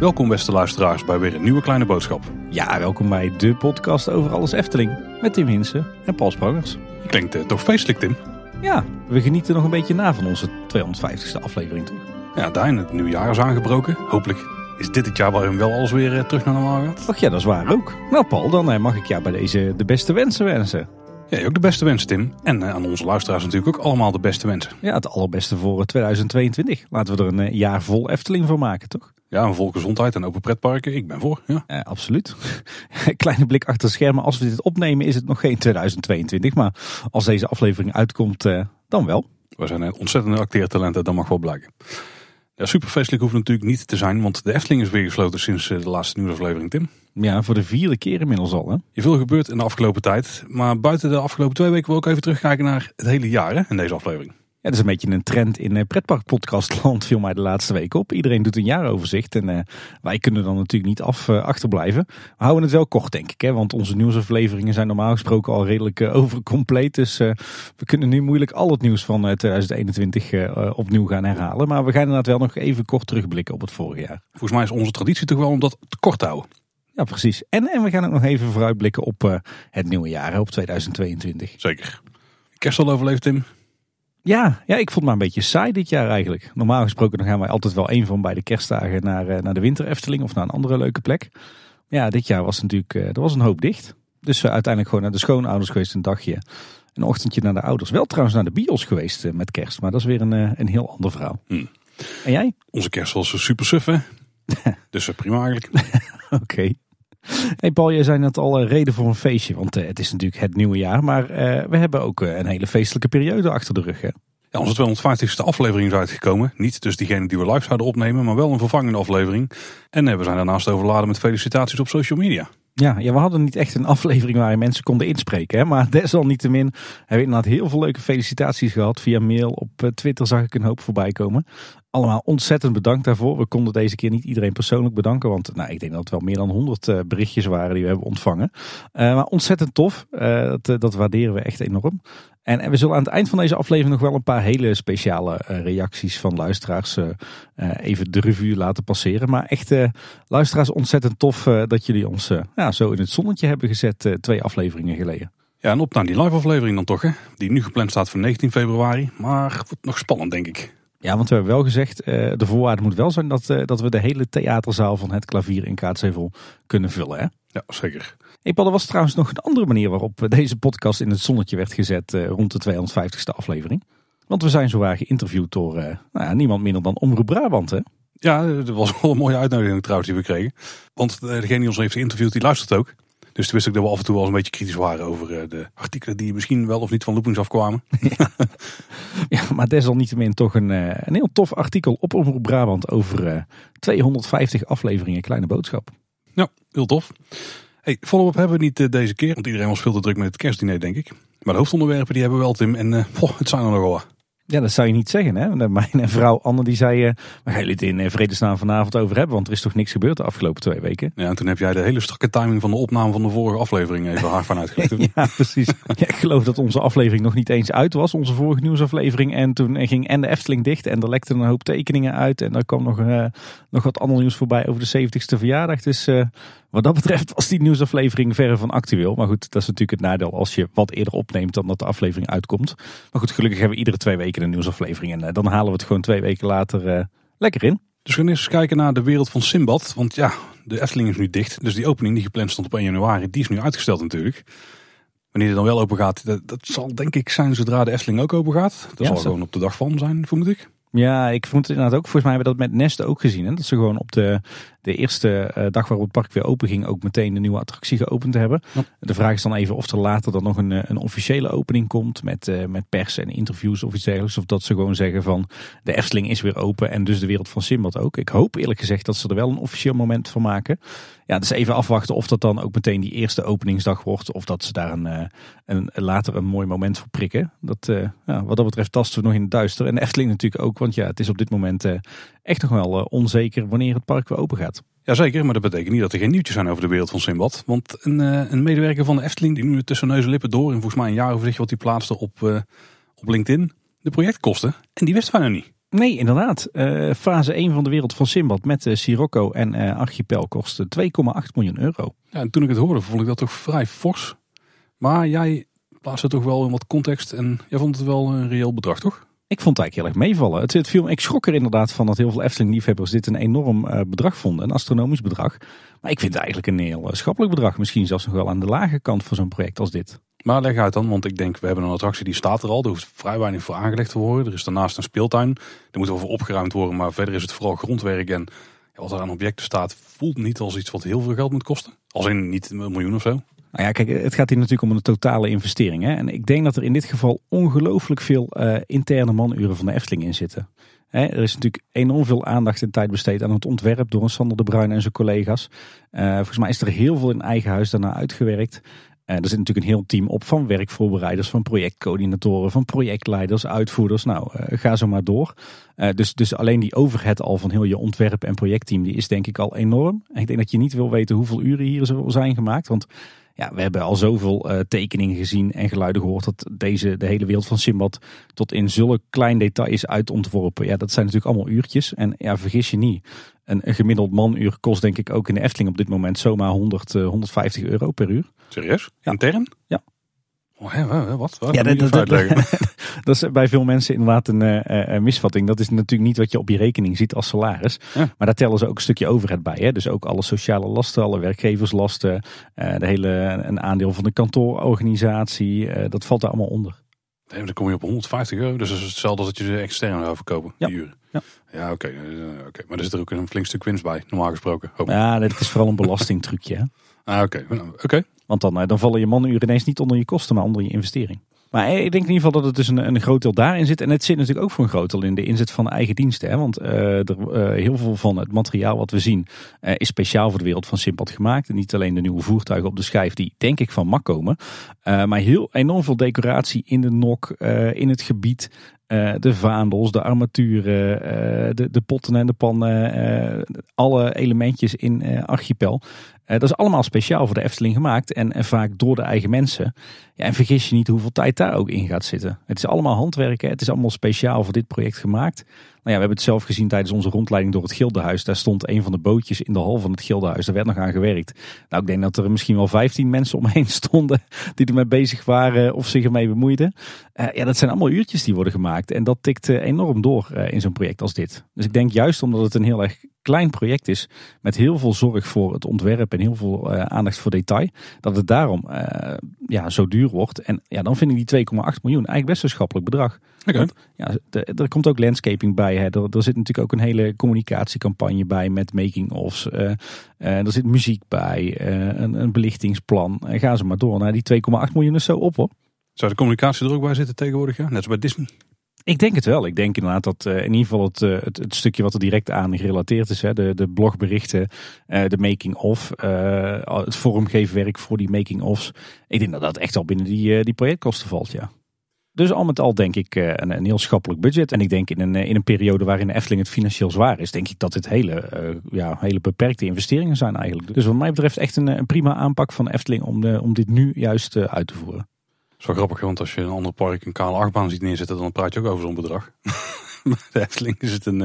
Welkom beste luisteraars bij weer een nieuwe kleine boodschap. Ja, welkom bij de podcast over alles Efteling. Met Tim Hinsen en Paul Sprangers. Klinkt uh, toch feestelijk Tim? Ja, we genieten nog een beetje na van onze 250ste aflevering toch? Ja, Dijn, het nieuwe jaar is aangebroken. Hopelijk is dit het jaar waarin wel alles weer uh, terug naar normaal gaat. Ach ja, dat is waar ook. Nou Paul, dan uh, mag ik jou bij deze de beste wensen wensen. Ja, ook de beste wensen Tim. En aan onze luisteraars natuurlijk ook allemaal de beste wensen. Ja, het allerbeste voor 2022. Laten we er een jaar vol Efteling van maken toch? Ja, een vol gezondheid en open pretparken. Ik ben voor. Ja. Absoluut. Kleine blik achter de schermen. Als we dit opnemen is het nog geen 2022. Maar als deze aflevering uitkomt, uh, dan wel. We zijn ontzettende acteertalenten, dat mag wel blijken. Ja, superfeestelijk hoeft natuurlijk niet te zijn, want de Efteling is weer gesloten sinds de laatste nieuwsaflevering, Tim. Ja, voor de vierde keer inmiddels al. Hè? Je veel gebeurd in de afgelopen tijd. Maar buiten de afgelopen twee weken wil ik even terugkijken naar het hele jaar hè, in deze aflevering. Ja, dat is een beetje een trend in pretparkpodcastland viel mij de laatste week op. Iedereen doet een jaaroverzicht en uh, wij kunnen dan natuurlijk niet af, uh, achterblijven. We houden het wel kort denk ik, hè, want onze nieuwsafleveringen zijn normaal gesproken al redelijk uh, overcompleet. Dus we kunnen nu moeilijk al het nieuws van 2021 opnieuw gaan herhalen. Maar we gaan inderdaad wel nog even kort terugblikken op het vorige jaar. Volgens mij is onze traditie toch wel om dat te kort te houden. Ja, precies. En, en we gaan ook nog even vooruitblikken op het nieuwe jaar, op 2022. Zeker. Kerst al overleefd, Tim? Ja, ja, ik vond het maar een beetje saai dit jaar eigenlijk. Normaal gesproken dan gaan wij altijd wel een van bij de kerstdagen naar, naar de winter Efteling of naar een andere leuke plek. Ja, dit jaar was natuurlijk, er was een hoop dicht. Dus uh, uiteindelijk gewoon naar de schoonouders geweest een dagje. Een ochtendje naar de ouders. Wel trouwens naar de bios geweest uh, met kerst, maar dat is weer een, uh, een heel ander verhaal. Hmm. En jij? Onze kerst was super suf hè? dus prima eigenlijk. Oké. Okay. Hey Paul, jij zei net al reden voor een feestje, want uh, het is natuurlijk het nieuwe jaar. Maar uh, we hebben ook een hele feestelijke periode achter de rug. Hè? Ja, onze 250ste aflevering is uitgekomen. Niet dus diegene die we live zouden opnemen, maar wel een vervangende aflevering. En we zijn daarnaast overladen met felicitaties op social media. Ja, ja, we hadden niet echt een aflevering waar mensen konden inspreken. Hè? Maar desalniettemin hebben we inderdaad heel veel leuke felicitaties gehad. Via mail, op Twitter zag ik een hoop voorbij komen. Allemaal ontzettend bedankt daarvoor. We konden deze keer niet iedereen persoonlijk bedanken. Want nou, ik denk dat het wel meer dan 100 uh, berichtjes waren die we hebben ontvangen. Uh, maar ontzettend tof. Uh, dat, dat, waarderen we echt enorm. En, en, we zullen aan het eind van deze aflevering nog wel een paar hele speciale reacties van luisteraars even de revue laten passeren. Maar echt luisteraars ontzettend tof dat jullie ons ja, zo in het zonnetje hebben gezet twee afleveringen geleden. Ja, en op naar die live aflevering dan toch hè. Die nu gepland staat voor 19 februari. Maar wordt nog spannend denk ik. Ja, want we hebben wel gezegd, uh, de voorwaarde moet wel zijn dat, uh, dat we de hele theaterzaal van het klavier in Kaatsheuvel kunnen vullen. Hè? Ja, zeker. Hey Paul, er was trouwens nog een andere manier waarop deze podcast in het zonnetje werd gezet uh, rond de 250ste aflevering. Want we zijn zowaar geïnterviewd door nou ja, niemand minder dan Omroep Brabant. Hè? Ja, dat was wel een mooie uitnodiging trouwens die we kregen. Want degene die ons heeft geïnterviewd, die luistert ook. Dus toen wist ik dat we af en toe wel eens een beetje kritisch waren over de artikelen die misschien wel of niet van loopings afkwamen. Ja, ja maar desalniettemin toch een, een heel tof artikel op Omroep Brabant over uh, 250 afleveringen Kleine Boodschap. Ja, heel tof. Hey, follow-up hebben we niet deze keer, want iedereen was veel te druk met het kerstdiner denk ik. Maar de hoofdonderwerpen die hebben we wel Tim en poh, het zijn er nogal ja, dat zou je niet zeggen. Hè? Mijn vrouw Anne die zei, uh, waar gaan jullie het in vredesnaam vanavond over hebben? Want er is toch niks gebeurd de afgelopen twee weken? Ja, en toen heb jij de hele strakke timing van de opname van de vorige aflevering even hard van uitgelegd. ja, precies. Ja, ik geloof dat onze aflevering nog niet eens uit was, onze vorige nieuwsaflevering. En toen ging en de Efteling dicht en er lekten een hoop tekeningen uit. En er kwam nog, uh, nog wat ander nieuws voorbij over de 70ste verjaardag. Dus uh, wat dat betreft was die nieuwsaflevering verre van actueel. Maar goed, dat is natuurlijk het nadeel als je wat eerder opneemt dan dat de aflevering uitkomt. Maar goed, gelukkig hebben we iedere twee weken een nieuwsaflevering. En uh, dan halen we het gewoon twee weken later uh, lekker in. Dus we gaan eens kijken naar de wereld van Simbad. Want ja, de Efteling is nu dicht. Dus die opening die gepland stond op 1 januari, die is nu uitgesteld natuurlijk. Wanneer het dan wel open gaat, dat, dat zal denk ik zijn zodra de Efteling ook open gaat. Dat ja, zal zo. gewoon op de dag van zijn, vermoed ik. Ja, ik vond het inderdaad ook. Volgens mij hebben we dat met Nest ook gezien. Hè? Dat ze gewoon op de, de eerste uh, dag waarop het park weer open ging, ook meteen de nieuwe attractie geopend hebben. Ja. De vraag is dan even of er later dan nog een, een officiële opening komt met, uh, met pers en interviews of iets dergelijks. Of dat ze gewoon zeggen van de Efteling is weer open en dus de wereld van Simbad ook. Ik hoop eerlijk gezegd dat ze er wel een officieel moment van maken. Ja, dus even afwachten of dat dan ook meteen die eerste openingsdag wordt. Of dat ze daar een, een, later een mooi moment voor prikken. Dat, ja, wat dat betreft tasten we nog in het duister. En de Efteling natuurlijk ook, want ja, het is op dit moment echt nog wel onzeker wanneer het park weer open gaat. Jazeker, maar dat betekent niet dat er geen nieuwtjes zijn over de wereld van Simbad. Want een, eh, een medewerker van de Efteling, die nu tussen neus en lippen door... en volgens mij een jaaroverzicht wat hij plaatste op, uh, op LinkedIn... de projectkosten. En die wisten wij nog niet. Nee, inderdaad. Uh, fase 1 van de wereld van Simbad met uh, Sirocco en uh, Archipel kostte 2,8 miljoen euro. Ja, en toen ik het hoorde, vond ik dat toch vrij fors. Maar jij plaatste toch wel in wat context en jij vond het wel een reëel bedrag, toch? Ik vond het eigenlijk heel erg meevallen. Het, het ik schrok er inderdaad van dat heel veel Efteling-liefhebbers dit een enorm uh, bedrag vonden. Een astronomisch bedrag. Maar ik vind het eigenlijk een heel schappelijk bedrag. Misschien zelfs nog wel aan de lage kant voor zo'n project als dit. Maar leg uit dan, want ik denk we hebben een attractie die staat er al. Er hoeft vrij weinig voor aangelegd te worden. Er is daarnaast een speeltuin. Er moet voor opgeruimd worden, maar verder is het vooral grondwerk. En wat er aan objecten staat voelt niet als iets wat heel veel geld moet kosten. Als in niet een miljoen of zo. Nou ja, kijk, het gaat hier natuurlijk om een totale investering. Hè? En ik denk dat er in dit geval ongelooflijk veel uh, interne manuren van de Efteling in zitten. Hè, er is natuurlijk enorm veel aandacht en tijd besteed aan het ontwerp door een Sander de Bruin en zijn collega's. Uh, volgens mij is er heel veel in eigen huis daarna uitgewerkt. Uh, er zit natuurlijk een heel team op van werkvoorbereiders, van projectcoördinatoren, van projectleiders, uitvoerders. Nou, uh, ga zo maar door. Uh, dus, dus alleen die overhead al van heel je ontwerp- en projectteam, die is denk ik al enorm. En ik denk dat je niet wil weten hoeveel uren hier zijn gemaakt. Want ja, we hebben al zoveel tekeningen gezien en geluiden gehoord dat deze, de hele wereld van Simbad tot in zulke klein detail is uitontworpen. Ja, dat zijn natuurlijk allemaal uurtjes. En ja, vergis je niet, een, gemiddeld manuur kost denk ik ook in de Efteling op dit moment zomaar 100, uh, 150 euro per uur. Serieus? Ja. Intern? Ja. Oh, hè, wat? wat? Ja, dat, dat, dat, dat, is bij veel mensen inderdaad een, uh, een, misvatting. Dat is natuurlijk niet wat je op je rekening ziet als salaris. Ja. Maar daar tellen ze ook een stukje overheid bij. Hè? Dus ook alle sociale lasten, alle werkgeverslasten, uh, de hele, een aandeel van de kantoororganisatie. Uh, dat valt daar allemaal onder. Nee, dan kom je op 150 euro. Dus dat is hetzelfde als dat je ze extern zou verkopen, ja. die uren. Ja, ja oké. Okay. okay. Maar er zit er ook een flink stuk winst bij, normaal gesproken. Hoop. Ja, dat is vooral een belastingtrucje. Ah, oké. Okay. oké. Want dan, dan vallen je manuren ineens niet onder je kosten, maar onder je investering. Maar ik denk in ieder geval dat het dus een, een groot deel daarin zit. En het zit natuurlijk ook voor een groot deel in de inzet van eigen diensten. Hè? Want uh, er, heel veel van het materiaal wat we zien is speciaal voor de wereld van Simpad gemaakt. En niet alleen de nieuwe voertuigen op de schijf die denk ik van mak komen. maar heel enorm veel decoratie in de nok, in het gebied. de vaandels, de armaturen, de, de potten en de pannen. alle elementjes in Archipel. Dat is allemaal speciaal voor de Efteling gemaakt. En, en vaak door de eigen mensen. En vergis je niet hoeveel tijd daar ook in gaat zitten. Het is allemaal handwerken. Het is allemaal speciaal voor dit project gemaakt. Nou ja, we hebben het zelf gezien tijdens onze rondleiding door het Gildenhuis. Daar stond een van de bootjes in de hal van het Gildenhuis. Daar werd nog aan gewerkt. Nou, ik denk dat er misschien wel 15 mensen omheen stonden die ermee bezig waren of zich ermee bemoeiden. Uh, ja, dat zijn allemaal uurtjes die worden gemaakt. En dat tikt uh, enorm door uh, in zo'n project als dit. Dus ik denk juist omdat het een heel erg klein project is. Met heel veel zorg voor het ontwerp en heel veel aandacht voor detail. Dat het daarom ja, zo duur wordt. En ja, dan vind ik die 2,8 miljoen eigenlijk best een schappelijk bedrag. Okay. ja, de, er komt ook landscaping bij. Hè. Er, er, zit natuurlijk ook een hele communicatiecampagne bij met making-ofs. Uh, uh, er zit muziek bij, uh, een, een, belichtingsplan. En ga ze maar door. Nou, die 2,8 miljoen is zo op hoor. Zou de communicatie er ook bij zitten tegenwoordig? Ja? Net als bij Disney. Ik denk het wel. Ik denk inderdaad dat uh, in ieder geval het, uh, het, het, stukje wat er direct aan gerelateerd is, hè, de, de blogberichten, uh, de making-of, het vormgeefwerk voor die making-ofs. Ik denk dat dat echt al binnen die, die projectkosten valt, ja. Dus al met al denk ik een, een heel schappelijk budget. En ik denk in een, in een periode waarin Efteling het financieel zwaar is, denk ik dat dit hele, ja, hele beperkte investeringen zijn eigenlijk. Dus wat mij betreft echt een, een prima aanpak van Efteling om, de, om dit nu juist uit te voeren. Is wel grappig, want als je een ander park een kale achtbaan ziet neerzetten, dan praat je ook over zo'n bedrag. Bij de Efteling is het een,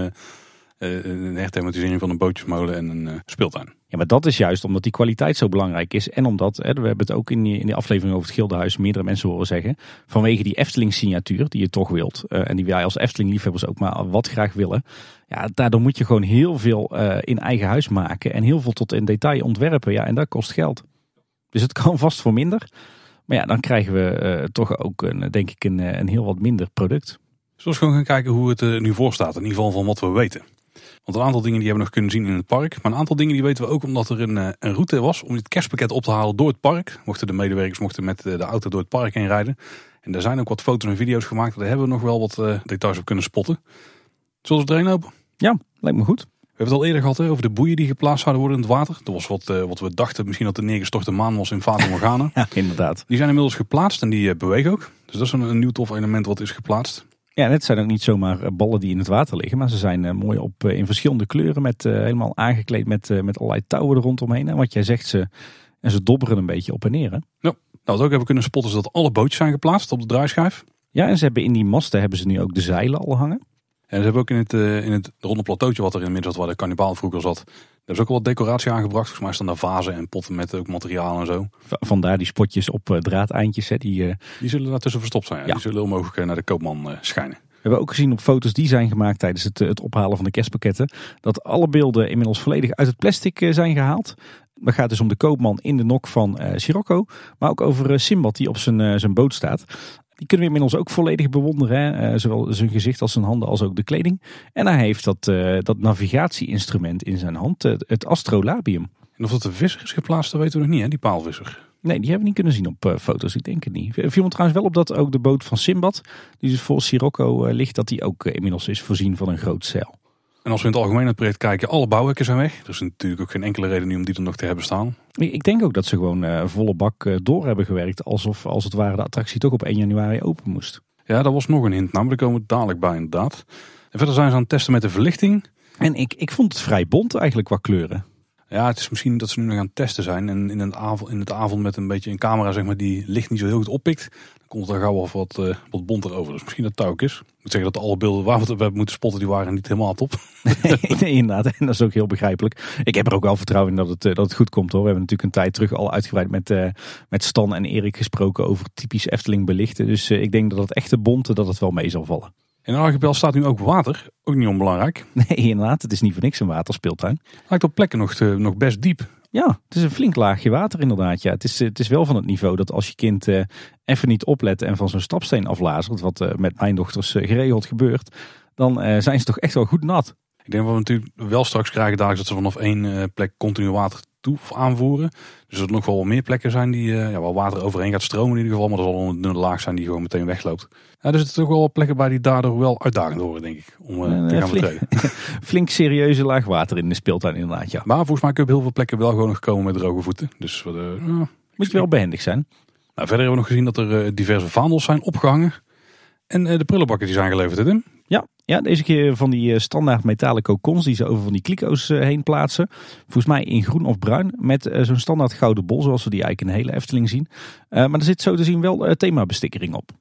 uh, een van een bootjesmolen en een uh, speeltuin. Ja, maar dat is juist omdat die kwaliteit zo belangrijk is. En omdat, hè, we hebben het ook in die, in aflevering over het Gildenhuis meerdere mensen horen zeggen. Vanwege die Efteling signatuur die je toch wilt. En die wij als Efteling liefhebbers ook maar wat graag willen. Ja, daardoor moet je gewoon heel veel in eigen huis maken. En heel veel tot in detail ontwerpen. Ja, en dat kost geld. Dus het kan vast voor minder. Maar ja, dan krijgen we uh, toch ook een, denk ik een, een heel wat minder product. Zullen we gewoon gaan kijken hoe het er nu voor staat. In ieder geval van wat we weten. Want een aantal dingen die hebben we nog kunnen zien in het park. Maar een aantal dingen die weten we ook omdat er een, een route was om het kerstpakket op te halen door het park. Mochten de medewerkers mochten met de auto door het park heen rijden. En er zijn ook wat foto's en video's gemaakt. Daar hebben we nog wel wat uh, details op kunnen spotten. Zullen we er een lopen? Ja, lijkt me goed. We hebben het al eerder gehad hè, over de boeien die geplaatst zouden worden in het water. Dat was wat, uh, wat we dachten misschien dat de neergestorte maan was in Fata Morgana. ja, inderdaad. Die zijn inmiddels geplaatst en die uh, bewegen ook. Dus dat is een, een nieuw tof element wat is geplaatst. Ja, het zijn ook niet zomaar eh, ballen die in het water liggen, maar ze zijn eh, mooi op in verschillende kleuren met helemaal aangekleed met, met allerlei touwen er rondomheen. En wat jij zegt, ze, en ze dobberen een beetje op en neer. Hè? Ja, nou, wat ook hebben kunnen spotten is dat alle bootjes zijn geplaatst op de draaischijf. Ja, en ze hebben in die masten hebben ze nu ook de zeilen al hangen. En ze hebben ook in het, in het ronde plateautje wat er in het midden zat, waar de kannibaal vroeger zat, er is ook wel wat decoratie aangebracht. Volgens mij staan daar vazen en potten met ook materiaal en zo. Vandaar die spotjes op uh, draadeindjes. Hè, die, uh... die zullen daartussen verstopt zijn. Ja. Die zullen onmogelijk eh, naar de koopman schijnen. We hebben ook gezien op foto's die zijn gemaakt tijdens het, het ophalen van de kerstpakketten. Dat alle beelden inmiddels volledig uit het plastic zijn gehaald. Dat gaat dus om de koopman in de nok van Sirocco. Maar ook over Simbad die op zijn, zijn boot staat. Die kunnen we inmiddels ook volledig bewonderen. Hè? zowel zijn gezicht als zijn handen als ook de kleding. En hij heeft dat, uh, dat navigatieinstrument in zijn hand, het astrolabium. En of dat de visser is geplaatst, dat weten we nog niet, hè? die paalvisser. Nee, die hebben we niet kunnen zien op uh, foto's. Ik denk het niet. Viel me trouwens wel op dat ook de boot van Simbad, die dus voor Sirocco uh, ligt, dat die ook inmiddels is voorzien van een groot zeil. En als we in het algemeen het project kijken, alle bouwhekken zijn weg. Er is natuurlijk ook geen enkele reden nu om die er nog te hebben staan. Ik denk ook dat ze gewoon uh, volle bak uh, door hebben gewerkt. Alsof als het ware de attractie toch op 1 januari open moest. Ja, dat was nog een hint. Namelijk komen we dadelijk bij inderdaad. En verder zijn ze aan het testen met de verlichting. En ik, ik vond het vrij bont eigenlijk qua kleuren. Ja, het is misschien dat ze nu nog aan het testen zijn. En in het avond, in het avond met een beetje een camera zeg maar, die licht niet zo heel goed oppikt. Dan komt er gauw of wat, uh, wat bonter over. Dus misschien dat touw is. Ik moet zeggen dat alle beelden waar we het hebben moeten spotten, die waren niet helemaal top. nee, inderdaad. En dat is ook heel begrijpelijk. Ik heb er ook wel vertrouwen in dat het, eh, dat het goed komt hoor. We hebben natuurlijk een tijd terug al uitgebreid met, uh, met Stan en Erik gesproken over typisch Efteling belichten. Dus ik denk dat het echte bonte dat het wel mee zal vallen. In archipel staat nu ook water, ook niet onbelangrijk. Nee, inderdaad. Het is niet voor niks een waterspeeltuin. Lijkt op plekken nog, te, nog best diep. Ja, het is een flink laagje water inderdaad. Ja, het, is, het is wel van het niveau dat als je kind uh, even niet oplet en van zo'n stapsteen aflazert, wat uh, met mijn dochters uh, geregeld gebeurt, dan zijn ze toch echt wel goed nat. Ik denk wat we natuurlijk wel straks krijgen is dat ze vanaf één plek continu water toe aanvoeren. Dus er nog wel meer plekken zijn die, uh, ja, waar water overheen gaat stromen in ieder geval. Maar er zal een dunne laag zijn die gewoon meteen wegloopt. Ja, dus er zitten toch wel plekken bij die daardoor wel uitdagend worden, denk ik. Om uh, te gaan flink, flink serieuze laag water in de speeltuin inderdaad, ja. Maar volgens mij kun je op heel veel plekken wel gewoon nog komen met droge voeten. Dus uh, moet je wel behendig zijn. Nou, verder hebben we nog gezien dat er diverse vaandels zijn opgehangen. En de prullenbakken die zijn geleverd, hè Tim? Ja, ja, deze keer van die eh, standaard metalen kokons die ze over van die kliko's eh, heen plaatsen. Volgens mij in groen of bruin met eh, zo'n standaard gouden bol zoals we die eigenlijk in de hele Efteling zien. maar er zit zo te zien wel themabestikkering op.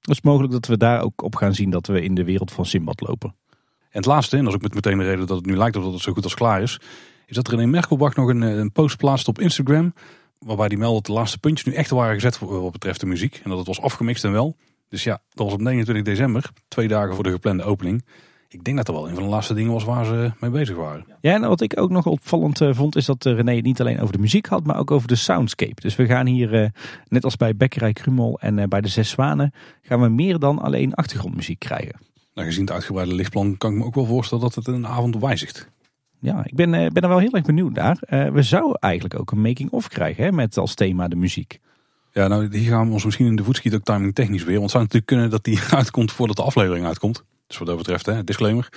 Het is mogelijk dat we daar ook op gaan zien dat we in de wereld van Simbad lopen. En het laatste, en dat is ook met meteen de reden dat het nu lijkt of dat het zo goed als klaar is, is dat René Merkelbach nog een, een post plaatst op Instagram. Waarbij die meldde dat de laatste puntjes nu echt waren gezet wat betreft de muziek. En dat het was afgemixt en wel. Dus ja, dat was op 29 december, twee dagen voor de geplande opening. Ik denk dat er wel een van de laatste dingen was waar ze mee bezig waren. Ja, en wat ik ook nog opvallend uh, vond, is dat uh, René het niet alleen over de muziek had, maar ook over de soundscape. Dus we gaan hier, uh, net als bij Bekkerij Krumel en bij de Zes Zwanen, gaan we meer dan alleen achtergrondmuziek krijgen. Nou, gezien het uitgebreide lichtplan kan ik me ook wel voorstellen dat het een avond wijzigt. Ja, ik ben, ben er wel heel erg benieuwd naar. we zouden eigenlijk ook een making-of krijgen hè, met als thema de muziek. Ja, nou hier gaan we ons misschien in de voet schieten ook timing technisch weer. Want het zou natuurlijk kunnen dat die uitkomt voordat de aflevering uitkomt. Dus wat dat betreft, hè, disclaimer.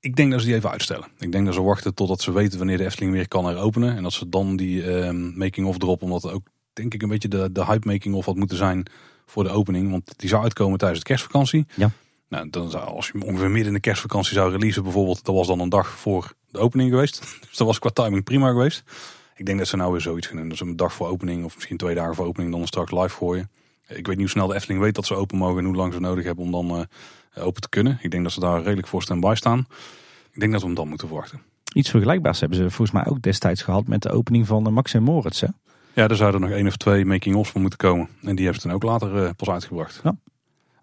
Ik denk dat ze die even uitstellen. Ik denk dat ze wachten totdat ze weten wanneer de Efteling weer kan heropenen. En dat ze dan die uh, making-of droppen. Omdat het ook, denk ik, een beetje de, de hype making-of had moeten zijn voor de opening. Want die zou uitkomen tijdens de kerstvakantie. Ja. Nou, dan zou, als je ongeveer midden in de kerstvakantie zou releasen bijvoorbeeld. Dat was dan een dag voor de opening geweest. Dus dat was qua timing prima geweest. Ik denk dat ze nou weer zoiets gaan doen. Dus een dag voor opening of misschien twee dagen voor opening dan straks live gooien. Ik weet niet hoe snel de Efteling weet dat ze open mogen en hoe lang ze nodig hebben om dan uh, open te kunnen. Ik denk dat ze daar redelijk voor stand-by staan. Ik denk dat we hem dan moeten verwachten. Iets vergelijkbaars hebben ze volgens mij ook destijds gehad met de opening van Max en Moritz. Hè? Ja, daar zouden nog één of twee making-ofs van moeten komen. En die hebben ze dan ook later uh, pas uitgebracht. Ja.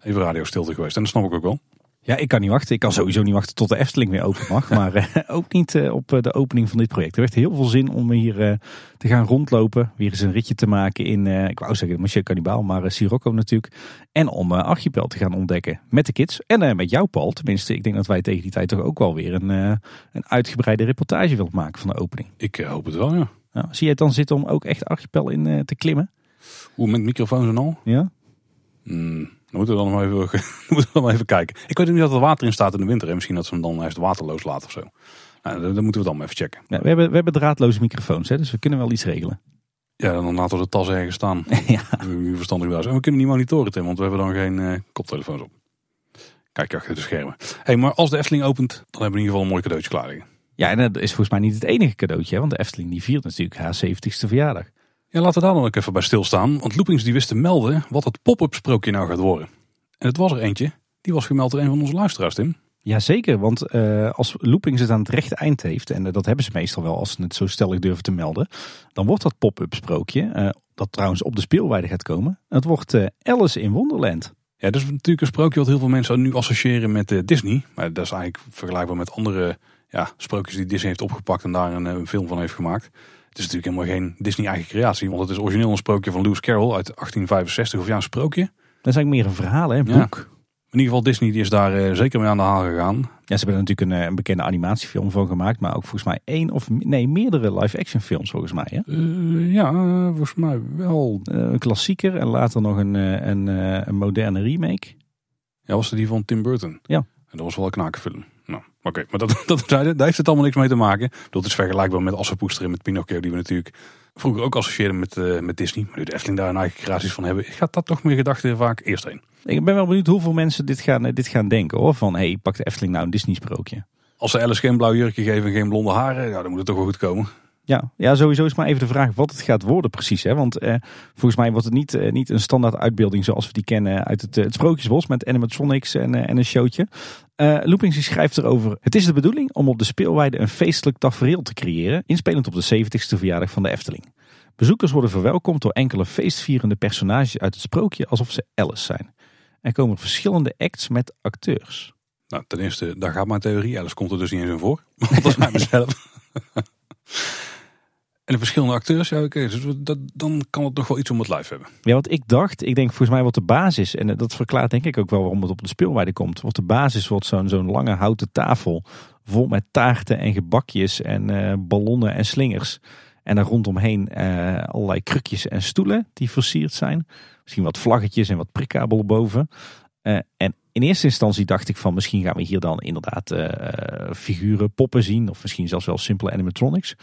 Even radio stilte geweest. En dat snap ik ook wel. Ja, ik kan niet wachten. Ik kan sowieso niet wachten tot de Efteling weer open mag. maar uh, ook niet uh, op uh, de opening van dit project. Er heeft heel veel zin om hier te gaan rondlopen. Weer eens een ritje te maken in, ik wou zeggen, Monsieur Cannibal, maar Sirocco natuurlijk. En om Archipel te gaan ontdekken met de kids. En met jou, Paul. Tenminste, ik denk dat wij tegen die tijd toch ook wel weer een, een uitgebreide reportage willen maken van de opening. Ik hoop het wel, ja. Zie je het dan zitten om ook echt Archipel in te klimmen? Hoe, met microfoons en al? Ja. Mm. Dan moeten we dan maar even, moeten we dan even kijken. Ik weet niet dat er water in staat in de winter. En misschien dat ze hem dan eerst waterloos laten of zo. Nou, dat, moeten we dan maar even checken. Ja, we, hebben, we hebben draadloze microfoons, hè, dus we kunnen wel iets regelen. Ja, dan laten we de tas ergens staan. ja. Verstandig was. En we kunnen niet monitoren, Tim, want we hebben dan geen uh, koptelefoons op. Kijk je achter de schermen. Hey, maar als de Efteling opent, dan hebben we in ieder geval een mooi cadeautje klaar liggen. Ja, en dat is volgens mij niet het enige cadeautje. Hè? Want de Efteling die viert natuurlijk haar 70ste verjaardag. Ja, laten we daar dan ook even bij stilstaan. Want Loopings die wist te melden wat het pop-up sprookje nou gaat worden. En het was er eentje. Die was gemeld door een van onze luisteraars, Tim. Jazeker, want eh, als Loopings het aan het rechte eind heeft, en eh, dat hebben ze meestal wel als ze het zo stellig durven te melden, dan wordt dat pop-up sprookje, eh, dat trouwens op de speelweide gaat komen, het wordt Alice in Wonderland. Ja, dat is natuurlijk een sprookje wat heel veel mensen nu associëren met Disney. Maar dat is eigenlijk vergelijkbaar met andere ja, sprookjes die Disney heeft opgepakt en daar een, een film van heeft gemaakt. Het is natuurlijk helemaal geen Disney eigen creatie, want het is origineel een sprookje van Lewis Carroll uit 1865, of ja, een sprookje. Dat is eigenlijk meer een verhaal, hè, een boek. In ieder geval, Disney die is daar uh, zeker mee aan de haal gegaan. Ja, ze hebben er natuurlijk een, eh, een, bekende animatiefilm van gemaakt. Maar ook volgens mij één of nee, meerdere live-action films volgens mij. Hè? Uh, ja, volgens mij wel. een klassieker en later nog een, een, een, moderne remake. Ja, was het die van Tim Burton? Ja. En dat was wel een knakenfilm. Nou, oké. Maar dat, dat, daar heeft het allemaal niks mee te maken. Dat is vergelijkbaar met Assepoester en met Pinocchio. Die we natuurlijk vroeger ook associeerden met, uh, met Disney. Maar nu de Efteling daar een eigen creaties van hebben. Gaat dat toch meer gedachten vaak eerst heen. Ik ben wel benieuwd hoeveel mensen dit gaan, dit gaan denken hoor. Van hé, hey, pak de Efteling nou een Disney sprookje. Als ze Alice geen blauw jurkje geven en geen blonde haren. Ja, dan moet het toch wel goed komen. Ja, ja, sowieso is maar even de vraag wat het gaat worden precies. Hè? Want eh, volgens mij wordt het niet, eh, niet een standaard uitbeelding zoals we die kennen uit het, uh, het Sprookjesbos met animatronics en, uh, en een showtje. Uh, Loopings schrijft erover. Het is de bedoeling om op de speelweide een feestelijk tafereel te creëren, inspelend op de 70ste verjaardag van de Efteling. Bezoekers worden verwelkomd door enkele feestvierende personages uit het sprookje alsof ze Alice zijn. Er komen verschillende acts met acteurs. Nou, ten eerste, daar gaat mijn theorie. Alice komt er dus niet eens in voor. Want dat is mij mezelf. En de verschillende acteurs, ja oké, dus dat, dan kan het toch wel iets om het lijf hebben. Ja, wat ik dacht, ik denk volgens mij wat de basis, en dat verklaart denk ik ook wel waarom het op de speelweide komt. Wat de basis wordt zo'n zo'n lange houten tafel, vol met taarten en gebakjes en uh, ballonnen en slingers. En daar rondomheen uh, allerlei krukjes en stoelen die versierd zijn. Misschien wat vlaggetjes en wat prikkabel boven. Uh, en in eerste instantie dacht ik van misschien gaan we hier dan inderdaad figuren, poppen zien. Of misschien zelfs wel simpele animatronics.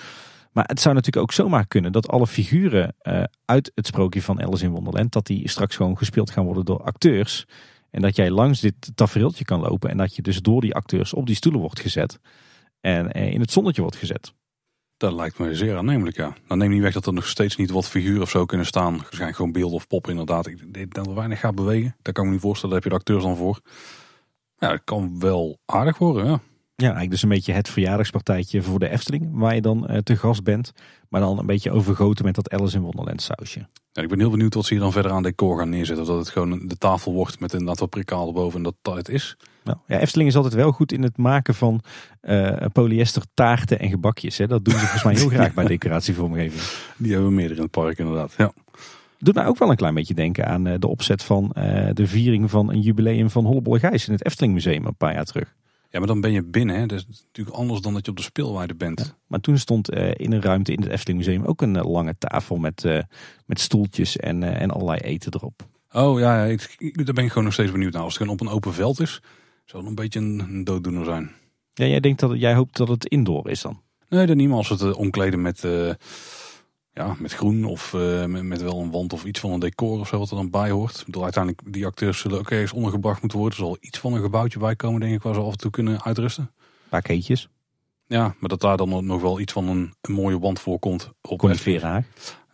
Maar het zou natuurlijk ook zomaar kunnen dat alle figuren uh, uit het sprookje van Alice in Wonderland, dat die straks gewoon gespeeld gaan worden door acteurs. En dat jij langs dit tafereeltje kan lopen en dat je dus door die acteurs op die stoelen wordt gezet. En uh, in het zonnetje wordt gezet. Dat lijkt me zeer aannemelijk, ja. Dan neem niet weg dat er nog steeds niet wat figuren of zo kunnen staan. Waarschijnlijk gewoon beelden of pop inderdaad. Ik denk dat weinig gaat bewegen. Daar kan ik me niet voorstellen. Daar heb je de acteurs dan voor. Ja, dat kan wel aardig worden, ja. Ja, eigenlijk dus een beetje het verjaardagspartijtje voor de Efteling, waar je dan uh, te gast bent. Maar dan een beetje overgoten met dat Alice in Wonderland sausje. Ja, ik ben heel benieuwd wat ze hier dan verder aan decor gaan neerzetten. Of dat het gewoon de tafel wordt met een aantal prikaal erboven en dat dat het is. Nou, ja, Efteling is altijd wel goed in het maken van uh, polyester taarten en gebakjes. Hè. Dat doen ze volgens mij heel graag bij decoratievormgeving. Die hebben we meerdere in het park inderdaad, ja. Doet mij ook wel een klein beetje denken aan uh, de opzet van de viering van een jubileum van Hollebolle Gijs in het Efteling Museum een paar jaar terug. Ja, maar dan ben je binnen. Hè? Dat is natuurlijk anders dan dat je op de speelwaarde bent. maar toen stond uh, in een ruimte in het Efteling Museum ook een uh, lange tafel met, uh, met stoeltjes en, en allerlei eten erop. Oh ja, ik, ik, daar ben ik gewoon nog steeds benieuwd naar. Als het gewoon op een open veld is, zou het een beetje een, een dooddoener zijn. Ja, jij denkt dat jij hoopt dat het indoor is dan? Nee, dat niet. Maar als het omkleden met ja, met groen of uh, met, met, wel een wand of iets van een decor of zo wat er dan bij hoort. Ik bedoel, uiteindelijk, die acteurs zullen ook ergens ondergebracht moeten worden. Er zal iets van een gebouwtje bij komen, denk ik, waar ze af en toe kunnen uitrusten. Een paar keetjes. Ja, maar dat daar dan nog wel iets van een, een mooie wand voorkomt. Op Conifera.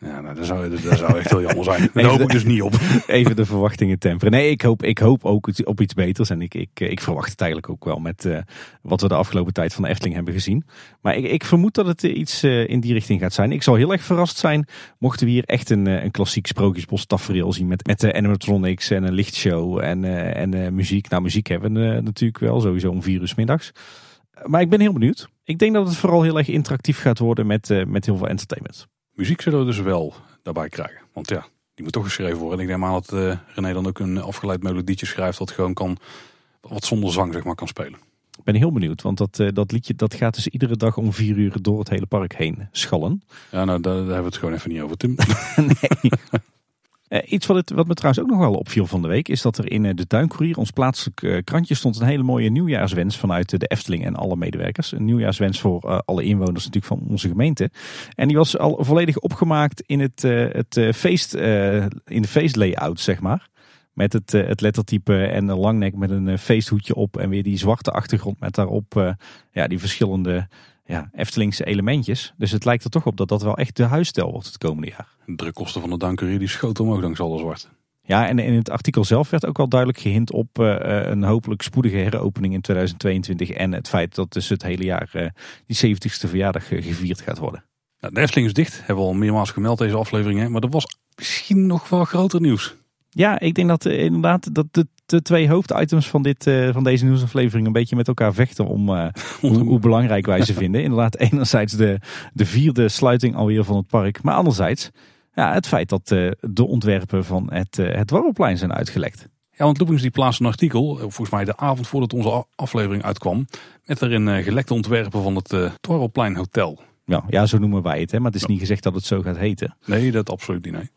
Ja, nou, dat, zou, dat, zou echt heel jammer zijn. Daar hoop ik dus niet op. Even de verwachtingen temperen. Nee, ik hoop, ik hoop ook op iets beters. En ik, ik, ik verwacht het eigenlijk ook wel met uh, wat we de afgelopen tijd van de Efteling hebben gezien. Maar ik, ik vermoed dat het iets uh, in die richting gaat zijn. Ik zal heel erg verrast zijn mochten we hier echt een, een klassiek sprookjesbos tafereel zien. Met, met de animatronics en een lichtshow en, uh, en muziek. Nou, muziek hebben we natuurlijk wel, sowieso om vier uur middags. Maar ik ben heel benieuwd. Ik denk dat het vooral heel erg interactief gaat worden met, met heel veel entertainment. Muziek zullen we dus wel daarbij krijgen. Want ja, die moet toch geschreven worden. En ik denk aan dat uh, René dan ook een afgeleid melodietje schrijft dat gewoon kan, wat zonder zang zeg maar, kan spelen. Ik ben heel benieuwd, want dat, uh, dat liedje dat gaat dus iedere dag om vier uur door het hele park heen schallen. Ja, nou daar, daar hebben we het gewoon even niet over, Tim. nee. Uh, iets wat, het, wat me trouwens ook nog wel opviel van de week is dat er in uh, de Tuincourier, ons plaatselijk uh, krantje, stond een hele mooie nieuwjaarswens vanuit de Efteling en alle medewerkers. Een nieuwjaarswens voor alle inwoners natuurlijk van onze gemeente. En die was al volledig opgemaakt in het, het feest, in de feestlayout, zeg maar. Met het, het lettertype en een langnek met een feesthoedje op. En weer die zwarte achtergrond met daarop ja, die verschillende ja, Eftelingse elementjes. Dus het lijkt er toch op dat dat wel echt de huisstijl wordt het komende jaar. De drukkosten van de dankerie die schoten omhoog dankzij alle zwart. Ja, en in het artikel zelf werd ook wel duidelijk gehint op uh, een hopelijk spoedige heropening in 2022. En het feit dat dus het hele jaar uh, die 70ste verjaardag gevierd gaat worden. Nou, de Efteling is dicht, hebben we al meermaals gemeld deze aflevering. Hè? Maar er was misschien nog wel groter nieuws. Ja, ik denk dat inderdaad dat de, de, twee hoofditems van, dit, van deze nieuwsaflevering een beetje met elkaar vechten om hoe, hoe, belangrijk wij ze vinden. Inderdaad, enerzijds de, de vierde sluiting alweer van het park, maar anderzijds ja, het feit dat uh, de ontwerpen van het, uh, het Warrelplein zijn uitgelekt. Ja, want Loopings die plaatste een artikel, eh, volgens mij de avond voordat onze aflevering uitkwam, met erin uh, gelekte ontwerpen van het uh, Hotel. Ja, ja, zo noemen wij het, hè? maar het is niet gezegd dat het zo gaat heten. Nee, dat absoluut niet, nee.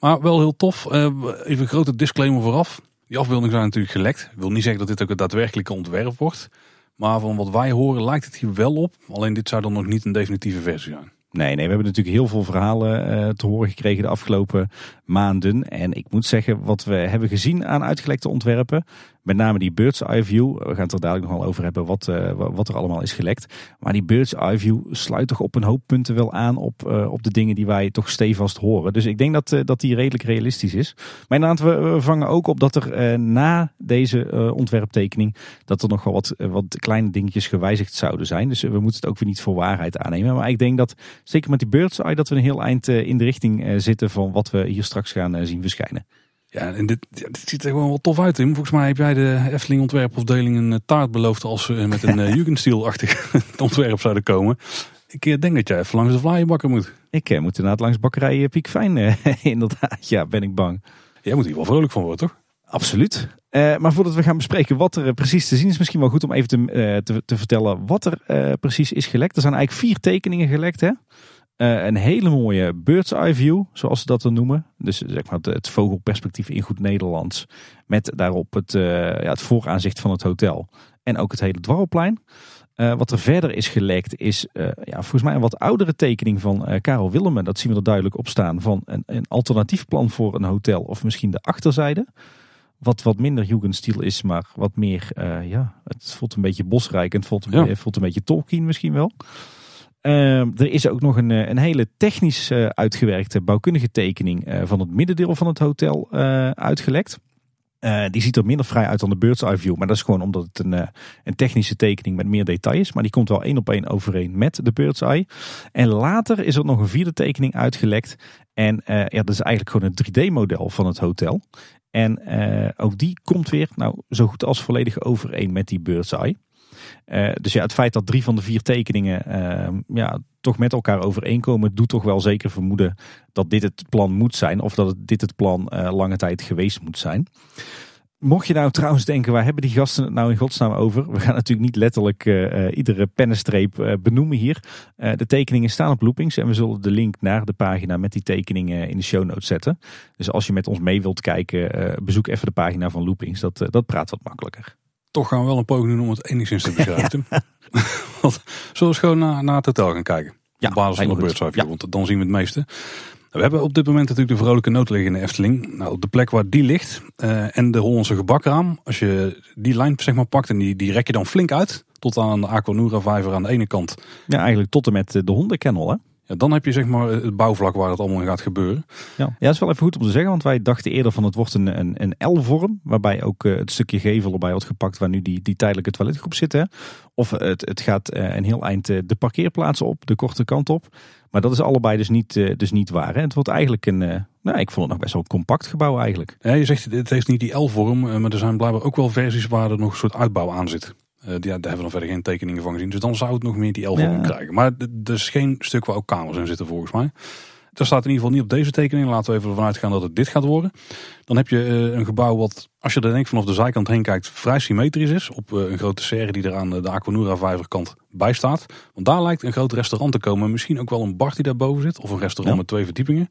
Maar wel heel tof. even een grote disclaimer vooraf. Die afbeeldingen zijn natuurlijk gelekt. Ik wil niet zeggen dat dit ook het daadwerkelijke ontwerp wordt. Maar van wat wij horen lijkt het hier wel op. Alleen dit zou dan nog niet een definitieve versie zijn. Nee, nee, we hebben natuurlijk heel veel verhalen uh, te horen gekregen de afgelopen maanden. En ik moet zeggen, wat we hebben gezien aan uitgelekte ontwerpen, met name die bird's eye view. We gaan het er dadelijk nog wel over hebben wat, uh, wat er allemaal is gelekt. Maar die bird's eye view sluit toch op een hoop punten wel aan op, uh, op de dingen die wij toch stevast horen. Dus ik denk dat, uh, dat die redelijk realistisch is. Maar inderdaad, we vangen ook op dat er na deze ontwerptekening, dat er nog wel wat, wat kleine dingetjes gewijzigd zouden zijn. Dus we moeten het ook weer niet voor waarheid aannemen. Maar ik denk dat, zeker met die bird's eye, dat we een heel eind in de richting zitten van wat we hier straks gaan zien verschijnen. Ja, en dit, dit ziet er gewoon wel tof uit, Tim. Volgens mij heb jij de Efteling ontwerpafdeling een eh, taart beloofd als ze met een uh, Jugendstil-achtig ontwerp zouden komen. Ik eh, denk dat jij even langs de vlaaienbakker moet. Ik uh, moet inderdaad langs bakkerij Piek Fijn, inderdaad. Ja, ben ik bang. Jij moet hier wel vrolijk van worden, toch? Absoluut. Uh, maar voordat we gaan bespreken wat er precies te zien is, misschien wel goed om even te, te, te vertellen wat er precies is gelekt. Er zijn eigenlijk vier tekeningen gelekt. Hè? Uh, een hele mooie bird's eye view, zoals ze dat dan noemen. Dus zeg maar het, vogelperspectief in goed Nederlands. Met daarop het, uh, ja, het vooraanzicht van het hotel. En ook het hele dwarrelplein. Uh, wat er verder is gelekt is ja, volgens mij een wat oudere tekening van Karel Willemen. Dat zien we er duidelijk op staan. Van een, een alternatief plan voor een hotel. Of misschien de achterzijde. Wat wat minder Jugendstil is, maar wat meer, ja, het voelt een beetje bosrijk. En het voelt, ja. voelt een beetje Tolkien misschien wel. Uh, er is ook nog een, eh, een hele technisch uh, uitgewerkte bouwkundige tekening uh, van het middendeel van het hotel uitgelekt. die ziet er minder vrij uit dan de bird's eye view. Maar dat is gewoon omdat het een, een technische tekening met meer details. Maar die komt wel één op één overeen met de bird's eye. En later is er nog een vierde tekening uitgelekt. En ja, dat is eigenlijk gewoon een 3D model van het hotel. En ook die komt weer nou, zo goed als volledig overeen met die bird's eye. Uh, dus ja, het feit dat drie van de vier tekeningen uh, ja, toch met elkaar overeenkomen, doet toch wel zeker vermoeden dat dit het plan moet zijn. Of dat dit het plan uh, lange tijd geweest moet zijn. Mocht je nou trouwens denken, waar hebben die gasten het nou in godsnaam over? We gaan natuurlijk niet letterlijk iedere pennenstreep benoemen hier. de tekeningen staan op Loopings en we zullen de link naar de pagina met die tekeningen in de show notes zetten. Dus als je met ons mee wilt kijken, bezoek even de pagina van Loopings. Dat, dat praat wat makkelijker toch gaan we wel een poging doen om het enigszins te begrijpen. Want zullen we gewoon naar, naar het hotel gaan kijken? Ja, op basis van de beurtcijfer, ja. want dan zien we het meeste. We hebben op dit moment natuurlijk de vrolijke noot liggen in de Efteling. Nou, op de plek waar die ligt uh, en de Hollandse gebakraam. Als je die lijn zeg maar pakt en die, die rek je dan flink uit. Tot aan de Aquanura vijver aan de ene kant. Ja, eigenlijk tot en met de hondenkennel hè? Ja, dan heb je zeg maar het bouwvlak waar het allemaal in gaat gebeuren. Ja. ja, dat is wel even goed om te zeggen, want wij dachten eerder van het wordt een, een, een L-vorm. Waarbij ook uh, het stukje gevel erbij wordt gepakt waar nu die, die tijdelijke toiletgroep zit. Hè. Of het, het gaat uh, een heel eind uh, de parkeerplaatsen op, de korte kant op. Maar dat is allebei dus niet, dus niet waar. Hè. Het wordt eigenlijk een, nou ik vond het nog best wel een compact gebouw eigenlijk. Ja, je zegt het heeft niet die L-vorm, maar er zijn blijkbaar ook wel versies waar er nog een soort uitbouw aan zit. Uh, die, daar hebben we dan verder geen tekeningen van gezien. Dus dan zou het nog meer die 11 ja. krijgen. Maar er is geen stuk waar ook kamers in zitten volgens mij. Dat staat in ieder geval niet op deze tekening. Laten we even ervan uitgaan dat het dit gaat worden. Dan heb je uh, een gebouw wat, als je er denk vanaf de zijkant heen kijkt, vrij symmetrisch is. Op uh, een grote serre die er aan de Aquanura vijverkant bij staat. Want daar lijkt een groot restaurant te komen. Misschien ook wel een bar die daarboven zit. Of een restaurant ja. met twee verdiepingen.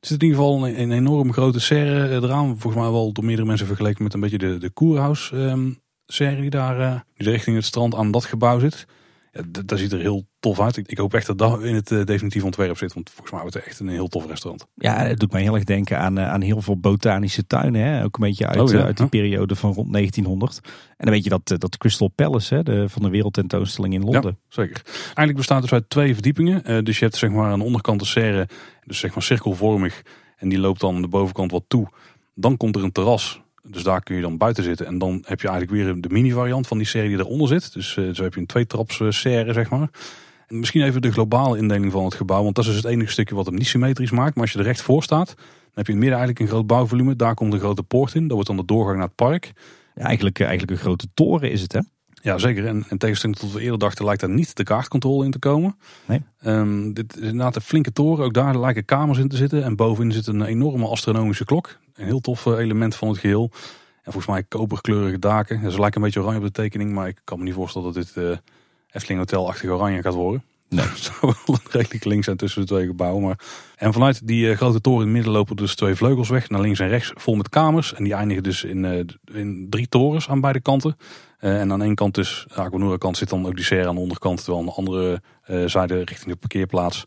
Er zit in ieder geval een, een enorm grote serre eraan. Volgens mij wel door meerdere mensen vergeleken met een beetje de, de Koerhuis um, serie die daar uh, die richting het strand aan dat gebouw zit. Ja, dat ziet er heel tof uit. Ik, ik hoop echt dat dat in het eh, definitieve ontwerp zit. Want volgens mij wordt het echt een heel tof restaurant. Ja, het doet mij heel erg denken aan, eh, aan heel veel botanische tuinen. Hè? Ook een beetje uit, Oh ja, eh, uit die ja. periode van rond 1900. En dan weet je dat, eh, dat Crystal Palace hè, de, van de wereldtentoonstelling in Londen. Zeker. Eigenlijk bestaat het dus uit twee verdiepingen. Eh, dus je hebt zeg maar aan de onderkant de serre, dus zeg maar cirkelvormig. En die loopt dan aan de bovenkant wat toe. Dan komt er een terras. Dus daar kun je dan buiten zitten. En dan heb je eigenlijk weer de mini variant van die serre die eronder zit. Dus eh, zo heb je een tweetraps eh, serre zeg maar. En misschien even de globale indeling van het gebouw. Want dat is dus het enige stukje wat hem niet symmetrisch maakt. Maar als je er recht voor staat, dan heb je in het midden eigenlijk een groot bouwvolume. Daar komt een grote poort in. Dat wordt dan de doorgang naar het park. Ja, eigenlijk, eh, eigenlijk een grote toren is het hè. Ja, zeker. En in tegenstelling tot wat we eerder dachten, lijkt daar niet de kaartcontrole in te komen. Nee. Ehm, dit is inderdaad een flinke toren. Ook daar lijken kamers in te zitten. En bovenin zit een enorme astronomische klok. Een heel tof eh, element van het geheel. En volgens mij koperkleurige daken. Ze lijken een beetje oranje op de tekening. Maar ik kan me niet voorstellen dat dit eh Efteling Hotel-achtig oranje gaat worden. Nee. Het zou wel redelijk links zijn tussen de twee gebouwen. Maar... En vanuit die eh, grote toren in het midden lopen dus twee vleugels weg. Naar links en rechts vol met kamers. En die eindigen dus in, in drie torens aan beide kanten. En aan één kant dus, de Aquanura kant zit dan ook die serre aan de onderkant. Terwijl aan de andere zijde richting de parkeerplaats.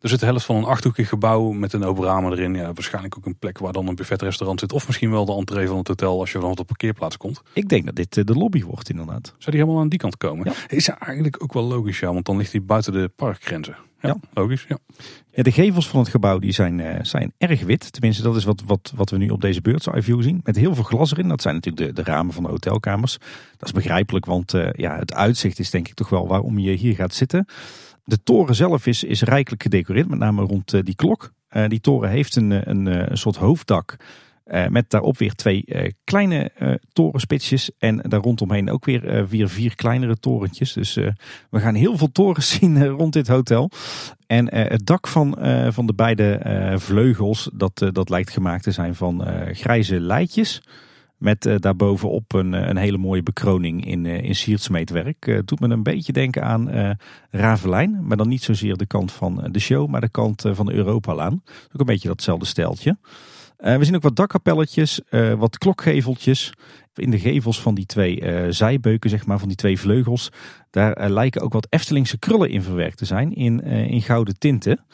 Er zit de helft van een achthoekig gebouw met een open ramen erin. Ja, waarschijnlijk ook een plek waar dan een buffetrestaurant zit. Of misschien wel de entree van het hotel als je vanaf de parkeerplaats komt. Ik denk dat dit eh, de lobby wordt inderdaad. Zou die helemaal aan die kant komen? Ja. Is eigenlijk ook wel logisch, ja. Want dan ligt hij buiten de parkgrenzen. Ja, Ja. logisch, ja. Ja, de gevels van het gebouw die zijn, eh, zijn erg wit. Tenminste, dat is wat, wat, wat we nu op deze view zien. Met heel veel glas erin. Dat zijn natuurlijk de, de ramen van de hotelkamers. Dat is begrijpelijk, want eh, ja, het uitzicht is denk ik toch wel waarom je hier gaat zitten. De toren zelf is, is rijkelijk gedecoreerd, met name rond eh, die klok. Eh, die toren heeft een, eh, een, een soort hoofddak. met daarop weer twee kleine eh, torenspitsjes. En daar rondomheen ook weer, weer vier kleinere torentjes. Dus we gaan heel veel torens zien rond dit hotel. En het dak van, van de beide vleugels, dat, dat lijkt gemaakt te zijn van grijze leitjes. Met eh, daarbovenop een, eh, een hele mooie bekroning in, eh, in siertsmeetwerk. Doet me een beetje denken aan Ravelijn. Maar dan niet zozeer de kant van de show, maar de kant van de Europalaan. Ook een beetje datzelfde steltje. We zien ook wat dakkapelletjes, wat klokgeveltjes. In de gevels van die twee zijbeuken, zeg maar, van die twee vleugels. Daar lijken ook wat Eftelingse krullen in verwerkt te zijn, in, in gouden tinten.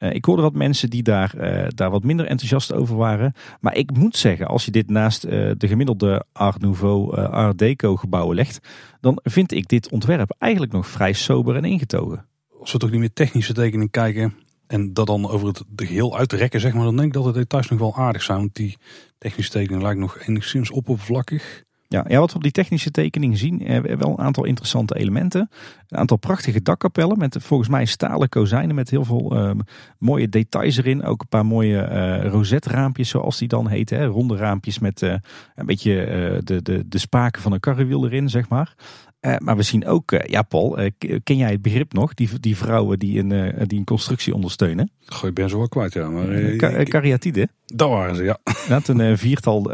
Eh, ik hoorde wat mensen die daar, eh, daar wat minder enthousiast over waren. Maar ik moet zeggen, als je dit naast eh, de gemiddelde Art Nouveau, Art Deco gebouwen legt, dan vind ik dit ontwerp eigenlijk nog vrij sober en ingetogen. Als we toch niet meer technische tekening kijken en dat dan over het geheel uitrekken, zeg maar, dan denk ik dat de details nog wel aardig zijn. Want die technische tekening lijkt nog enigszins oppervlakkig. Ja, ja, wat we op die technische tekening zien, eh, wel een aantal interessante elementen. Een aantal prachtige dakkapellen met volgens mij stalen kozijnen met heel veel ehm, mooie details erin. Ook een paar mooie eh rozetraampjes zoals die dan heten. Hè? Ronde raampjes met eh, een beetje eh, de, de, de spaken van een karrewiel erin, zeg maar. Eh, maar we zien ook, eh, ja Paul, eh, ken jij het begrip nog? Die, die vrouwen die een, die een constructie ondersteunen. Goh, ik ben zo wel kwijt, ja. Maar Ka- Kariatide. dat waren ze, ja. Inderdaad, een viertal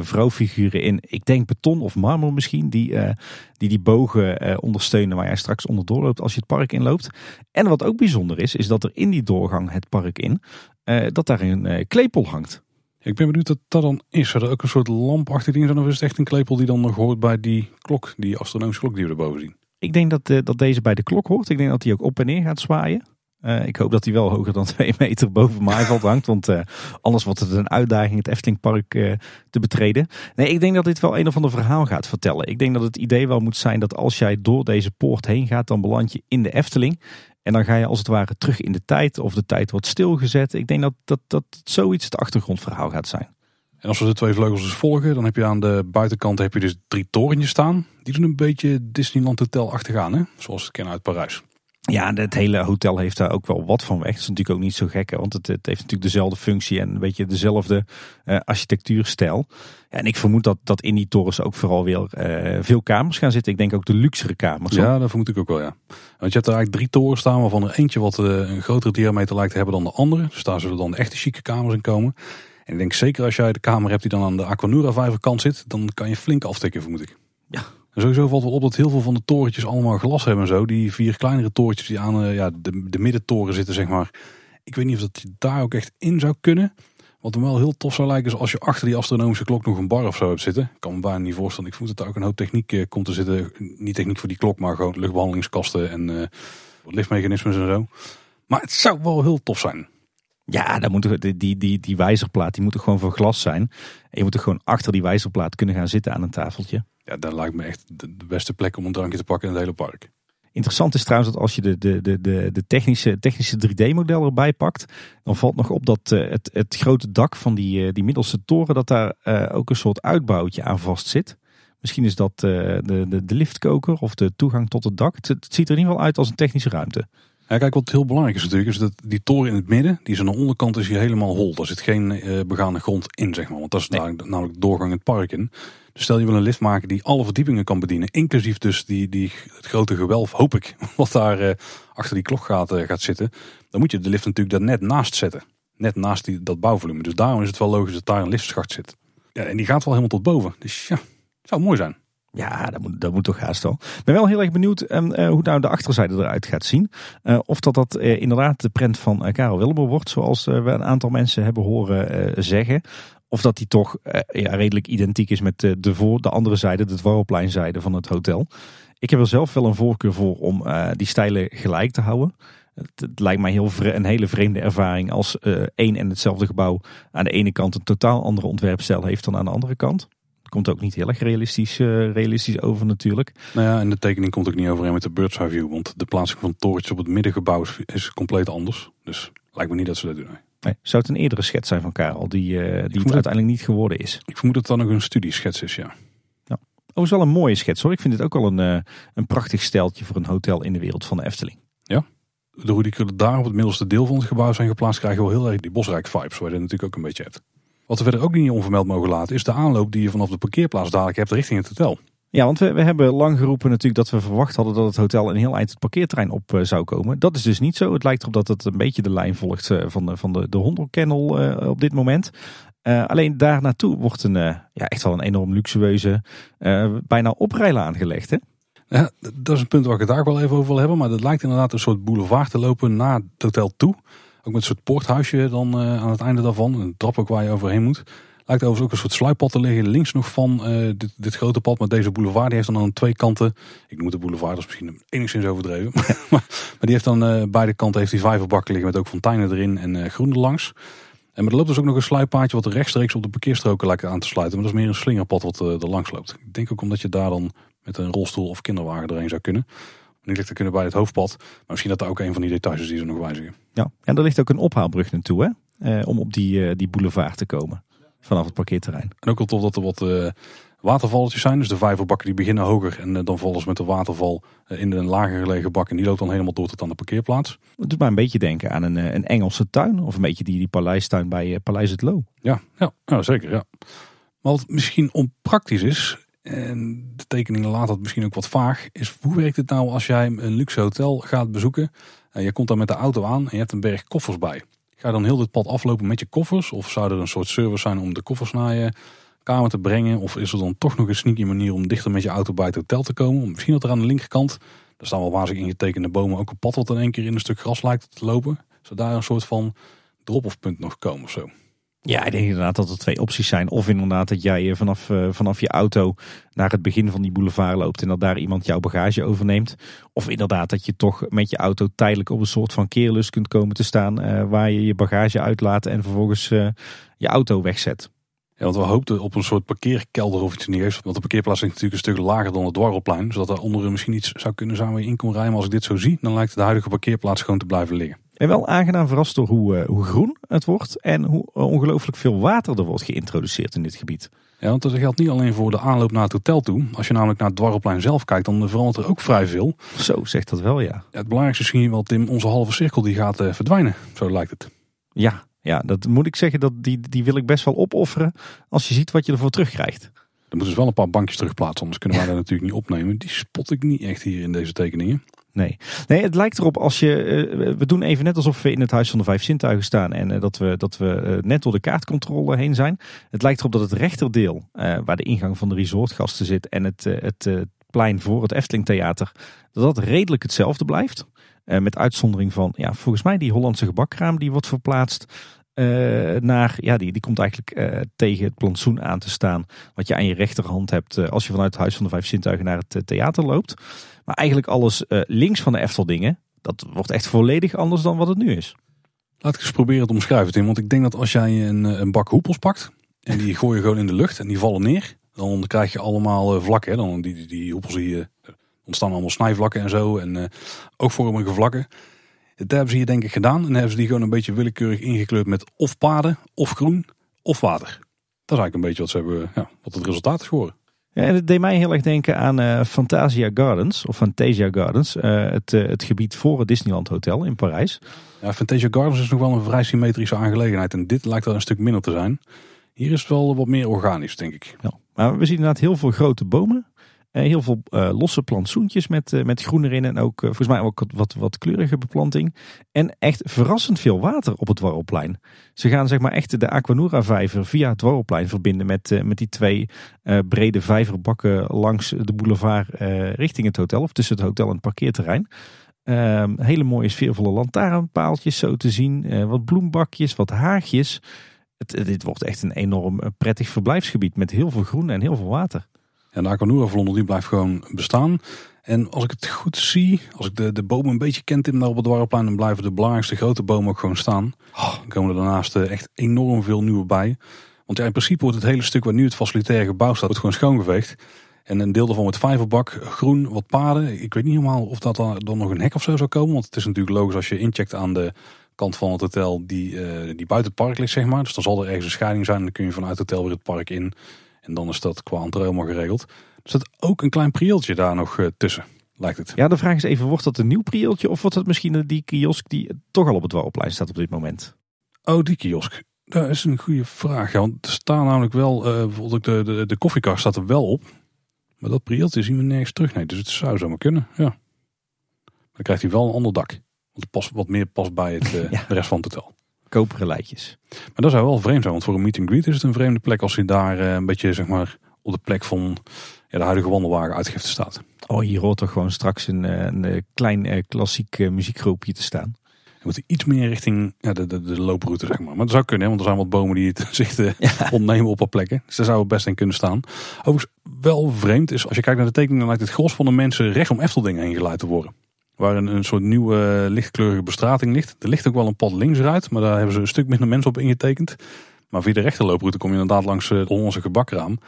vrouwfiguren in, ik denk beton of marmer misschien, die die, die bogen ondersteunen waar jij straks onderdoor loopt als je het park inloopt. En wat ook bijzonder is, is dat er in die doorgang het park in, dat daar een klepel hangt. Ik ben benieuwd wat dat dan is. Er ook een soort lampachtig ding zijn? Of is het echt een klepel die dan nog hoort bij die klok, die astronomische klok die we erboven zien? Ik denk dat, eh, dat deze bij de klok hoort. Ik denk dat die ook op en neer gaat zwaaien. Eh, ik hoop dat hij wel hoger dan twee meter boven Maaiveld hangt. Want eh, anders wordt het een uitdaging het Eftelingpark te betreden. Nee, ik denk dat dit wel een of ander verhaal gaat vertellen. Ik denk dat het idee wel moet zijn dat als jij door deze poort heen gaat, dan beland je in de Efteling. En dan ga je als het ware terug in de tijd. Of de tijd wordt stilgezet. Ik denk dat, dat, dat zoiets het achtergrondverhaal gaat zijn. En als we de twee vleugels dus volgen, dan heb je aan de buitenkant heb je dus drie torentjes staan. Die doen een beetje Disneyland Hotel-achtig aan, hè? zoals we het kennen uit Parijs. Ja, het hele hotel heeft daar ook wel wat van weg. Dat is natuurlijk ook niet zo gek, hè, want het, het heeft natuurlijk dezelfde functie en een beetje dezelfde eh, architectuurstijl. Ja, en ik vermoed dat, dat in die torens ook vooral weer eh, veel kamers gaan zitten. Ik denk ook de luxere kamers. Ja, dat vermoed ik ook wel, ja. Want je hebt er eigenlijk drie torens staan, waarvan er eentje wat eh, een grotere diameter lijkt te hebben dan de andere. Dus daar zullen dan de echte chique kamers in komen. En ik denk zeker als jij de kamer hebt die dan aan de Aquanura vijverkant zit, dan kan je flink aftikken, vermoed ik. Ja. En sowieso valt wel op dat heel veel van de torentjes allemaal glas hebben en zo. Die vier kleinere torentjes die aan eh, ja, de, de middentoren zitten, zeg maar. Ik weet niet of dat je daar ook echt in zou kunnen. Wat hem wel heel tof zou lijken is als je achter die astronomische klok nog een bar of zo hebt zitten. Ik kan me bijna niet voorstellen. Ik voel dat er ook een hoop techniek eh, komt te zitten. Niet techniek voor die klok, maar gewoon luchtbehandelingskasten en uh, liftmechanismes en zo. Maar het zou wel heel tof zijn. Ja, dan moet die, die, die, die wijzerplaat die moet er gewoon van glas zijn. En je moet er gewoon achter die wijzerplaat kunnen gaan zitten aan een tafeltje. Ja, dat lijkt me echt de, beste plek om een drankje te pakken in het hele park. Interessant is trouwens dat als je de, de, de, de, technische, technische 3D-model erbij pakt, dan valt nog op dat uh, het, het grote dak van die, uh, die middelste toren, dat daar uh, ook een soort uitbouwtje aan vast zit. Misschien is dat de, de, de liftkoker of de toegang tot het dak. Het, het, ziet er in ieder geval uit als een technische ruimte. Ja, kijk, wat heel belangrijk is natuurlijk, is dat die toren in het midden, die is aan de onderkant is hier helemaal hol. Daar zit geen uh, begane grond in, zeg maar. Want dat is nee. namelijk, de doorgang het park in. Dus stel je wil een lift maken die alle verdiepingen kan bedienen, inclusief dus die, die, het grote gewelf, hoop ik, wat daar uh, achter die klok gaat, uh, gaat zitten. Dan moet je de lift natuurlijk daar net naast zetten. Net naast die, dat bouwvolume. Dus daarom is het wel logisch dat daar een liftschacht zit. Ja, en die gaat wel helemaal tot boven. Dus ja, zou mooi zijn. Ja, dat moet, dat moet toch haast wel. Ik ben wel heel erg benieuwd um, uh, hoe nou de achterzijde eruit gaat zien. Uh, of dat dat uh, inderdaad de prent van Karel Willemer wordt, zoals we een aantal mensen hebben horen zeggen. Of dat die toch redelijk identiek is met de, voor, de andere zijde, de dwarrelpleinzijde van het hotel. Ik heb er zelf wel een voorkeur voor om die stijlen gelijk te houden. Het, het lijkt mij heel een hele vreemde ervaring als één en hetzelfde gebouw aan de ene kant een totaal andere ontwerpstijl heeft dan aan de andere kant. Komt ook niet heel erg realistisch, uh, realistisch over natuurlijk. Nou ja, en de tekening komt ook niet overeen met de bird's eye view. Want de plaatsing van torentjes op het middengebouw is, is, compleet anders. Dus lijkt me niet dat ze dat doen. Nee. zou het een eerdere schets zijn van Karel, die, uh, die het uiteindelijk niet geworden is? Ik vermoed dat het dan nog een studieschets is, ja. ja. Overigens wel een mooie schets hoor. Ik vind het ook wel een, uh, een prachtig steltje voor een hotel in de wereld van de Efteling. Ja, de die daar op het middelste deel van het gebouw zijn geplaatst, krijgen we wel heel erg die bosrijk vibes, waar je natuurlijk ook een beetje hebt. Wat we verder ook niet onvermeld mogen laten, is de aanloop die je vanaf de parkeerplaats dadelijk hebt richting het hotel. Ja, want we, we hebben lang geroepen natuurlijk dat we verwacht hadden dat het hotel een heel eind het parkeerterrein op uh, zou komen. Dat is dus niet zo. Het lijkt erop dat het een beetje de lijn volgt uh, van de, van de, de Hondelkennel uh, op dit moment. alleen daar naartoe wordt een, ja, echt wel een enorm luxueuze, bijna oprijlaan aangelegd. Hè? Ja, dat is een punt waar ik het daar wel even over wil hebben. Maar dat lijkt inderdaad een soort boulevard te lopen naar het hotel toe. Ook met een soort poorthuisje dan uh, aan het einde daarvan. Een trap ook waar je overheen moet. Lijkt overigens ook een soort sluippad te liggen links nog van uh, dit, dit, grote pad met deze boulevard. Die heeft dan aan twee kanten. Ik noem het de boulevard, dat is misschien enigszins overdreven. maar, die heeft dan uh, beide kanten heeft die vijverbakken liggen met ook fonteinen erin en groen erlangs. En er loopt dus ook nog een sluippaadje wat rechtstreeks op de parkeerstroken lijkt aan te sluiten. Maar dat is meer een slingerpad wat er langs loopt. Ik denk ook omdat je daar dan met een rolstoel of kinderwagen erheen zou kunnen. Nu ligt er kunnen bij het hoofdpad. Maar misschien dat er ook een van die details is die ze nog wijzigen. Ja, en er ligt ook een ophaalbrug naartoe hè? Eh, om op die, uh, die boulevard te komen. Vanaf het parkeerterrein. En ook wel tof dat er wat uh, watervalletjes zijn. Dus de vijverbakken die beginnen hoger. En uh, dan vallen ze met de waterval in een lager gelegen bak. En die loopt dan helemaal door tot aan de parkeerplaats. Het doet mij een beetje denken aan een, een Engelse tuin. Of een beetje die, die paleistuin bij Paleis het Loo. Ja, ja, ja, zeker. Ja. Maar wat misschien onpraktisch is, en de tekeningen laat dat misschien ook wat vaag, is hoe werkt het nou als jij een luxe hotel gaat bezoeken en je komt daar met de auto aan en je hebt een berg koffers bij. Ga je dan heel dit pad aflopen met je koffers of zou er een soort service zijn om de koffers naar je kamer te brengen of is er dan toch nog een sneaky manier om dichter met je auto bij het hotel te komen? Misschien dat er aan de linkerkant, daar staan wel wazig ingetekende bomen, ook een pad wat in één keer in een stuk gras lijkt te lopen. Zou daar een soort van drop-off punt nog komen of zo? Ja, ik denk inderdaad dat er twee opties zijn. Of inderdaad dat jij vanaf, uh, vanaf je auto naar het begin van die boulevard loopt en dat daar iemand jouw bagage overneemt. Of inderdaad dat je toch met je auto tijdelijk op een soort van keerlus kunt komen te staan uh, waar je je bagage uitlaat en vervolgens je auto wegzet. Ja, want we hoopten op een soort parkeerkelder of iets neer. Want de parkeerplaats ligt natuurlijk een stuk lager dan het dwarrelplein. Zodat er onder misschien iets zou kunnen zijn waar in rijden. Maar als ik dit zo zie, dan lijkt de huidige parkeerplaats gewoon te blijven liggen ben wel aangenaam verrast door hoe, uh, hoe groen het wordt en hoe uh, ongelooflijk veel water er wordt geïntroduceerd in dit gebied. Ja, want dat geldt niet alleen voor de aanloop naar het hotel toe. Als je namelijk naar het dwarrelplein zelf kijkt, dan verandert er ook vrij veel. Zo zegt dat wel, ja. het belangrijkste is misschien wel, Tim, onze halve cirkel die gaat uh, verdwijnen. Zo lijkt het. Ja, ja, dat moet ik zeggen, dat die, die wil ik best wel opofferen als je ziet wat je ervoor terugkrijgt. Er moeten dus wel een paar bankjes terugplaatsen, anders kunnen wij dat natuurlijk niet opnemen. Die spot ik niet echt hier in deze tekeningen. Nee. nee, het lijkt erop als je. Uh, we doen even net alsof we in het Huis van de Vijf Zintuigen staan. En uh, dat we, dat we uh, net door de kaartcontrole heen zijn. Het lijkt erop dat het rechterdeel, waar de ingang van de resortgasten zit. en het, het plein voor het Efteling Theater. dat dat redelijk hetzelfde blijft. met uitzondering van, ja, volgens mij die Hollandse gebakkraam die wordt verplaatst. naar, ja, die, die komt eigenlijk tegen het plantsoen aan te staan. Wat je aan je rechterhand hebt als je vanuit het Huis van de Vijf Zintuigen naar het theater loopt. Maar eigenlijk alles links van de Efteldingen, dat wordt echt volledig anders dan wat het nu is. Laat ik eens proberen te omschrijven, Tim. Want ik denk dat als jij een, een bak hoepels pakt en die gooi je gewoon in de lucht en die vallen neer, dan krijg je allemaal vlakken. Hè? Dan die, die, die hoepels die ontstaan allemaal snijvlakken en zo. En ook vormige vlakken. Dat hebben ze hier denk ik gedaan. En hebben ze die gewoon een beetje willekeurig ingekleurd met of paden, of groen, of water. Dat is eigenlijk een beetje wat, ze hebben, ja, wat het resultaat is geworden. En het deed mij heel erg denken aan uh, Fantasia Gardens, of Fantasia Gardens. Uh, het, het gebied voor het Disneyland Hotel in Parijs. Ja, Fantasia Gardens is nog wel een vrij symmetrische aangelegenheid. En dit lijkt wel een stuk minder te zijn. Hier is het wel wat meer organisch, denk ik. Ja, maar we zien inderdaad heel veel grote bomen. Uh, heel veel uh, losse plantsoentjes met, uh, met groen erin. En ook volgens mij ook wat, wat kleurige beplanting. En echt verrassend veel water op het Dwarrelplein. Ze gaan zeg maar echt de Aquanura vijver via het Dwarrelplein verbinden met, met die twee brede vijverbakken langs de boulevard richting het hotel. Of tussen het hotel en het parkeerterrein. Ehm, hele mooie sfeervolle lantaarnpaaltjes zo te zien. wat bloembakjes, wat haagjes. Het, dit wordt echt een enorm prettig verblijfsgebied met heel veel groen en heel veel water. En de Aquanura Vlonder die blijft gewoon bestaan. En als ik het goed zie, als ik de, de bomen een beetje kent in daar op het Dwarrelplein, dan blijven de belangrijkste grote bomen ook gewoon staan. Oh. Dan komen er daarnaast eh, echt enorm veel nieuwe bij. Want ja, in principe wordt het hele stuk waar nu het facilitaire gebouw staat, wordt gewoon schoongeveegd. En een deel daarvan met vijverbak, groen, wat paden. Ik weet niet helemaal of dat dan nog een hek of zo zou komen. Want het is natuurlijk logisch als je incheckt aan de kant van het hotel die, uh, die buiten het park ligt, zeg maar. Dus dan zal er ergens een scheiding zijn. Dan kun je vanuit het hotel weer het park in. En dan is dat qua entree helemaal geregeld. Er zit ook een klein prieeltje daar nog uh, tussen, lijkt het. Ja, de vraag is even, wordt dat een nieuw prieeltje of wordt dat misschien die kiosk die toch al op het Wouwplein staat op dit moment? Oh, die kiosk. Dat is een goede vraag. Ja, want er staan namelijk wel, uh, bijvoorbeeld de, de, de koffiekar staat er wel op. Maar dat prieltje zien we nergens terug. Nee, dus het zou zomaar kunnen, ja. Dan krijgt hij wel een ander dak. Want het past wat meer past bij het, uh, ja. de rest van het hotel koperen leidjes. Maar dat zou wel vreemd zijn, want voor een meet and greet is het een vreemde plek als hij daar uh, een beetje zeg maar op de plek van ja, de huidige wandelwagen uitgifte staat. Oh, hier hoort toch gewoon straks een, eh, een eh, klein klassiek muziekgroepje te staan. Je moet iets meer richting ja, de, de, de looproute, zeg maar. Maar dat zou kunnen, want er zijn wat bomen die het zich ontnemen op een plekken. Dus daar zou het best in kunnen staan. Overigens, wel vreemd is, als je kijkt naar de tekening, dan lijkt het gros van de mensen recht om Eftelding heen geleid te worden. Waar een, een soort nieuwe lichtkleurige bestrating ligt. Er ligt ook wel een pad linksruit, maar daar hebben ze een stuk minder mensen op ingetekend. Maar via de rechterlooproute kom je inderdaad langs uh, onze gebakraam.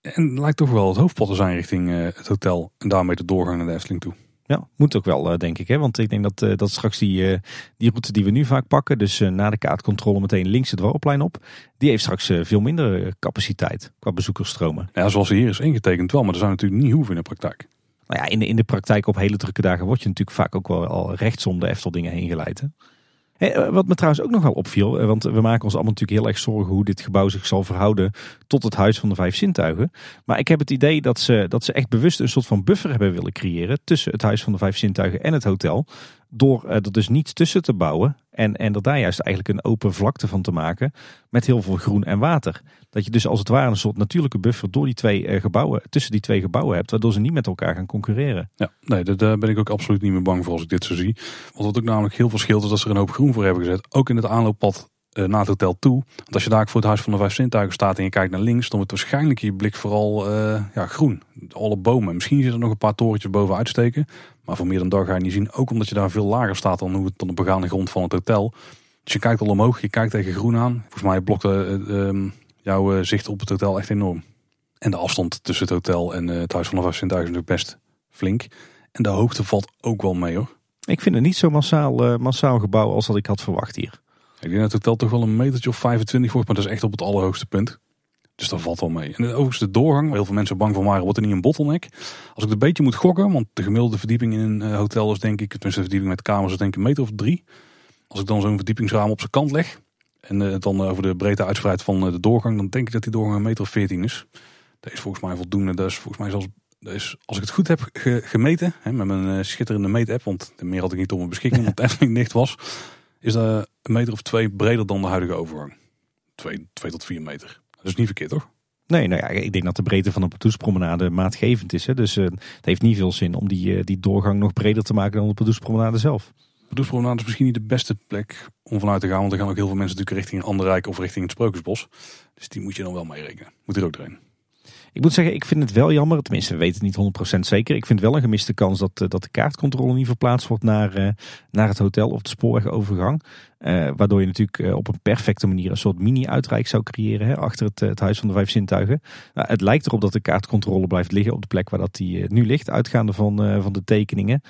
En het lijkt toch wel het hoofdpad te zijn richting uh, het hotel. En daarmee de doorgang naar de Efteling toe. Ja, moet ook wel, uh, denk ik. Hè? Want ik denk dat, dat straks die, die route die we nu vaak pakken, dus na de kaartcontrole meteen links het dwarrelplein op, die heeft straks veel minder capaciteit qua bezoekersstromen. Ja, zoals hier is ingetekend wel, maar dat zou natuurlijk niet hoeven in de praktijk. Nou ja, in de, in de praktijk op hele drukke dagen word je natuurlijk vaak ook wel al rechtsom de Efteldingen heen geleid. Hè? wat me trouwens ook nog wel opviel, want we maken ons allemaal natuurlijk heel erg zorgen hoe dit gebouw zich zal verhouden tot het Huis van de Vijf Zintuigen. Maar ik heb het idee dat ze, dat ze echt bewust een soort van buffer hebben willen creëren tussen het Huis van de Vijf Zintuigen en het hotel. Door er dus niets tussen te bouwen en, en er daar juist eigenlijk een open vlakte van te maken met heel veel groen en water. Dat je dus als het ware een soort natuurlijke buffer door die twee eh, gebouwen, tussen die twee gebouwen hebt, waardoor ze niet met elkaar gaan concurreren. Ja, nee, daar ben ik ook absoluut niet meer bang voor als ik dit zo zie. Want wat ook namelijk heel veel scheelt is dat ze er een hoop groen voor hebben gezet. Ook in het aanlooppad naar het hotel toe. Want als je daar voor het Huis van de Vijf Zintuigen staat en je kijkt naar links, dan wordt waarschijnlijk je blik vooral uh, ja, groen. Alle bomen. Misschien zitten er nog een paar torentjes boven uitsteken. Maar voor meer dan dag ga je niet zien. Ook omdat je daar veel lager staat dan hoe het dan de begane grond van het hotel. Dus je kijkt al omhoog, je kijkt tegen groen aan. Volgens mij blokt uh, jouw zicht op het hotel echt enorm. En de afstand tussen het hotel en het Huis van de Vijf Zintuigen is natuurlijk best flink. En de hoogte valt ook wel mee hoor. Ik vind het niet zo massaal, massaal gebouw als dat ik had verwacht hier. Ik denk dat het toch wel een metertje of 25 wordt, maar dat is echt op het allerhoogste punt. Dus dat valt wel mee. En overigens de doorgang, waar heel veel mensen bang van waren, wordt er niet een bottleneck. Als ik een beetje moet gokken, want de gemiddelde verdieping in een eh, hotel is denk ik, tenminste de verdieping met kamers is denk ik een meter of drie. Als ik dan zo'n verdiepingsraam op zijn kant leg en het dan over de breedte uitspreid van eh, de doorgang, dan denk ik dat die doorgang een meter of 14 is. Dat is volgens mij voldoende. Dat is volgens mij zelfs, dat is, als ik het goed heb gemeten, hè, met mijn schitterende meet-app, want meer had ik niet op mijn beschikking, omdat het Efteling dicht was is dat een meter of twee breder dan de huidige overgang. Twee, twee tot vier meter. Dat is niet verkeerd, toch? Nee, nou ja, ik denk dat de breedte van de Pardoespromenade maatgevend is. Hè? Dus uh, het heeft niet veel zin om die, uh, die doorgang nog breder te maken dan de Pardoespromenade zelf. Bedoelspromenade is misschien niet de beste plek om vanuit te gaan. Want er gaan ook heel veel mensen natuurlijk richting Anderrijk of richting het Sprookjesbos. Dus die moet je dan wel mee rekenen. Moet er ook doorheen. Ik moet zeggen, ik vind het wel jammer. Tenminste, we weten het niet 100% zeker. Ik vind wel een gemiste kans dat, eh, dat de kaartcontrole niet verplaatst wordt naar, uh, naar het hotel of de spoorwegovergang. Uh, waardoor je natuurlijk op een perfecte manier een soort mini-uitrijk zou creëren hè, achter het, het Huis van de Vijf Zintuigen. Nou, het lijkt erop dat de kaartcontrole blijft liggen op de plek waar dat die nu ligt, uitgaande van, van de tekeningen.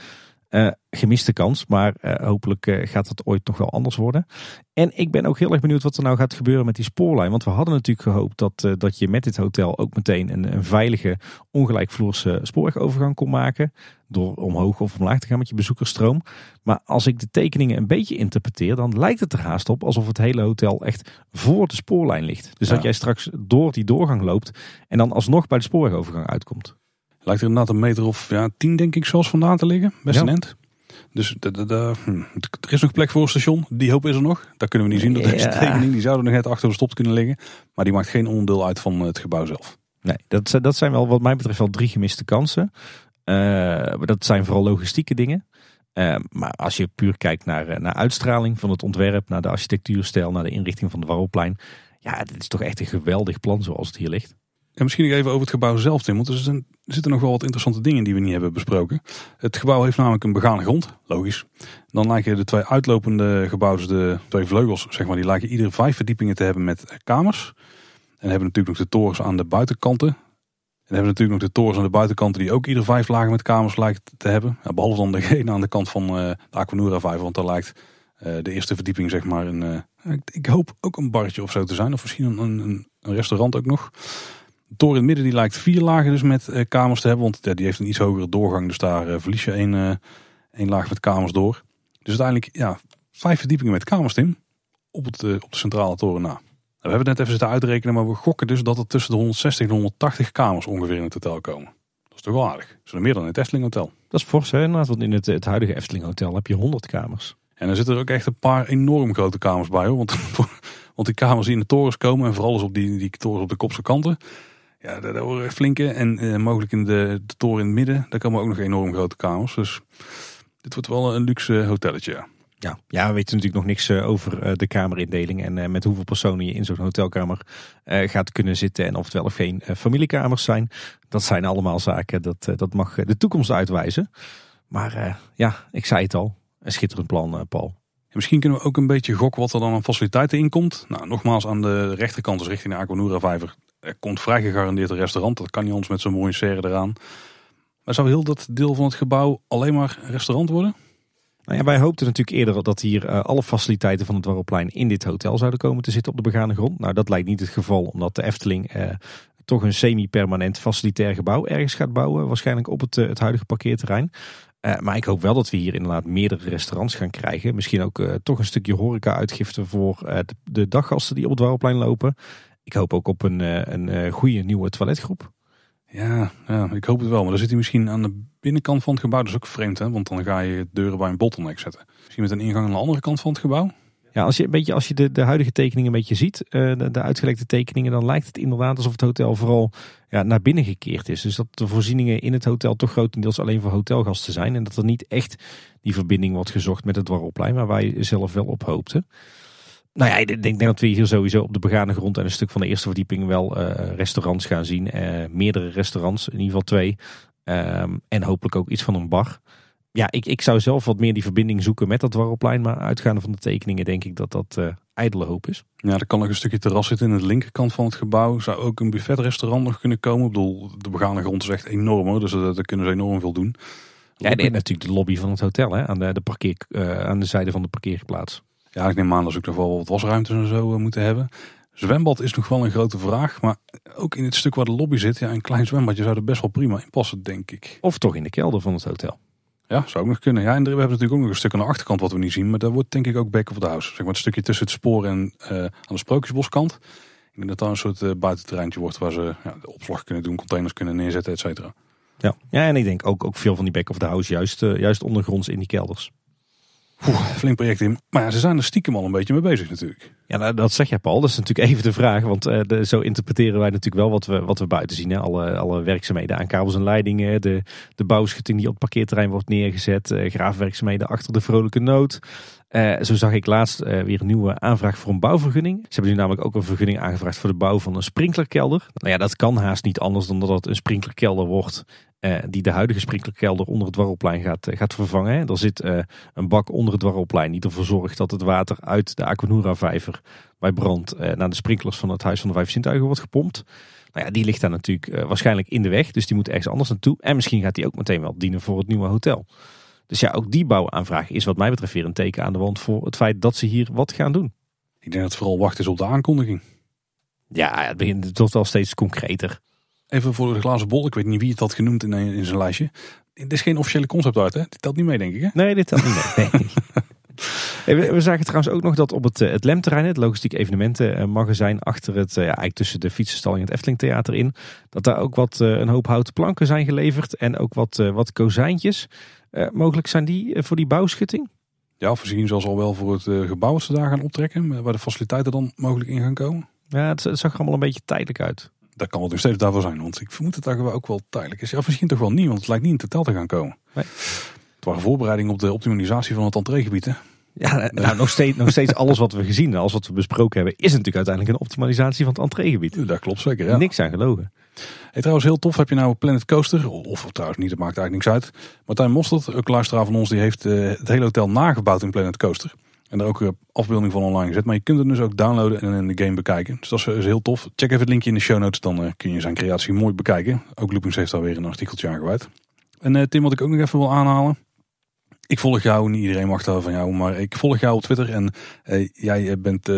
Uh, gemiste kans, maar uh, hopelijk uh, gaat het ooit nog wel anders worden. En ik ben ook heel erg benieuwd wat er nou gaat gebeuren met die spoorlijn. Want we hadden natuurlijk gehoopt dat, dat je met dit hotel ook meteen een, een veilige, ongelijkvloerse spoorwegovergang kon maken. Door omhoog of omlaag te gaan met je bezoekersstroom. Maar als ik de tekeningen een beetje interpreteer, dan lijkt het er haast op alsof het hele hotel echt voor de spoorlijn ligt. Dus ja. dat jij straks door die doorgang loopt en dan alsnog bij de spoorwegovergang uitkomt. Lijkt er inderdaad een meter of ja, tien denk ik zoals vandaan te liggen. Best ja. een end. Dus de, de, de, hm, er is nog plek voor een station. Die hoop is er nog. Dat kunnen we niet zien. Dat is ja. tekening. Die zouden nog net achter de stop kunnen liggen. Maar die maakt geen onderdeel uit van het gebouw zelf. Nee, dat, dat zijn wel wat mij betreft wel drie gemiste kansen. Uh, dat zijn vooral logistieke dingen. Uh, maar als je puur kijkt naar, naar uitstraling van het ontwerp, naar de architectuurstijl, naar de inrichting van de Warrelplein. Ja, dit is toch echt een geweldig plan zoals het hier ligt. En misschien nog even over het gebouw zelf, Tim. Want er, zitten nog wel wat interessante dingen die we niet hebben besproken. Het gebouw heeft namelijk een begane grond, logisch. Dan lijken de twee uitlopende gebouwen, de twee vleugels, zeg maar, die lijken iedere vijf verdiepingen te hebben met kamers. En hebben natuurlijk nog de torens aan de buitenkanten. En hebben natuurlijk nog de torens aan de buitenkanten die ook ieder vijf lagen met kamers lijken te hebben. Ja, behalve dan degene aan de kant van uh, de Aquanura vijver, want daar lijkt uh, de eerste verdieping zeg maar een, uh, ik, hoop ook een barretje of zo te zijn. Of misschien een, een restaurant ook nog. De toren in het midden die lijkt vier lagen dus met uh, kamers te hebben. Want ja, die heeft een iets hogere doorgang. Dus daar uh, verlies je één, uh, één laag met kamers door. Dus uiteindelijk ja, vijf verdiepingen met kamers, Tim. Op, het, op de centrale toren na. Nou, we hebben het net even zitten uitrekenen. Maar we gokken dus dat er tussen de 160 en 180 kamers ongeveer in het hotel komen. Dat is toch wel aardig. Dat is meer dan in het Efteling Hotel. Dat is fors hè. Want in het, het huidige Efteling Hotel heb je 100 kamers. En er zitten er ook echt een paar enorm grote kamers bij. Hoor. Want, want die kamers die in de torens komen. En vooral dus op die, die torens op de kopse kanten. Ja, daar horen flinke. En uh, mogelijk in de, de, toren in het midden, daar komen ook nog enorm grote kamers. Dus dit wordt wel een luxe hotelletje. Ja. Ja, ja, we weten natuurlijk nog niks over uh, de kamerindeling en met hoeveel personen je in zo'n hotelkamer gaat kunnen zitten en of het wel of geen familiekamers zijn. Dat zijn allemaal zaken, dat, dat mag de toekomst uitwijzen. Maar ja, ik zei het al, een schitterend plan, Paul. En misschien kunnen we ook een beetje gokken wat er dan aan faciliteiten in komt. Nou, nogmaals, aan de rechterkant, dus richting de Aquanura vijver, er komt vrij gegarandeerd een restaurant. Dat kan niet ons met zo'n mooie serre eraan. Maar zou heel dat deel van het gebouw alleen maar restaurant worden? Nou ja, wij hoopten natuurlijk eerder dat hier uh, alle faciliteiten van het Warrelplein in dit hotel zouden komen te zitten op de begane grond. Nou, dat lijkt niet het geval, omdat de Efteling uh, toch een semi-permanent facilitair gebouw ergens gaat bouwen. Waarschijnlijk op het, uh, het huidige parkeerterrein. maar ik hoop wel dat we hier inderdaad meerdere restaurants gaan krijgen. Misschien ook toch een stukje horeca-uitgifte voor de, de daggasten die op het Warrelplein lopen. Ik hoop ook op een, eh, een, eh, goede nieuwe toiletgroep. Ja, ja, ik hoop het wel. Maar dan zit hij misschien aan de binnenkant van het gebouw. Dat is ook vreemd, hè? Want dan ga je deuren bij een bottleneck zetten. Misschien met een ingang aan de andere kant van het gebouw. Ja, als je, een beetje, als je de, de huidige tekeningen een beetje ziet, uh, de, de, uitgelekte tekeningen, dan lijkt het inderdaad alsof het hotel vooral ja, naar binnen gekeerd is. Dus dat de voorzieningen in het hotel toch grotendeels alleen voor hotelgasten zijn. En dat er niet echt die verbinding wordt gezocht met het Warrelplein, waar wij zelf wel op hoopten. Nou ja, ik denk dat we hier sowieso op de begane grond en een stuk van de eerste verdieping wel uh, restaurants gaan zien. Uh, meerdere restaurants, in ieder geval twee. Um, en hopelijk ook iets van een bar. Ja, ik, ik zou zelf wat meer die verbinding zoeken met dat Warrelplein. Maar uitgaande van de tekeningen denk ik dat dat uh, ijdele hoop is. Ja, er kan nog een stukje terras zitten in de linkerkant van het gebouw. Zou ook een buffetrestaurant nog kunnen komen. Ik bedoel, de begane grond is echt enorm hoor. Dus daar kunnen ze enorm veel doen. Ja, en natuurlijk de lobby van het hotel hè, aan, de, de parkeer, aan de zijde van de parkeerplaats. Ja, ik neem aan dat ze ook nog wel wat wasruimtes en zo eh, moeten hebben. Zwembad is nog wel een grote vraag. Maar ook in het stuk waar de lobby zit, ja, een klein zwembadje zou er best wel prima in passen, denk ik. Of toch in de kelder van het hotel. Ja, zou ook nog kunnen. Ja, en we hebben natuurlijk ook nog een stuk aan de achterkant wat we niet zien. Maar dat wordt denk ik ook back of the house. Zeg maar het stukje tussen het spoor en uh, aan de Sprookjesboskant. Ik denk dat daar een soort uh, buitenterreintje wordt waar ze ja, de opslag kunnen doen, containers kunnen neerzetten, et cetera. Ja. ja, en ik denk ook, ook veel van die back of the house juist, uh, juist ondergronds in die kelders. Flink project in. Maar ja, ze zijn er stiekem al een beetje mee bezig natuurlijk. Ja, nou, dat zeg jij Paul. Dat is natuurlijk even de vraag. Want de, zo interpreteren wij natuurlijk wel wat we, wat we buiten zien. Hè? Alle, alle werkzaamheden aan kabels en leidingen. De, de bouwschutting die op het parkeerterrein wordt neergezet. Uh, graafwerkzaamheden achter de vrolijke nood. Uh, zo zag ik laatst weer een nieuwe aanvraag voor een bouwvergunning. Ze hebben nu namelijk ook een vergunning aangevraagd voor de bouw van een sprinklerkelder. Nou ja, dat kan haast niet anders dan dat het een sprinklerkelder wordt uh, die de huidige sprinklerkelder onder het dwarrelplein gaat, gaat vervangen. Er zit een bak onder het dwarrelplein die ervoor zorgt dat het water uit de Aquanura vijver bij brand naar de sprinklers van het Huis van de Vijf Zintuigen wordt gepompt. Nou ja, die ligt daar natuurlijk waarschijnlijk in de weg, dus die moet ergens anders naartoe. En misschien gaat die ook meteen wel dienen voor het nieuwe hotel. Dus ja, ook die bouwaanvraag is wat mij betreft weer een teken aan de wand voor het feit dat ze hier wat gaan doen. Ik denk dat het vooral wachten is op de aankondiging. Ja, het begint het wordt wel steeds concreter. Even voor de glazen bol, ik weet niet wie het had genoemd in, in zijn lijstje. Dit is geen officiële concept art, hè? Dit telt niet mee, denk ik, hè? Nee, dit telt niet mee. Nee. we, zagen trouwens ook nog dat op het, eh, het LEM-terrein, het logistiek evenementenmagazijn, achter het, eh, ja, eigenlijk tussen de fietsenstalling en het Efteling Theater in, dat daar ook wat eh, een hoop houten planken zijn geleverd en ook wat, wat kozijntjes. Mogelijk zijn die voor die bouwschutting? Ja, voorzien zoals al wel voor het gebouw dat ze daar gaan optrekken, waar de faciliteiten dan mogelijk in gaan komen. Ja, het, het zag er allemaal een beetje tijdelijk uit dat kan wel nog steeds daarvoor zijn. Want ik vermoed dat dat ook wel tijdelijk is. Ja, misschien toch wel niet, want het lijkt niet in totaal te gaan komen. Nee. Het waren voorbereidingen op de optimalisatie van het entreegebied. Hè? Ja, nou, nog, steeds, nog steeds alles wat we gezien en alles wat we besproken hebben, is natuurlijk uiteindelijk een optimalisatie van het entreegebied. Dat klopt zeker. Ja. Niks aan gelogen. Hey, trouwens, heel tof heb je nou Planet Coaster. Of trouwens niet, dat maakt eigenlijk niks uit. Martijn Mostert, ook luisteraar van ons, die heeft uh, het hele hotel nagebouwd in Planet Coaster. En daar ook een afbeelding van online gezet. Maar je kunt het dus ook downloaden en in de game bekijken. Dus dat is, heel tof. Check even het linkje in de show notes. Dan uh, kun je zijn creatie mooi bekijken. Ook Loopings heeft daar weer een artikeltje aangeweid. En uh, Tim, wat ik ook nog even wil aanhalen. Ik volg jou, niet iedereen mag daar van jou, maar ik volg jou op Twitter. En uh, jij bent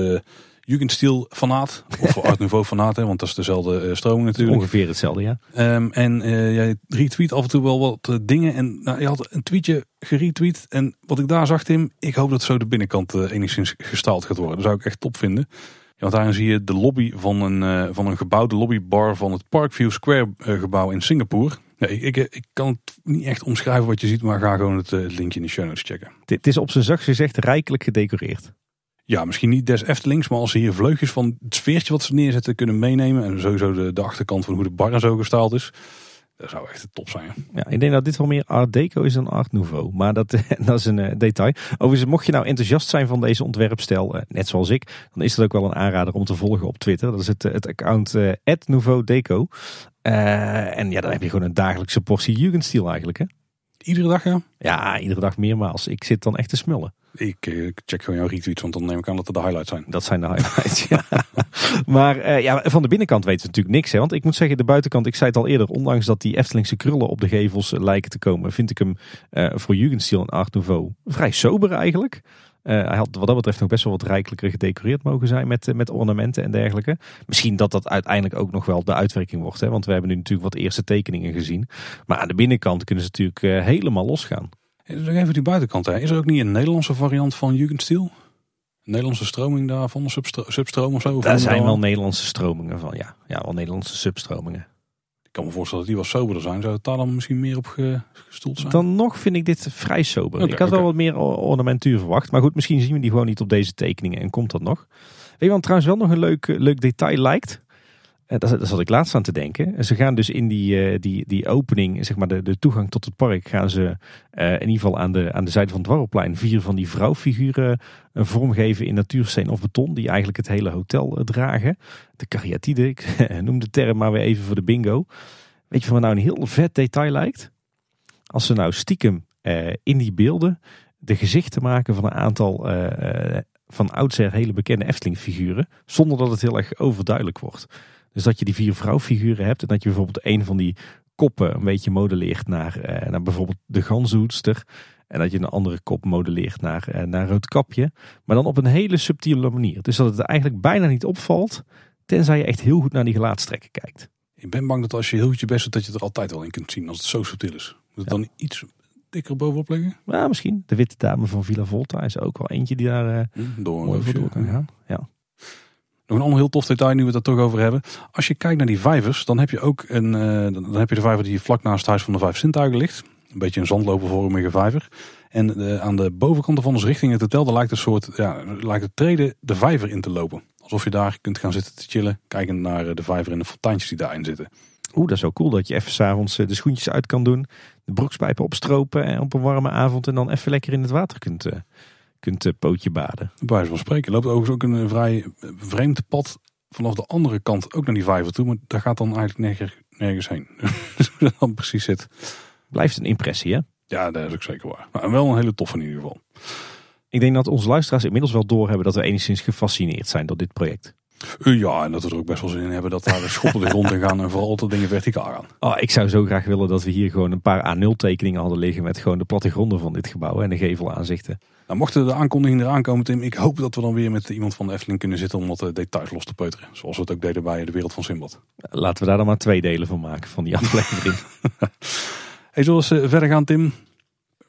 Jugendstil fanaat. Of Art Nouveau fanaat, hè, want dat is dezelfde uh, stroming natuurlijk. Ongeveer hetzelfde, ja. Um, en uh, jij retweet af en toe wel wat uh, dingen. En nou, je had een tweetje geretweet. En wat ik daar zag, Tim, ik hoop dat zo de binnenkant enigszins gestaald gaat worden. Dat zou ik echt top vinden. Ja, want daarin zie je de lobby van een, van een gebouw, de lobbybar van het Parkview Square gebouw in Singapore. Ja, ik, ik, ik, kan het niet echt omschrijven wat je ziet, maar ga gewoon het, het linkje in de show notes checken. Dit is op zijn zachtst gezegd rijkelijk gedecoreerd ja, misschien niet des Eftelings, maar als ze hier vleugjes van het sfeertje wat ze neerzetten kunnen meenemen. En sowieso de, de achterkant van hoe de bar en zo gestaald is. Dat zou echt top zijn. Ja, ik denk dat dit wel meer Art Deco is dan Art Nouveau. Maar dat, dat is een uh, detail. Overigens, mocht je nou enthousiast zijn van deze ontwerpstijl, uh, net zoals ik, dan is het ook wel een aanrader om te volgen op Twitter. Dat is het, het account uh, Nouveau Deco. en ja, dan heb je gewoon een dagelijkse portie Jugendstil eigenlijk. Hè? Iedere dag, ja? Ja, iedere dag meermaals. Ik zit dan echt te smullen. Ik check gewoon jouw retweets, want dan neem ik aan dat het de highlights zijn. Dat zijn de highlights, ja. maar uh, ja, van de binnenkant weten we natuurlijk niks. Hè? Want ik moet zeggen, de buitenkant, ik zei het al eerder, ondanks dat die Eftelingse krullen op de gevels lijken te komen, vind ik hem voor Jugendstil en Art Nouveau vrij sober eigenlijk. Hij had wat dat betreft nog best wel wat rijkelijker gedecoreerd mogen zijn met, met ornamenten en dergelijke. Misschien dat dat uiteindelijk ook nog wel de uitwerking wordt. Hè? Want we hebben nu natuurlijk wat eerste tekeningen gezien. Maar aan de binnenkant kunnen ze natuurlijk helemaal losgaan. Nog even die buitenkant. Hè. Is er ook niet een Nederlandse variant van Jugendstil? Een Nederlandse stroming daarvan, een substro substroom of zo? Daar zijn wel Nederlandse stromingen van, ja. Ja, wel Nederlandse substromingen. Ik kan me voorstellen dat die wat soberder zijn. Zou het daar dan misschien meer op gestoeld zijn? Dan nog vind ik dit vrij sober. ik had wel wat meer ornamentuur verwacht. Maar goed, misschien zien we die gewoon niet op deze tekeningen en komt dat nog. Weet je wat trouwens wel nog een leuk, leuk detail lijkt? Eh, daar zat ik laatst aan te denken. Ze gaan dus in die, eh, die, die opening, zeg maar de, de toegang tot het park, gaan ze uh, in ieder geval aan de, aan de zijde van het Dwarrelplein vier van die vrouwfiguren een vorm geven in natuursteen of beton, die eigenlijk het hele hotel dragen. De kariatide, ik noem de term maar weer even voor de bingo. Weet je van wat nou een heel vet detail lijkt? Als ze nou stiekem in die beelden de gezichten maken van een aantal van oudsher hele bekende Efteling figuren, zonder dat het heel erg overduidelijk wordt. Dus dat je die vier vrouwfiguren hebt en dat je bijvoorbeeld een van die koppen een beetje modelleert naar, eh, naar bijvoorbeeld de ganzenhoedster. En dat je een andere kop modelleert naar, eh, naar Roodkapje. Maar dan op een hele subtiele manier. Dus dat het eigenlijk bijna niet opvalt. Tenzij je echt heel goed naar die gelaatstrekken kijkt. Ik ben bang dat als je heel goed je best doet, dat je er altijd wel in kunt zien. Als het zo subtiel is. Moet het dan iets dikker bovenop leggen? Ja, misschien. De witte dame van Villa Volta is ook wel eentje die daar uh, door, mooi voor door kan gaan. Ja. Nog een ander heel tof detail, nu we het toch over hebben. Als je kijkt naar die vijvers, dan heb je ook een, uh, dan heb je de vijver die vlak naast het Huis van de Vijf Zintuigen ligt. Een beetje een zandlopervormige vijver. En aan de bovenkant van ons richting het hotel, daar lijkt een soort, ja, lijkt het treden de vijver in te lopen. Alsof je daar kunt gaan zitten te chillen, kijkend naar de vijver en de fonteintjes die daarin zitten. Oeh, dat is wel cool dat je even s'avonds de schoentjes uit kan doen. De broekspijpen opstropen en op een warme avond en dan even lekker in het water kunt, kunt pootje baden. Bij wijze van spreken loopt overigens ook een vrij vreemd pad vanaf de andere kant ook naar die vijver toe. Maar daar gaat dan eigenlijk nergens, nergens heen. dus hoe dat dan precies zit. Blijft een impressie hè? Ja, dat is ook zeker waar. Maar wel een hele toffe in ieder geval. Ik denk dat onze luisteraars inmiddels wel doorhebben dat we enigszins gefascineerd zijn door dit project. Ja, en dat we er ook best wel zin in hebben dat daar schoppen de grond in gaan en vooral de dingen verticaal gaan. Oh, ik zou zo graag willen dat we hier gewoon een paar A0 tekeningen hadden liggen met gewoon de plattegronden van dit gebouw en de gevelaanzichten. Nou, mochten de aankondigingen eraan komen, Tim, ik hoop dat we dan weer met iemand van de Efteling kunnen zitten om wat eh, details los te peuteren. Zoals we het ook deden bij de wereld van Simbad. Laten we daar dan maar twee delen van maken, van die aflevering. hey, zullen we verder gaan, Tim?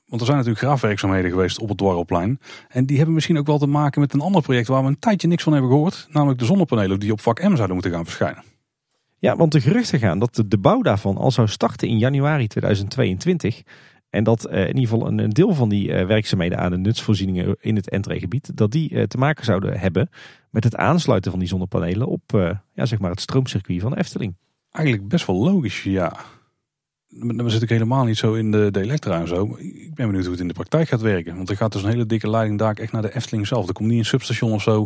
Want er zijn natuurlijk graafwerkzaamheden geweest op het Dwarrelplein. En die hebben misschien ook wel te maken met een ander project waar we een tijdje niks van hebben gehoord. Namelijk de zonnepanelen die op vak M zouden moeten gaan verschijnen. Ja, want de geruchten gaan dat de bouw daarvan al zou starten in januari 2022. En dat uh, in ieder geval een, deel van die uh, werkzaamheden aan de nutsvoorzieningen in het entreegebied, dat die uh, te maken zouden hebben met het aansluiten van die zonnepanelen op ja, zeg maar het stroomcircuit van Efteling. Eigenlijk best wel logisch, ja. Dan zit ik helemaal niet zo in de, de elektra en zo. Ik ben benieuwd hoe het in de praktijk gaat werken. Want er gaat dus een hele dikke leiding daar echt naar de Efteling zelf. Er komt niet een substation of zo,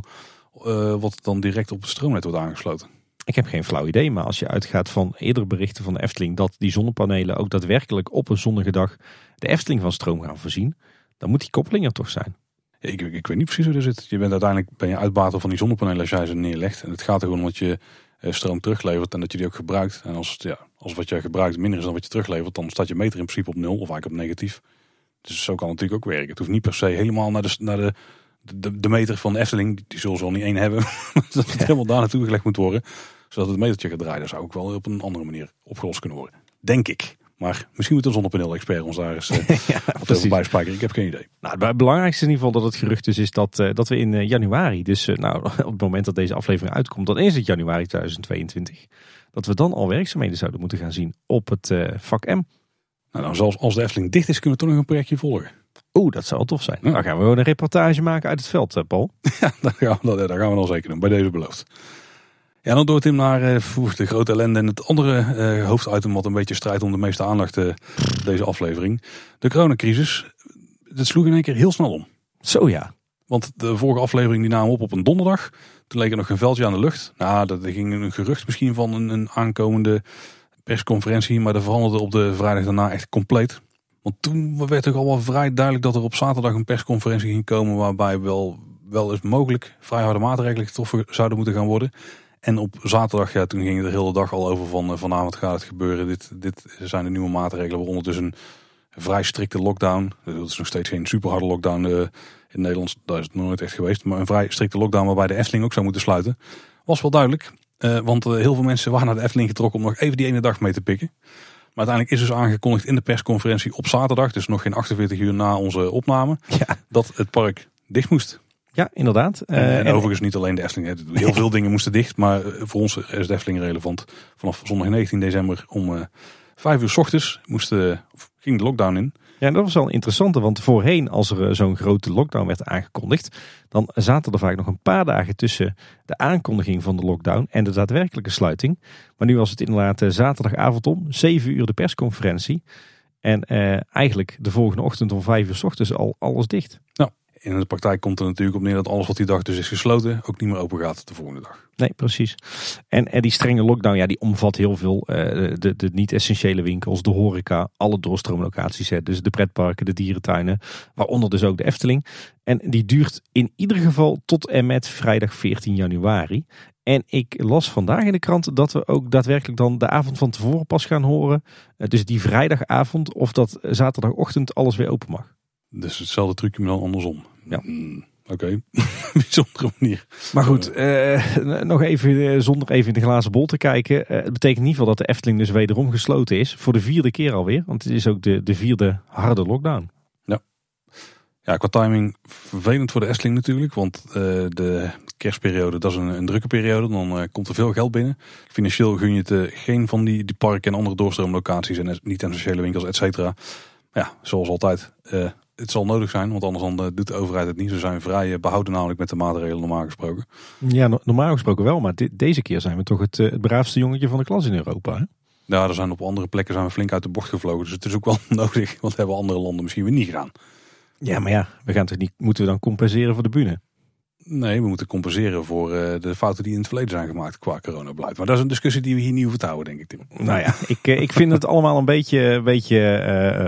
wat dan direct op het stroomnet wordt aangesloten. Ik heb geen flauw idee, maar als je uitgaat van eerdere berichten van de Efteling dat die zonnepanelen ook daadwerkelijk op een zonnige dag de Efteling van stroom gaan voorzien, dan moet die koppeling er toch zijn. ik, ik, weet niet precies hoe dat zit. Je bent uiteindelijk ben je uitbater van die zonnepanelen als jij ze neerlegt. En het gaat er gewoon om dat je eh, stroom teruglevert en dat je die ook gebruikt. En als, ja, als wat je gebruikt minder is dan wat je teruglevert, dan staat je meter in principe op nul of eigenlijk op negatief. Dus zo kan het natuurlijk ook werken. Het hoeft niet per se helemaal naar de, naar de, de, de meter van de Efteling. Die zullen ze al niet één hebben. dat het helemaal daar naartoe gelegd moet worden zodat het metertje gaat draaien. Dat zou ook wel op een andere manier opgelost kunnen worden. Denk ik. Maar misschien moet een zonnepaneel-expert ons daar eens uh, ja, wat bijspijkeren. Ik heb geen idee. Nou, het belangrijkste in ieder geval dat het gerucht dus is dat, uh, dat we in uh, januari, dus nou, op het moment dat deze aflevering uitkomt, dan is het januari 2022, dat we dan al werkzaamheden zouden moeten gaan zien op het vak M. Nou, dan zelfs als de Efteling dicht is, kunnen we toch nog een projectje volgen. Oeh, dat zou tof zijn. Dan gaan we gewoon een reportage maken uit het veld, Paul. Ja, dat gaan, we, dat gaan we dan zeker doen, bij deze beloofd. Ja, dan door Tim naar uh, de grote ellende en het andere uh, hoofditem wat een beetje strijdt om de meeste aandacht uh, deze aflevering. De coronacrisis. Dat sloeg in één keer heel snel om. Zo ja. Want de vorige aflevering die namen op op een donderdag. Toen leek er nog een veldje aan de lucht. Nou, dat ging een gerucht misschien van een, een aankomende persconferentie. Maar dat veranderde op de vrijdag daarna echt compleet. Want toen werd toch al wel vrij duidelijk dat er op zaterdag een persconferentie ging komen. Waarbij wel, wel eens mogelijk vrij harde maatregelen getroffen zouden moeten gaan worden. En op zaterdag, ja, toen ging het de hele dag al over van eh, vanavond gaat het gebeuren. Dit, dit zijn de nieuwe maatregelen, waaronder dus een vrij strikte lockdown. Dat is nog steeds geen super harde lockdown uh, in Nederland, daar is het nooit echt geweest. Maar een vrij strikte lockdown waarbij de Efteling ook zou moeten sluiten. Was wel duidelijk, want heel veel mensen waren naar de Efteling getrokken om nog even die ene dag mee te pikken. Maar uiteindelijk is dus aangekondigd in de persconferentie op zaterdag, dus nog geen 48 uur na onze opname, ja. dat het park dicht moest. Ja, inderdaad. En, uh, en, overigens niet alleen de Efteling. Heel veel dingen moesten dicht. Maar eh, voor ons is de Efteling relevant. Vanaf zondag 19 december om uh, vijf uur s ochtends moesten, ging de lockdown in. Ja, dat was wel interessant. Want voorheen, als er zo'n grote lockdown werd aangekondigd, dan zaten er vaak nog een paar dagen tussen de aankondiging van de lockdown en de daadwerkelijke sluiting. Maar nu was het inderdaad zaterdagavond om 7 uur de persconferentie. En eigenlijk de volgende ochtend om 5 uur s ochtends al alles dicht. Ja, in de praktijk komt er natuurlijk op neer dat alles wat die dag dus is gesloten ook niet meer open gaat de volgende dag. Nee, precies. En, en die strenge lockdown, ja, die omvat heel veel. Uh, de, de niet-essentiële winkels, de horeca, alle doorstroomlocaties. Hè, dus de pretparken, de dierentuinen, waaronder dus ook de Efteling. En die duurt in ieder geval tot en met vrijdag 14 januari. En ik las vandaag in de krant dat we ook daadwerkelijk dan de avond van tevoren pas gaan horen. Uh, dus die vrijdagavond of dat zaterdagochtend alles weer open mag. Dus hetzelfde trucje, maar dan andersom. Ja. Mm, Oké, okay. bijzondere manier. Maar goed, eh, nog even eh, zonder even in de glazen bol te kijken. Uh, het betekent in ieder geval dat de Efteling dus wederom gesloten is. Voor de vierde keer alweer. Want het is ook de, de vierde harde lockdown. Ja. ja, qua timing vervelend voor de Efteling natuurlijk. Want de kerstperiode, dat is een, een drukke periode. Dan komt er veel geld binnen. Financieel gun je het geen van die, die parken en andere doorstroomlocaties en niet-essentiële winkels, et cetera Ja, zoals altijd. Uh, het zal nodig zijn, want anders dan, uh, doet de overheid het niet. Ze zijn vrij behouden namelijk met de maatregelen normaal gesproken. Ja, no normaal gesproken wel. Maar deze keer zijn we toch het, het braafste jongetje van de klas in Europa. Hè? Ja, er zijn op andere plekken zijn we flink uit de bocht gevlogen. Dus het is ook wel nodig, want hebben andere landen misschien weer niet gedaan. Ja, maar ja, we gaan toch niet, moeten we dan compenseren voor de bühne? Nee, we moeten compenseren voor uh, de fouten die in het verleden zijn gemaakt qua coronabeleid. Maar dat is een discussie die we hier niet hoeven denk ik, Tim. Nou ja, ik, eh, ik vind het allemaal een beetje, beetje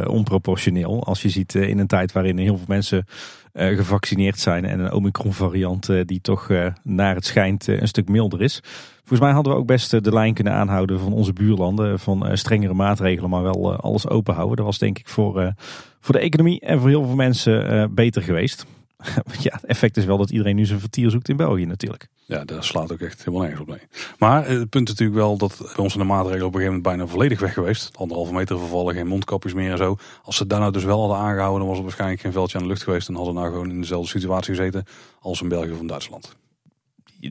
uh, onproportioneel. Als je ziet in een tijd waarin heel veel mensen gevaccineerd zijn en een Omicron variant die toch naar het schijnt een stuk milder is. Volgens mij hadden we ook best de lijn kunnen aanhouden van onze buurlanden. Van strengere maatregelen, maar wel alles open houden. Dat was denk ik voor, voor de economie en voor heel veel mensen beter geweest. ja, het effect is wel dat iedereen nu zijn vertier zoekt in België natuurlijk. Ja, dat slaat ook echt helemaal nergens op mee. Maar eh, het punt is natuurlijk wel dat bij ons de maatregelen op een gegeven moment bijna volledig weg geweest. Anderhalve meter vervallen, geen mondkapjes meer en zo. Als ze daar nou dus wel hadden aangehouden, dan was het waarschijnlijk geen veldje aan de lucht geweest. En hadden nou gewoon in dezelfde situatie gezeten als in België of in Duitsland.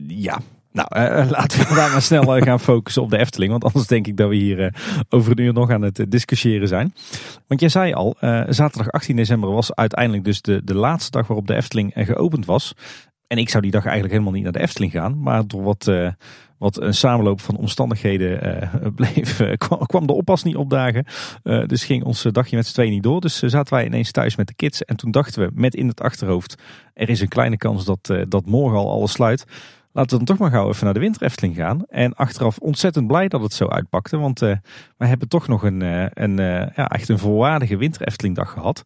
Ja, nou, uh, laten we daar maar snel gaan focussen op de Efteling. Want anders denk ik dat we hier over een uur nog aan het discussiëren zijn. Want jij zei al, zaterdag 18 december was uiteindelijk dus de, de laatste dag waarop de Efteling geopend was. En ik zou die dag eigenlijk helemaal niet naar de Efteling gaan. Maar door wat, wat een samenloop van omstandigheden bleef, kwam, kwam, de oppas niet opdagen. dus ging ons dagje met z'n tweeën niet door. Dus zaten wij ineens thuis met de kids. En toen dachten we met in het achterhoofd, er is een kleine kans dat, dat morgen al alles sluit. Laten we dan toch maar gauw even naar de winter gaan. En achteraf ontzettend blij dat het zo uitpakte. Want uh, we hebben toch nog een, uh, een, uh, ja, echt een volwaardige winter dag gehad.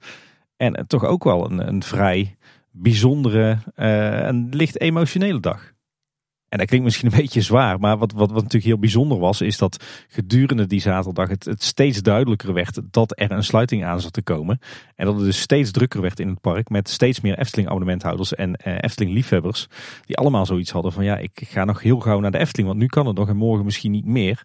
En toch ook wel een, een vrij bijzondere en licht emotionele dag. En dat klinkt misschien een beetje zwaar, maar wat, wat, wat natuurlijk heel bijzonder was, is dat gedurende die zaterdag het, het steeds duidelijker werd dat er een sluiting aan zat te komen. En dat het dus steeds drukker werd in het park met steeds meer Efteling abonnementhouders en eh, Efteling liefhebbers. Die allemaal zoiets hadden van ja, ik ga nog heel gauw naar de Efteling, want nu kan het nog en morgen misschien niet meer.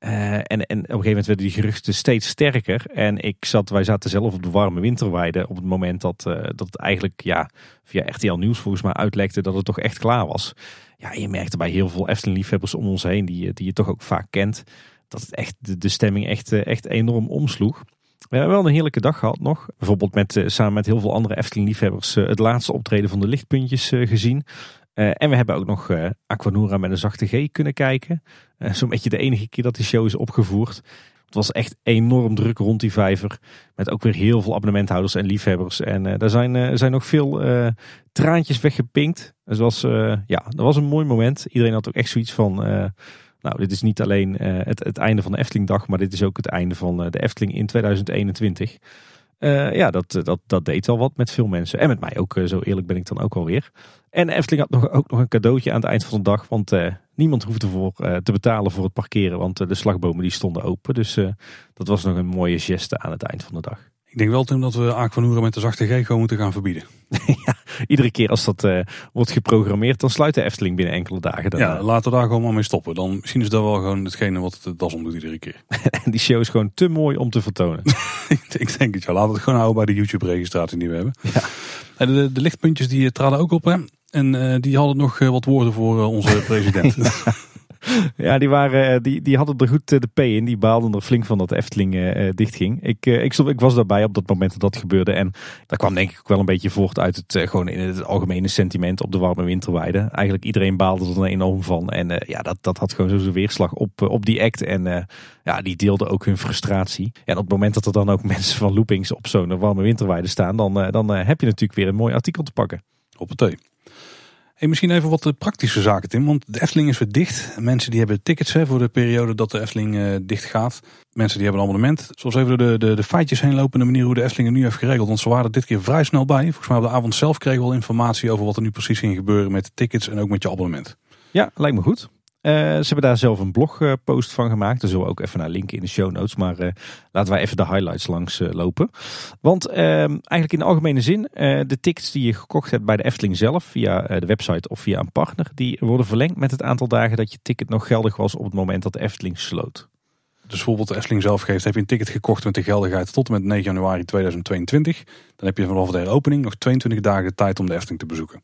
Uh, en, en op een gegeven moment werden die geruchten steeds sterker. En ik zat, wij zaten zelf op de warme winterweide op het moment dat, uh, dat het eigenlijk ja, via RTL Nieuws volgens mij uitlekte dat het toch echt klaar was ja, je merkte bij heel veel Efteling-liefhebbers om ons heen, die, die je toch ook vaak kent, dat het echt, de, de stemming echt, eh, echt enorm omsloeg. We hebben wel een heerlijke dag gehad nog. Bijvoorbeeld met, eh, samen met heel veel andere Efteling-liefhebbers eh, het laatste optreden van de lichtpuntjes gezien. en we hebben ook nog Aquanura met een zachte G kunnen kijken. Zo'n beetje de enige keer dat die show is opgevoerd. Het was echt enorm druk rond die vijver. Met ook weer heel veel abonnementhouders en liefhebbers. En uh, daar zijn, uh, zijn nog veel uh, traantjes weggepinkt. Dus was, ja, dat was een mooi moment. Iedereen had ook echt zoiets van... nou, dit is niet alleen het, het einde van de Eftelingdag... maar dit is ook het einde van de Efteling in 2021. ja, dat, dat, dat deed wel wat met veel mensen. En met mij ook, zo eerlijk ben ik dan ook alweer. En Efteling had nog, ook nog een cadeautje aan het eind van de dag. Want Niemand hoefde voor, uh, te betalen voor het parkeren, want uh, de slagbomen die stonden open. Dus uh, dat was nog een mooie geste aan het eind van de dag. Ik denk wel Tim dat we Aquanura met de zachte G gewoon moeten gaan verbieden. ja, iedere keer als dat wordt geprogrammeerd, dan sluit de Efteling binnen enkele dagen. Daarna. Ja, laten we daar gewoon maar mee stoppen. Dan misschien is dat wel gewoon hetgene wat het das om doet iedere keer. en die show is gewoon te mooi om te vertonen. ik denk het ja. Laten we het gewoon houden bij de YouTube registratie die we hebben. Ja. De, de, lichtpuntjes die traden ook op hè. En uh, die hadden nog uh, wat woorden voor uh, onze president. ja, die, waren, die, die hadden er goed de P in. Die baalden er flink van dat de Efteling dichtging. Ik, ik, stond, ik was daarbij op dat moment dat dat gebeurde. En dat kwam denk ik ook wel een beetje voort uit het, gewoon in het algemene sentiment op de warme winterweide. Eigenlijk iedereen baalde er enorm van. En ja, dat, dat had gewoon zo'n weerslag op, op die act. En ja, die deelden ook hun frustratie. En op het moment dat er dan ook mensen van loopings op zo'n warme winterweide staan, dan, dan heb je natuurlijk weer een mooi artikel te pakken. Op het thee. Hey, misschien even wat praktische zaken, Tim. Want de Efteling is weer dicht. Mensen die hebben tickets hè, voor de periode dat de Efteling uh, dicht gaat. Mensen die hebben een abonnement. Zoals even de, de, de feitjes heen lopen. De manier hoe de Efteling nu heeft geregeld. Want ze waren er dit keer vrij snel bij. Volgens mij op de avond zelf kregen we al informatie over wat er nu precies ging gebeuren met de tickets en ook met je abonnement. Ja, lijkt me goed. Uh, ze hebben daar zelf een blogpost van gemaakt. Daar zullen we ook even naar linken in de show notes. Maar uh, laten wij even de highlights langs uh, lopen. Want ehm, eigenlijk in de algemene zin, de tickets die je gekocht hebt bij de Efteling zelf, via de website of via een partner, die worden verlengd met het aantal dagen dat je ticket nog geldig was op het moment dat de Efteling sloot. Dus bijvoorbeeld de Efteling zelf geeft, heb je een ticket gekocht met de geldigheid tot en met 9 januari 2022. Dan heb je vanaf de heropening nog 22 dagen de tijd om de Efteling te bezoeken.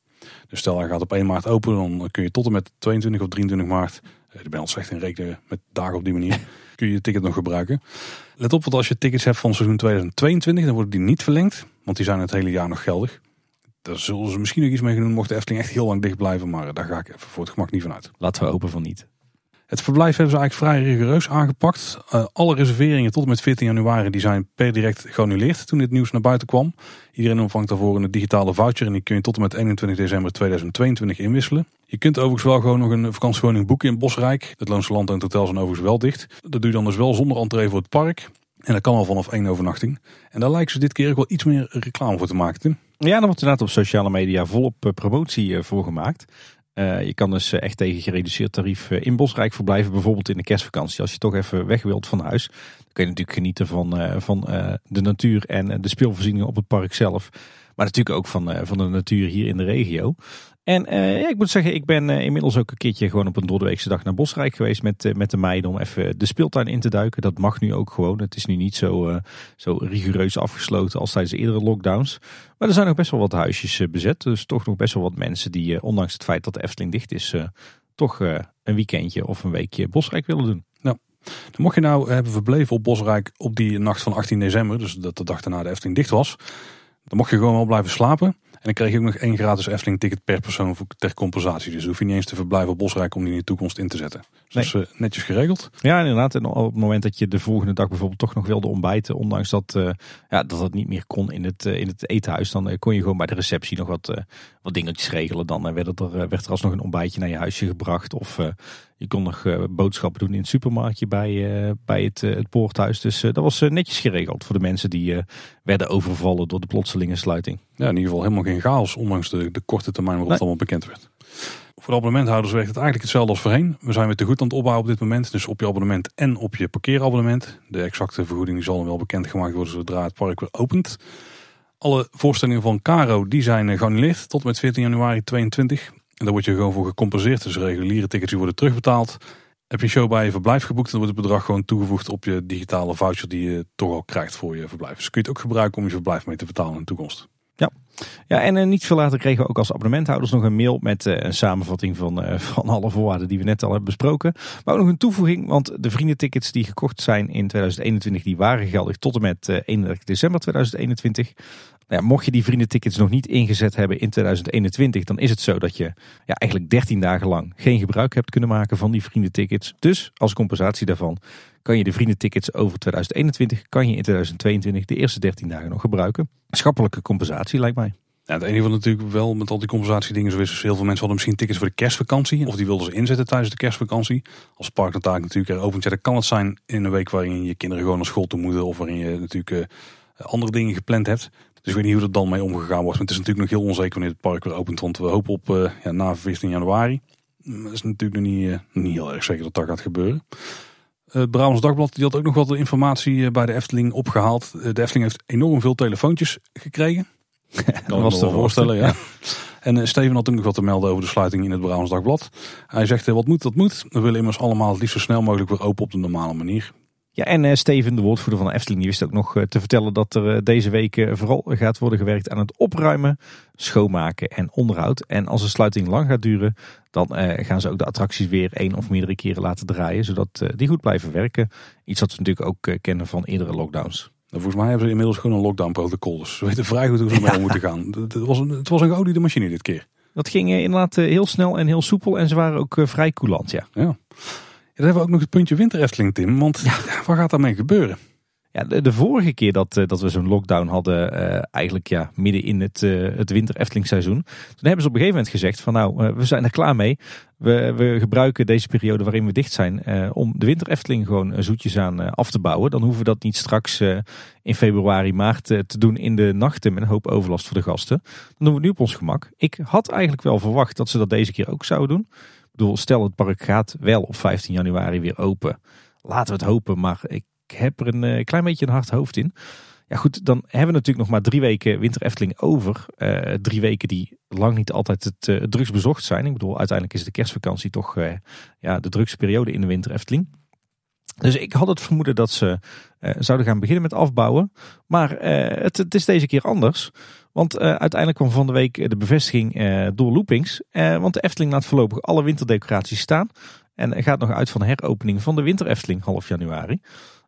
Dus stel hij gaat op 1 maart open, dan kun je tot en met 22 of 23 maart ik ben al slecht in rekenen met dagen op die manier. kun je je ticket nog gebruiken. Let op, want als je tickets hebt van seizoen 2022, dan worden die niet verlengd. Want die zijn het hele jaar nog geldig. Daar zullen ze misschien nog iets mee gaan doen, mocht de Efteling echt heel lang dicht blijven. Maar daar ga ik even voor het gemak niet van uit. Laten we open van niet. Het verblijf hebben ze eigenlijk vrij rigoureus aangepakt. Uh, alle reserveringen tot en met 14 januari die zijn per direct geannuleerd toen dit nieuws naar buiten kwam. Iedereen ontvangt daarvoor een digitale voucher en die kun je tot en met 21 december 2022 inwisselen. Je kunt overigens wel gewoon nog een vakantiewoning boeken in Bosrijk. Het Loonse Land en het hotel zijn overigens wel dicht. Dat doe je dan dus wel zonder entree voor het park. En dat kan al vanaf één overnachting. En daar lijken ze dit keer ook wel iets meer reclame voor te maken. Ja, dan wordt inderdaad op sociale media volop eh, promotie eh, voor gemaakt. Uh, je kan dus echt tegen gereduceerd tarief in Bosrijk verblijven. Bijvoorbeeld in de kerstvakantie. Als je toch even weg wilt van huis. Dan kun je natuurlijk genieten van, van de natuur en de speelvoorzieningen op het park zelf. Maar natuurlijk ook van, van de natuur hier in de regio. En ja, ik moet zeggen, ik ben uh, inmiddels ook een keertje gewoon op een doordeweekse dag naar Bosrijk geweest met, uh, met de meiden om even de speeltuin in te duiken. Dat mag nu ook gewoon. Het is nu niet zo, zo rigoureus afgesloten als tijdens de eerdere lockdowns. Maar er zijn ook best wel wat huisjes bezet. Dus toch nog best wel wat mensen die, ondanks het feit dat de Efteling dicht is, toch een weekendje of een weekje Bosrijk willen doen. Nou, dan mocht je nou hebben verbleven op Bosrijk op die nacht van 18 december, dus dat de dag daarna de Efteling dicht was. Dan mocht je gewoon wel blijven slapen. En dan kreeg je ook nog één gratis Efteling ticket per persoon ter compensatie. Dus hoef je niet eens te verblijven op Bosrijk om die in de toekomst in te zetten. Dus nee. dat is uh, netjes geregeld. Ja, inderdaad. En op het moment dat je de volgende dag bijvoorbeeld toch nog wilde ontbijten, ondanks dat, uh, ja, dat het niet meer kon in het, uh, in het etenhuis, dan kon je gewoon bij de receptie nog wat, wat dingetjes regelen. Dan werd, er, werd er alsnog een ontbijtje naar je huisje gebracht. Of je kon nog boodschappen doen in het supermarktje bij, bij het, het poorthuis. Dus dat was netjes geregeld voor de mensen die werden overvallen door de plotselinge sluiting. Ja, in ieder geval helemaal geen chaos, ondanks de, de korte termijn waarop het allemaal bekend werd. Voor de abonnementhouders werkt het eigenlijk hetzelfde als voorheen. We zijn weer te goed aan het opbouwen op dit moment. Dus op je abonnement en op je parkeerabonnement. De exacte vergoeding zal dan wel bekendgemaakt worden zodra het park weer opent. Alle voorstellingen van Caro die zijn geannuleerd tot met 14 januari 22. En daar word je gewoon voor gecompenseerd. Dus reguliere tickets worden terugbetaald. Heb je show bij je verblijf geboekt, dan wordt het bedrag gewoon toegevoegd op je digitale voucher die je toch al krijgt voor je verblijf. Dus kun je het ook gebruiken om je verblijf mee te betalen in de toekomst. Ja, ja en uh, niet veel later kregen we ook als abonnementhouders nog een mail met uh, een samenvatting van, uh, van alle voorwaarden die we net al hebben besproken. Maar ook nog een toevoeging, want de vriendentickets die gekocht zijn in 2021, die waren geldig tot en met 31 december 2021. Nou ja, mocht je die vriendentickets nog niet ingezet hebben in 2021, dan is het zo dat je ja, eigenlijk 13 dagen lang geen gebruik hebt kunnen maken van die vriendentickets. Dus als compensatie daarvan kan je de vriendentickets over 2021, kan je in 2022 de eerste 13 dagen nog gebruiken. Schappelijke compensatie lijkt mij. Ja, het enige wat natuurlijk wel met al die compensatiedingen zo is, is heel veel mensen hadden misschien tickets voor de kerstvakantie. Of die wilden ze inzetten tijdens de kerstvakantie. Als park natuurlijk er opent, ja, kan het zijn in een week waarin je kinderen gewoon naar school toe moeten. Of waarin je natuurlijk uh, andere dingen gepland hebt. Dus ik weet niet hoe er dan mee omgegaan wordt. Maar het is natuurlijk nog heel onzeker wanneer het park weer opent. Want we hopen op uh, ja, na 14 januari. Dat is natuurlijk nog niet, uh, niet heel erg zeker dat dat gaat gebeuren. Het Brabants Dagblad die had ook nog wat informatie bij de Efteling opgehaald. De Efteling heeft enorm veel telefoontjes gekregen. kan was te voorstellen, ja. En Steven had ook nog wat te melden over de sluiting in het Brabants Dagblad. Hij zegt, wat moet, dat moet. We willen immers allemaal het liefst zo snel mogelijk weer open op de normale manier. Ja, en uh, Steven, de woordvoerder van de Efteling, die wist ook nog uh, te vertellen dat er uh, deze week vooral gaat worden gewerkt aan het opruimen, schoonmaken en onderhoud. En als de sluiting lang gaat duren, dan gaan ze ook de attracties weer één of meerdere keren laten draaien, zodat die goed blijven werken. Iets wat we natuurlijk ook kennen van eerdere lockdowns. Nou, volgens mij hebben ze inmiddels gewoon een lockdown protocol, dus ze weten vrij goed hoe ze ermee om moeten gaan. Het was, een, het was een geoliede machine dit keer. Dat ging inderdaad heel snel en heel soepel en ze waren ook vrij coulant, ja. Ja. Dan hebben we ook nog het puntje winter Efteling, Tim. Want ja. wat gaat daarmee gebeuren? Ja, de, de, vorige keer dat, eh, dat we zo'n lockdown hadden, uh, eigenlijk ja, midden in het, uh, het winter Efteling seizoen. Toen hebben ze op een gegeven moment gezegd van nou, we zijn er klaar mee. We, we gebruiken deze periode waarin we dicht zijn om de winter Efteling gewoon zoetjes aan af te bouwen. Dan hoeven we dat niet straks in februari, maart te doen in de nachten met een hoop overlast voor de gasten. Dan doen we het nu op ons gemak. Ik had eigenlijk wel verwacht dat ze dat deze keer ook zouden doen bedoel, stel het park gaat wel op 15 januari weer open. Laten we het hopen, maar ik heb er een uh, klein beetje een hard hoofd in. Ja goed, dan hebben we natuurlijk nog maar drie weken Winter Efteling over. Uh, drie weken die lang niet altijd het, uh, drugs bezocht zijn. Ik bedoel, uiteindelijk is de kerstvakantie toch ja, de drukste periode in de Winter Efteling. Dus ik had het vermoeden dat ze zouden gaan beginnen met afbouwen. Maar het, het, is deze keer anders. Want uh, uiteindelijk kwam van de week de bevestiging uh, door Loopings. Want de Efteling laat voorlopig alle winterdecoraties staan. En gaat nog uit van de heropening van de Winter Efteling half januari.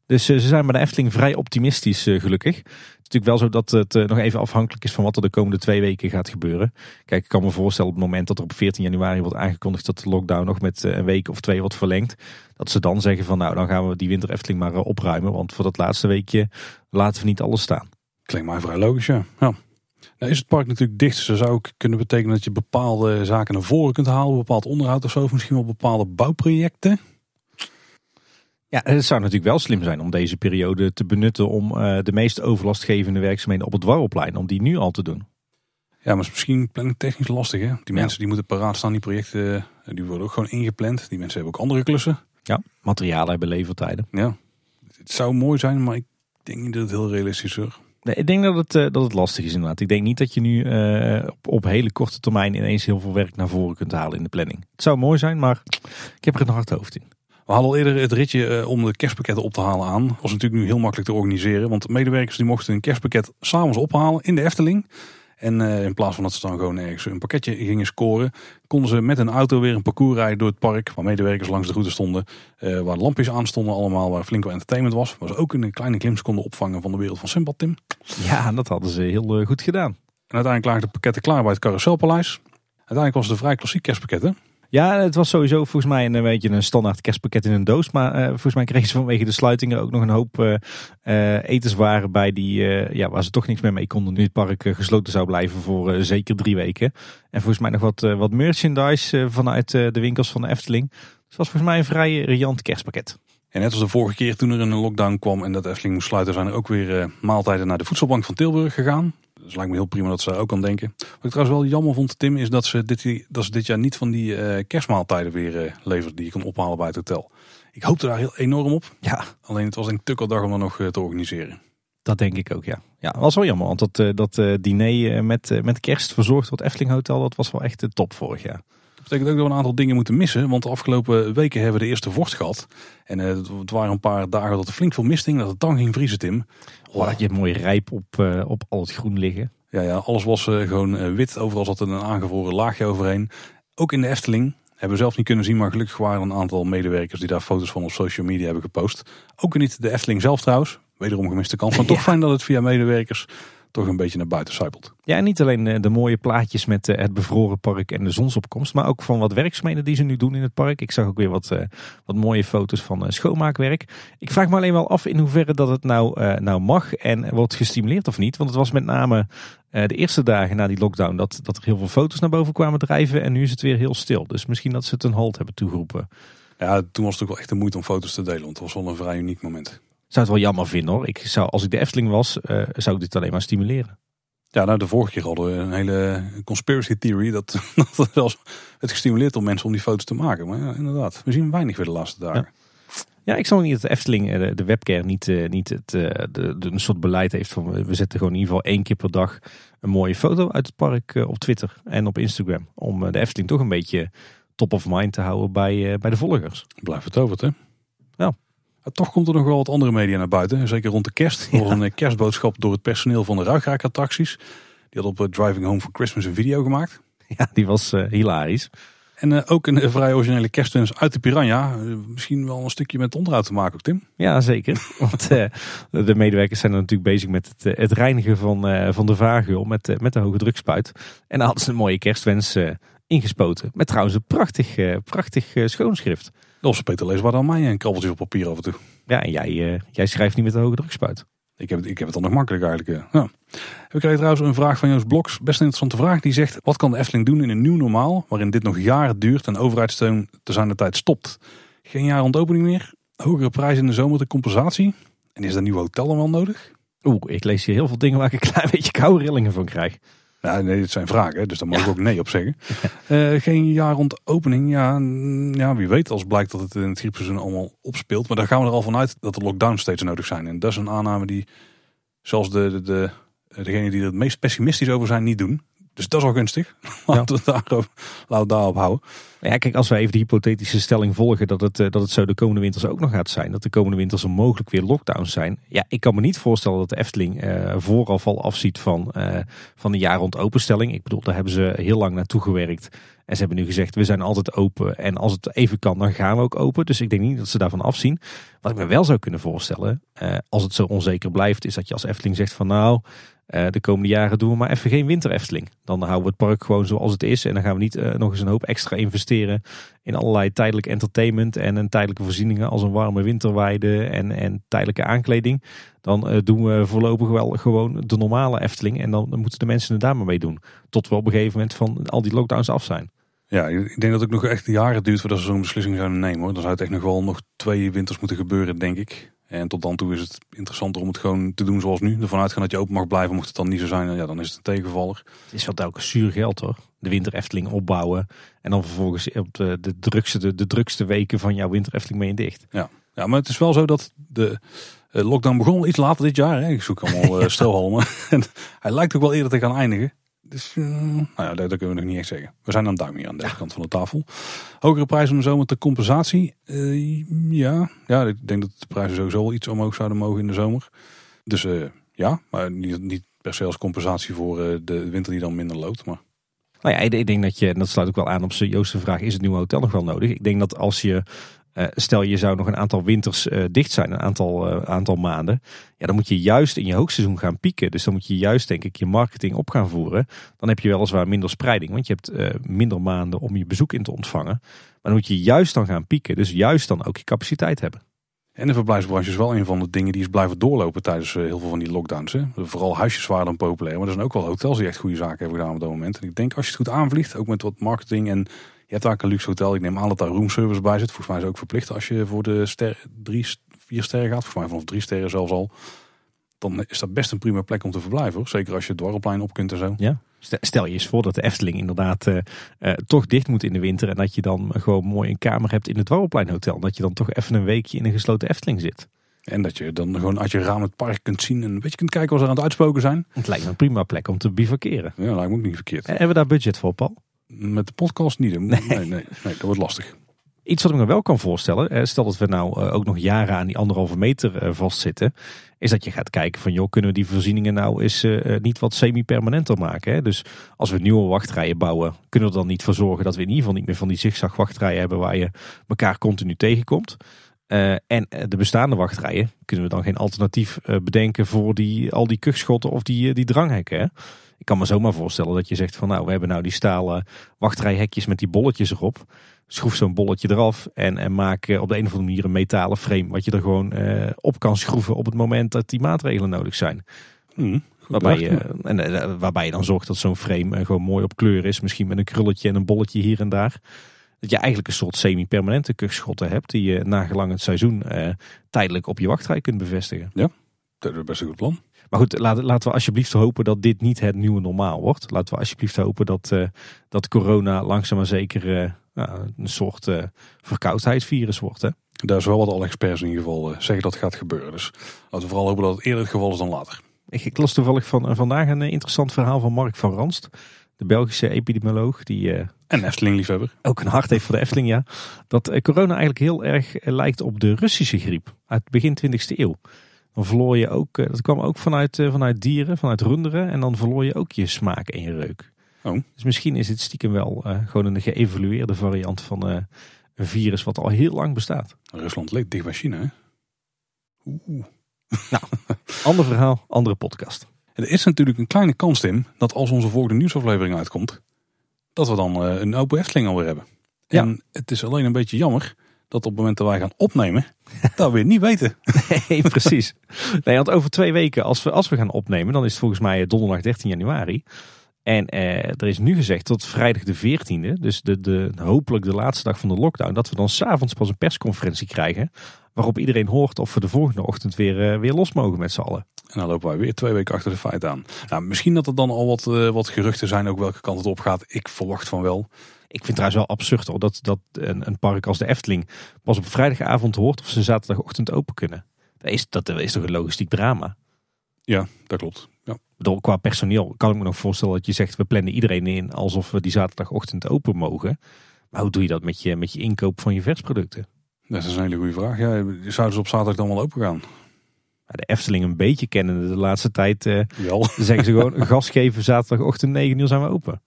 Dus ze zijn bij de Efteling vrij optimistisch gelukkig. Het is natuurlijk wel zo dat het nog even afhankelijk is van wat er de komende twee weken gaat gebeuren. Kijk, ik kan me voorstellen op het moment dat er op 14 januari wordt aangekondigd dat de lockdown nog met een week of twee wordt verlengd. Dat ze dan zeggen van nou dan gaan we die Winter Efteling maar opruimen. Want voor dat laatste weekje laten we niet alles staan. Klinkt mij vrij logisch ja. ja. Is het park natuurlijk dicht, dus dat zou ook kunnen betekenen dat je bepaalde zaken naar voren kunt halen. Bepaald onderhoud of zo, of misschien wel bepaalde bouwprojecten. Ja, het zou natuurlijk wel slim zijn om deze periode te benutten om uh, de meest overlastgevende werkzaamheden op het Dwarrelplein, om die nu al te doen. Ja, maar is misschien technisch lastig hè. Die mensen die moeten paraat staan, die projecten, eh, die worden ook gewoon ingepland. Die mensen hebben ook andere klussen. Ja, materialen hebben levertijden. Ja, het zou mooi zijn, maar ik denk niet dat het heel realistisch is. Nee, ik denk dat het, uh, dat het lastig is inderdaad. Ik denk niet dat je nu uh, op, hele korte termijn ineens heel veel werk naar voren kunt halen in de planning. Het zou mooi zijn, maar ik heb er een hard hoofd in. We hadden al eerder het ritje uh, om de kerstpakketten op te halen aan. Dat was natuurlijk nu heel makkelijk te organiseren. Want medewerkers die mochten een kerstpakket s'avonds ophalen in de Efteling. En uh, in plaats van dat ze dan gewoon ergens een pakketje gingen scoren, konden ze met een auto weer een parcours rijden door het park. Waar medewerkers langs de route stonden. Uh, waar lampjes aan stonden allemaal, waar flink wat entertainment was. Waar ze ook een kleine glimpse konden opvangen van de wereld van Simbad, Tim. Ja, dat hadden ze heel uh, goed gedaan. En uiteindelijk lagen de pakketten klaar bij het Carouselpaleis. Uiteindelijk was het een vrij klassiek kerstpakket, Ja, het was sowieso volgens mij een, beetje een standaard kerstpakket in een doos. Maar uh, volgens mij kregen ze vanwege de sluitingen ook nog een hoop uh, uh, etenswaren bij die, ja, waar ze toch niks meer mee konden. Nu het park gesloten zou blijven voor zeker drie weken. En volgens mij nog wat, wat merchandise vanuit de winkels van de Efteling. Dus het was volgens mij een vrij riant kerstpakket. En net als de vorige keer toen er een lockdown kwam en dat Efteling moest sluiten, zijn er ook weer maaltijden naar de voedselbank van Tilburg gegaan. Dus lijkt me heel prima dat ze daar ook aan denken. Wat ik trouwens wel jammer vond, Tim, is dat ze dit, dat ze dit jaar niet van die uh, kerstmaaltijden weer uh, levert die je kan ophalen bij het hotel. Ik hoopte daar heel enorm op. Ja. Alleen het was een tukkeldag om dat nog uh, te organiseren. Dat denk ik ook, ja. Ja, was wel jammer, want dat, dat diner met, met kerst verzorgd door het Efteling Hotel, dat was wel echt de top vorig jaar. Dat betekent ook dat we een aantal dingen moeten missen. Want de afgelopen weken hebben we de eerste vorst gehad. En het waren een paar dagen dat er flink veel mist ging. Dat het dan ging vriezen, Tim. Oh, had je mooi rijp op, uh, op al het groen liggen. Ja, ja alles was uh, gewoon wit. Overal zat er een aangevroren laagje overheen. Ook in de Efteling. Hebben we zelf niet kunnen zien, maar gelukkig waren een aantal medewerkers die daar foto's van op social media hebben gepost. Ook niet de Efteling zelf trouwens. Wederom gemiste kans. Maar toch ja. fijn dat het via medewerkers toch een beetje naar buiten zijpelt. Ja, en niet alleen de mooie plaatjes met het bevroren park en de zonsopkomst, maar ook van wat werkzaamheden die ze nu doen in het park. Ik zag ook weer wat, wat mooie foto's van schoonmaakwerk. Ik vraag me alleen wel af in hoeverre dat het nou, nou mag en wordt gestimuleerd of niet. Want het was met name de eerste dagen na die lockdown dat, dat er heel veel foto's naar boven kwamen drijven en nu is het weer heel stil. Dus misschien dat ze het een halt hebben toegeroepen. Ja, toen was het ook wel echt de moeite om foto's te delen, want het was wel een vrij uniek moment zou het wel jammer vinden hoor. Ik zou, als ik de Efteling was, uh, zou ik dit alleen maar stimuleren. Ja, nou de vorige keer hadden we een hele conspiracy theory dat, dat het zelfs het gestimuleerd om mensen om die foto's te maken. Maar ja, inderdaad, we zien weinig weer de laatste dagen. Ja. Ja, ik zal niet dat de Efteling, de, de webcare, niet, niet het, de, de, een soort beleid heeft van we zetten gewoon in ieder geval één keer per dag een mooie foto uit het park op Twitter en op Instagram. Om de Efteling toch een beetje top of mind te houden bij, bij de volgers. Blijf het over, hè? Ja. Toch komt er nog wel wat andere media naar buiten. Zeker rond de kerst. Er was een kerstboodschap door het personeel van de Ruigraak-attracties. Die had op eh, Driving Home for Christmas een video gemaakt. Ja, die was uh, hilarisch. En uh, ook een vrij originele kerstwens uit de Piranha. Uh, misschien wel een stukje met onderhoud te maken ook, Tim. Ja, zeker. Want de medewerkers zijn natuurlijk bezig met het, het reinigen van, van de vaargeul met, met de hoge drukspuit. En daar hadden ze een mooie kerstwens ingespoten. Met trouwens een prachtig, prachtig schoonschrift. Of Peter leest waar dan mij een krabbeltje op papier af en toe. Ja, en jij, uh, jij schrijft niet met de hoge drukspuit. Ik heb, het, ik heb het dan nog makkelijk eigenlijk. Uh. Ja. We krijgen trouwens een vraag van Joost Bloks. Best een interessante vraag. Die zegt, wat kan de Efteling doen in een nieuw normaal... waarin dit nog jaren duurt en overheidssteun te zijn de tijd stopt? Geen jaar rond opening meer? Hogere prijzen in de zomer de compensatie? En is dat een nieuw hotel dan wel nodig? Oeh, ik lees hier heel veel dingen waar ik een klein beetje koude rillingen van krijg. Nou, nee, het zijn vragen, dus daar mag ja. ik ook nee op zeggen. Uh, geen jaar rond opening, ja, ja, wie weet als blijkt dat het in het griepseizoen allemaal opspeelt. Maar daar gaan we er al vanuit dat de lockdown steeds nodig zijn. En dat is een aanname die zelfs de, de, de, degenen die er het meest pessimistisch over zijn niet doen. Dus dat is al gunstig. Laten, we, daarop, laten daarop houden. Ja, kijk, als we even de hypothetische stelling volgen dat het, dat het zo de komende winters ook nog gaat zijn. Dat de komende winters er mogelijk weer lockdowns zijn. Ja, ik kan me niet voorstellen dat de Efteling uh, vooraf al afziet van, uh, van de jaar rond openstelling. Ik bedoel, daar hebben ze heel lang naartoe gewerkt. En ze hebben nu gezegd, we zijn altijd open. En als het even kan, dan gaan we ook open. Dus ik denk niet dat ze daarvan afzien. Wat ik me wel zou kunnen voorstellen, eh, als het zo onzeker blijft, is dat je als Efteling zegt van nou, eh, de komende jaren doen we maar even geen winter Efteling. Dan houden we het park gewoon zoals het is. En dan gaan we niet eh, nog eens een hoop extra investeren in allerlei tijdelijk entertainment en een tijdelijke voorzieningen als een warme winterweide en, en tijdelijke aankleding. Dan eh, doen we voorlopig wel gewoon de normale Efteling. En dan, dan moeten de mensen het daar maar mee doen. Tot we op een gegeven moment van al die lockdowns af zijn. Ja, ik denk dat het nog echt jaren duurt voordat ze zo'n beslissing zouden nemen. Hoor. Dan zou het echt nog wel nog twee winters moeten gebeuren, denk ik. En tot dan toe is het interessanter om het gewoon te doen zoals nu. Ervan uitgaan dat je open mag blijven. Mocht het dan niet zo zijn, ja, dan is het een tegenvaller. Het is wel telkens zuur geld hoor. De winter Efteling opbouwen. En dan vervolgens op de, de, drukste, de, de drukste weken van jouw winter Efteling mee in dicht. Ja. ja, maar het is wel zo dat de eh, lockdown begon iets later dit jaar. Hè. Ik zoek allemaal stelhalmen. en hij lijkt ook wel eerder te gaan eindigen. Dus uh, nou ja, dat, kunnen we nog niet echt zeggen. We zijn aan duim hier aan deze kant van de tafel. Hogere prijzen om de zomer ter compensatie. Uh, ja. ja, ik denk dat de prijzen sowieso wel iets omhoog zouden mogen in de zomer. Dus uh, ja, maar niet, niet, per se als compensatie voor de winter die dan minder loopt. Maar... Nou ja, ik denk dat je, en dat sluit ook wel aan op Joost's vraag, is het nieuwe hotel nog wel nodig? Ik denk dat als je uh, stel je zou nog een aantal winters uh, dicht zijn, een aantal, uh, aantal maanden. Ja, dan moet je juist in je hoogseizoen gaan pieken. Dus dan moet je juist denk ik je marketing op gaan voeren. Dan heb je weliswaar minder spreiding. Want je hebt minder maanden om je bezoek in te ontvangen. Maar dan moet je juist dan gaan pieken. Dus juist dan ook je capaciteit hebben. En de verblijfsbranche is wel een van de dingen die is blijven doorlopen tijdens heel veel van die lockdowns. Hè. Vooral huisjes waren dan populair. Maar er zijn ook wel hotels die echt goede zaken hebben gedaan op dat moment. En ik denk als je het goed aanvliegt, ook met wat marketing en hebt daar een luxe hotel. Ik neem aan dat daar roomservice bij zit. Volgens mij is het ook verplicht als je voor de ster, drie, vier sterren gaat. Volgens mij vanaf drie sterren zelfs al. Dan is dat best een prima plek om te verblijven. Hoor. Zeker als je het dwarrelplein op kunt en zo. Ja. Stel je eens voor dat de Efteling inderdaad uh, uh, toch dicht moet in de winter. En dat je dan gewoon mooi een kamer hebt in het Dwarrelpleinhotel. Dat je dan toch even een weekje in een gesloten Efteling zit. En dat je dan gewoon uit je raam het park kunt zien en een beetje kunt kijken wat er aan het uitspoken zijn. Het lijkt me een prima plek om te bivakeren. Ja, lijkt me ook niet verkeerd. En hebben we daar budget voor, Paul? Met de podcast niet. Nee. Nee, nee, nee, dat wordt lastig. Iets wat ik me wel kan voorstellen, stel dat we nou eh, ook nog jaren aan die anderhalve meter eh, vastzitten, is dat je gaat kijken van joh, kunnen we die voorzieningen nou eens uh, niet wat semi-permanenter maken. Hè? Dus als we nieuwe wachtrijen bouwen, kunnen we er dan niet voor zorgen dat we in ieder geval niet meer van die zigzag wachtrijen hebben waar je elkaar continu tegenkomt. Uh, en de bestaande wachtrijen, kunnen we dan geen alternatief bedenken voor die, al die kuchschotten of die, die dranghekken. Hè? Ik kan me zomaar voorstellen dat je zegt van nou, we hebben nou die stalen wachtrijhekjes met die bolletjes erop. Schroef zo'n bolletje eraf en, en maak op de een of andere manier een metalen frame. Wat je er gewoon uh, op kan schroeven op het moment dat die maatregelen nodig zijn. Mm, waarbij, je, en, uh, waarbij je dan zorgt dat zo'n frame gewoon mooi op kleur is. Misschien met een krulletje en een bolletje hier en daar. Dat je eigenlijk een soort semi-permanente kuchschotten hebt. Die je nagelang het seizoen tijdelijk op je wachtrij kunt bevestigen. Ja, dat is best een goed plan. Maar goed, laten, laten we alsjeblieft hopen dat dit niet het nieuwe normaal wordt. Laten we alsjeblieft hopen dat, uh, dat corona langzaam maar zeker uh, een soort uh, verkoudheidsvirus wordt. Hè? Daar is wel wat alle experts in ieder geval zeggen dat gaat gebeuren. Dus laten we vooral hopen dat het eerder het geval is dan later. Ik, ik las toevallig van, vandaag een interessant verhaal van Mark van Ranst. De Belgische epidemioloog. Die, en Efteling-liefhebber. Ook een hart heeft voor de Efteling, ja. Dat corona eigenlijk heel erg lijkt op de Russische griep uit begin 20e eeuw. Dan verloor je ook, dat kwam ook vanuit, vanuit dieren, vanuit runderen. En dan verloor je ook je smaak en je reuk. Oh. Dus misschien is het stiekem wel uh, gewoon een geëvolueerde variant van uh, een virus wat al heel lang bestaat. Rusland ligt dicht bij China, hè? Oeh. Nou, ander verhaal, andere podcast. Er is natuurlijk een kleine kans, Tim, dat als onze volgende nieuwsaflevering uitkomt, dat we dan uh, een open Efteling alweer hebben. En ja. het is alleen een beetje jammer dat op het moment dat wij gaan opnemen, dat we niet weten. Nee, precies. Nee, want over twee weken, als we, als we gaan opnemen, dan is het volgens mij donderdag 13 januari. En eh, er is nu gezegd tot vrijdag de 14e, dus de, de, hopelijk de laatste dag van de lockdown, dat we dan s'avonds pas een persconferentie krijgen. Waarop iedereen hoort of we de volgende ochtend weer, uh, weer los mogen met z'n allen. En dan lopen wij weer twee weken achter de feiten aan. Nou, misschien dat er dan al wat, uh, wat geruchten zijn ook welke kant het op gaat. Ik verwacht van wel. Ik vind het trouwens wel absurd hoor, dat, dat een, een park als de Efteling pas op vrijdagavond hoort of ze zaterdagochtend open kunnen. Dat is, dat is toch een logistiek drama? Ja, dat klopt. Ja. Door, qua personeel kan ik me nog voorstellen dat je zegt we plannen iedereen in alsof we die zaterdagochtend open mogen. Maar hoe doe je dat met je, met je inkoop van je versproducten? Dat is een hele goede vraag. Ja, zouden ze op zaterdag dan wel open gaan? De Efteling een beetje kennen de laatste tijd. Uh, zeggen ze gewoon gas geven zaterdagochtend 9 uur zijn we open.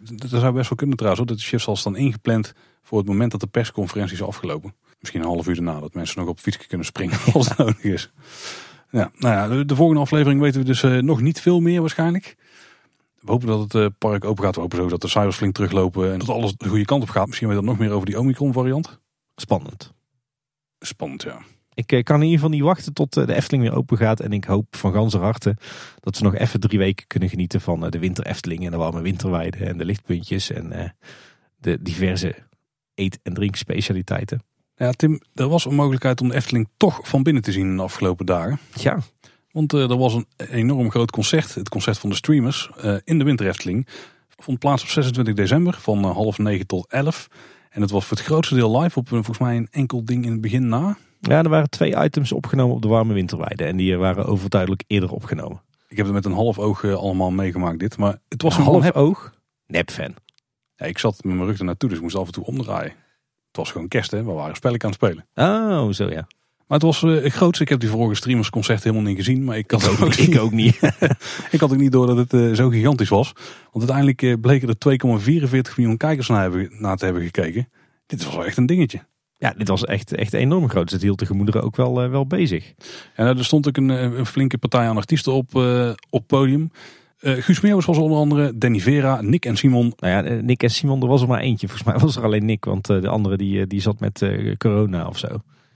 Dat zou best wel kunnen trouwens. Hoor. Dat de shift zal staan ingepland voor het moment dat de persconferentie is afgelopen. Misschien een half uur daarna, dat mensen nog op fietsje kunnen springen als het nodig is. Ja, nou ja, de, de volgende aflevering weten we dus uh, nog niet veel meer waarschijnlijk. We hopen dat het uh, park open gaat. We hopen zo dat de cijfers flink teruglopen en dat alles de goede kant op gaat. Misschien weet je nog meer over die Omicron variant. Spannend. Spannend, ja. Ik uh, kan in ieder geval niet wachten tot de Efteling weer open gaat. En ik hoop van ganse harte dat we nog even drie weken kunnen genieten van de winter Efteling en de warme winterweiden en de lichtpuntjes en de diverse eet- en drinkspecialiteiten. Ja, Tim, er was een mogelijkheid om de Efteling toch van binnen te zien in de afgelopen dagen. Ja. Want uh, er was een enorm groot concert, het concert van de streamers, uh, in de Winter Efteling. Vond plaats op 26 december van uh, half negen tot elf. En het was voor het grootste deel live op volgens mij een enkel ding in het begin na. Ja, er waren twee items opgenomen op de warme winterweide. En die waren overduidelijk eerder opgenomen. Ik heb het met een half oog allemaal meegemaakt dit. Maar het was een, een half nep... oog? Nep-fan. Ja, ik zat met mijn rug ernaartoe, dus ik moest af en toe omdraaien. Het was gewoon kerst, hè? We waren spellen aan het spelen. Oh, zo ja. Maar het was uh, het grootste. Ik heb die vorige streamersconcert helemaal niet gezien. Maar ik had ik ook, ook, niet. Ik, ook niet. ik had ook niet door dat het uh, zo gigantisch was. Want uiteindelijk uh, bleken er 2,44 miljoen kijkers naar, hebben, naar te hebben gekeken. Dit was wel echt een dingetje. Ja, dit was echt, echt enorm groot. Dus het hield de gemoederen ook wel, wel bezig. En er stond ook een, een flinke partij aan artiesten op, op podium. Uh, Guus Meeuwis was onder andere, Danny Vera, Nick en Simon. Nou ja, Nick en Simon, er was er maar eentje. Volgens mij was er alleen Nick, want de andere die, die zat met uh, corona of zo.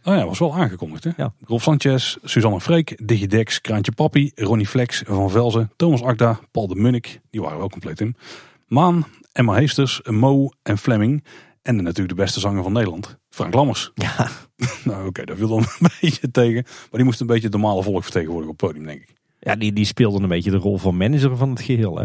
Oh ja, was wel aangekondigd hè? Ja. Rolf Sanchez, Suzanne Freek, Digidex, Kraantje Papi, Ronnie Flex, Van Velzen, Thomas Akda, Paul de Munnik. Die waren wel compleet in. Maan, Emma Heesters, Mo en Fleming. En de, natuurlijk de beste zanger van Nederland, Frank Lammers. Ja. nou oké, okay, dat viel dan een beetje tegen. Maar die moest een beetje het normale volk vertegenwoordigen op het podium denk ik. Ja, die, die speelde een beetje de rol van manager van het geheel, hè?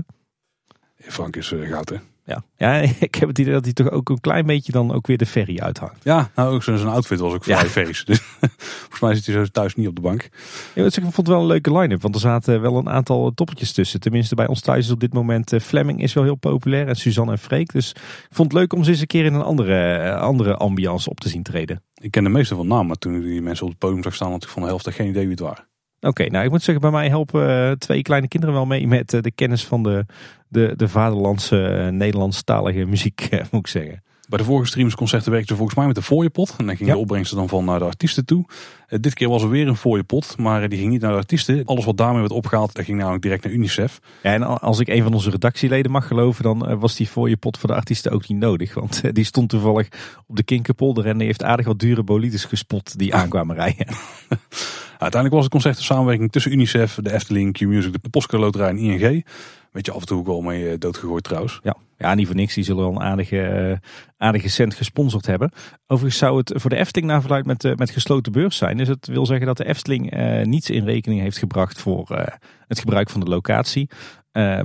Frank is uh, goud, hè? Ja. ja, ik heb het idee dat hij toch ook een klein beetje dan ook weer de ferry uithangt. Ja, nou ook zijn outfit was ook vrij ja. ferries. Dus volgens mij zit hij zo thuis niet op de bank. Ja, ik vond het wel een leuke line-up, want er zaten wel een aantal toppetjes tussen. Tenminste bij ons thuis is op dit moment uh, Fleming is wel heel populair en Suzanne en Freek. Dus ik vond het leuk om ze eens een keer in een andere, andere ambiance op te zien treden. Ik ken de meeste van naam, maar toen die mensen op het podium zag staan, had ik van de helft geen idee wie het waren. Oké, okay, nou ik moet zeggen, bij mij helpen uh, twee kleine kinderen wel mee met uh, de kennis van de, de, de vaderlandse uh, Nederlandstalige muziek, moet ik zeggen. Bij de vorige streamsconcerten werkten ze volgens mij met de fooiepot. En dan ging ja. de opbrengsten dan van naar de artiesten toe. dit keer was er weer een fooiepot, maar die ging niet naar de artiesten. Alles wat daarmee werd opgehaald, dat ging namelijk direct naar UNICEF. Ja, en als ik een van onze redactieleden mag geloven, dan was die fooiepot voor de artiesten ook niet nodig. Want die stond toevallig op de Kinkerpolder en die heeft aardig wat dure bolides gespot die aankwamen rijden. Uiteindelijk was het concert een samenwerking tussen UNICEF, de Efteling, Q-Music, de Postcode Loterij en ING. Weet je af en toe ook wel mee doodgegooid trouwens. Ja, ja niet voor niks. Die zullen wel een aardige, uh, aardige cent gesponsord hebben. Overigens zou het voor de Efteling naar verluid met, uh, met gesloten beurs zijn. Dus het wil zeggen dat de Efteling niets in rekening heeft gebracht voor het gebruik van de locatie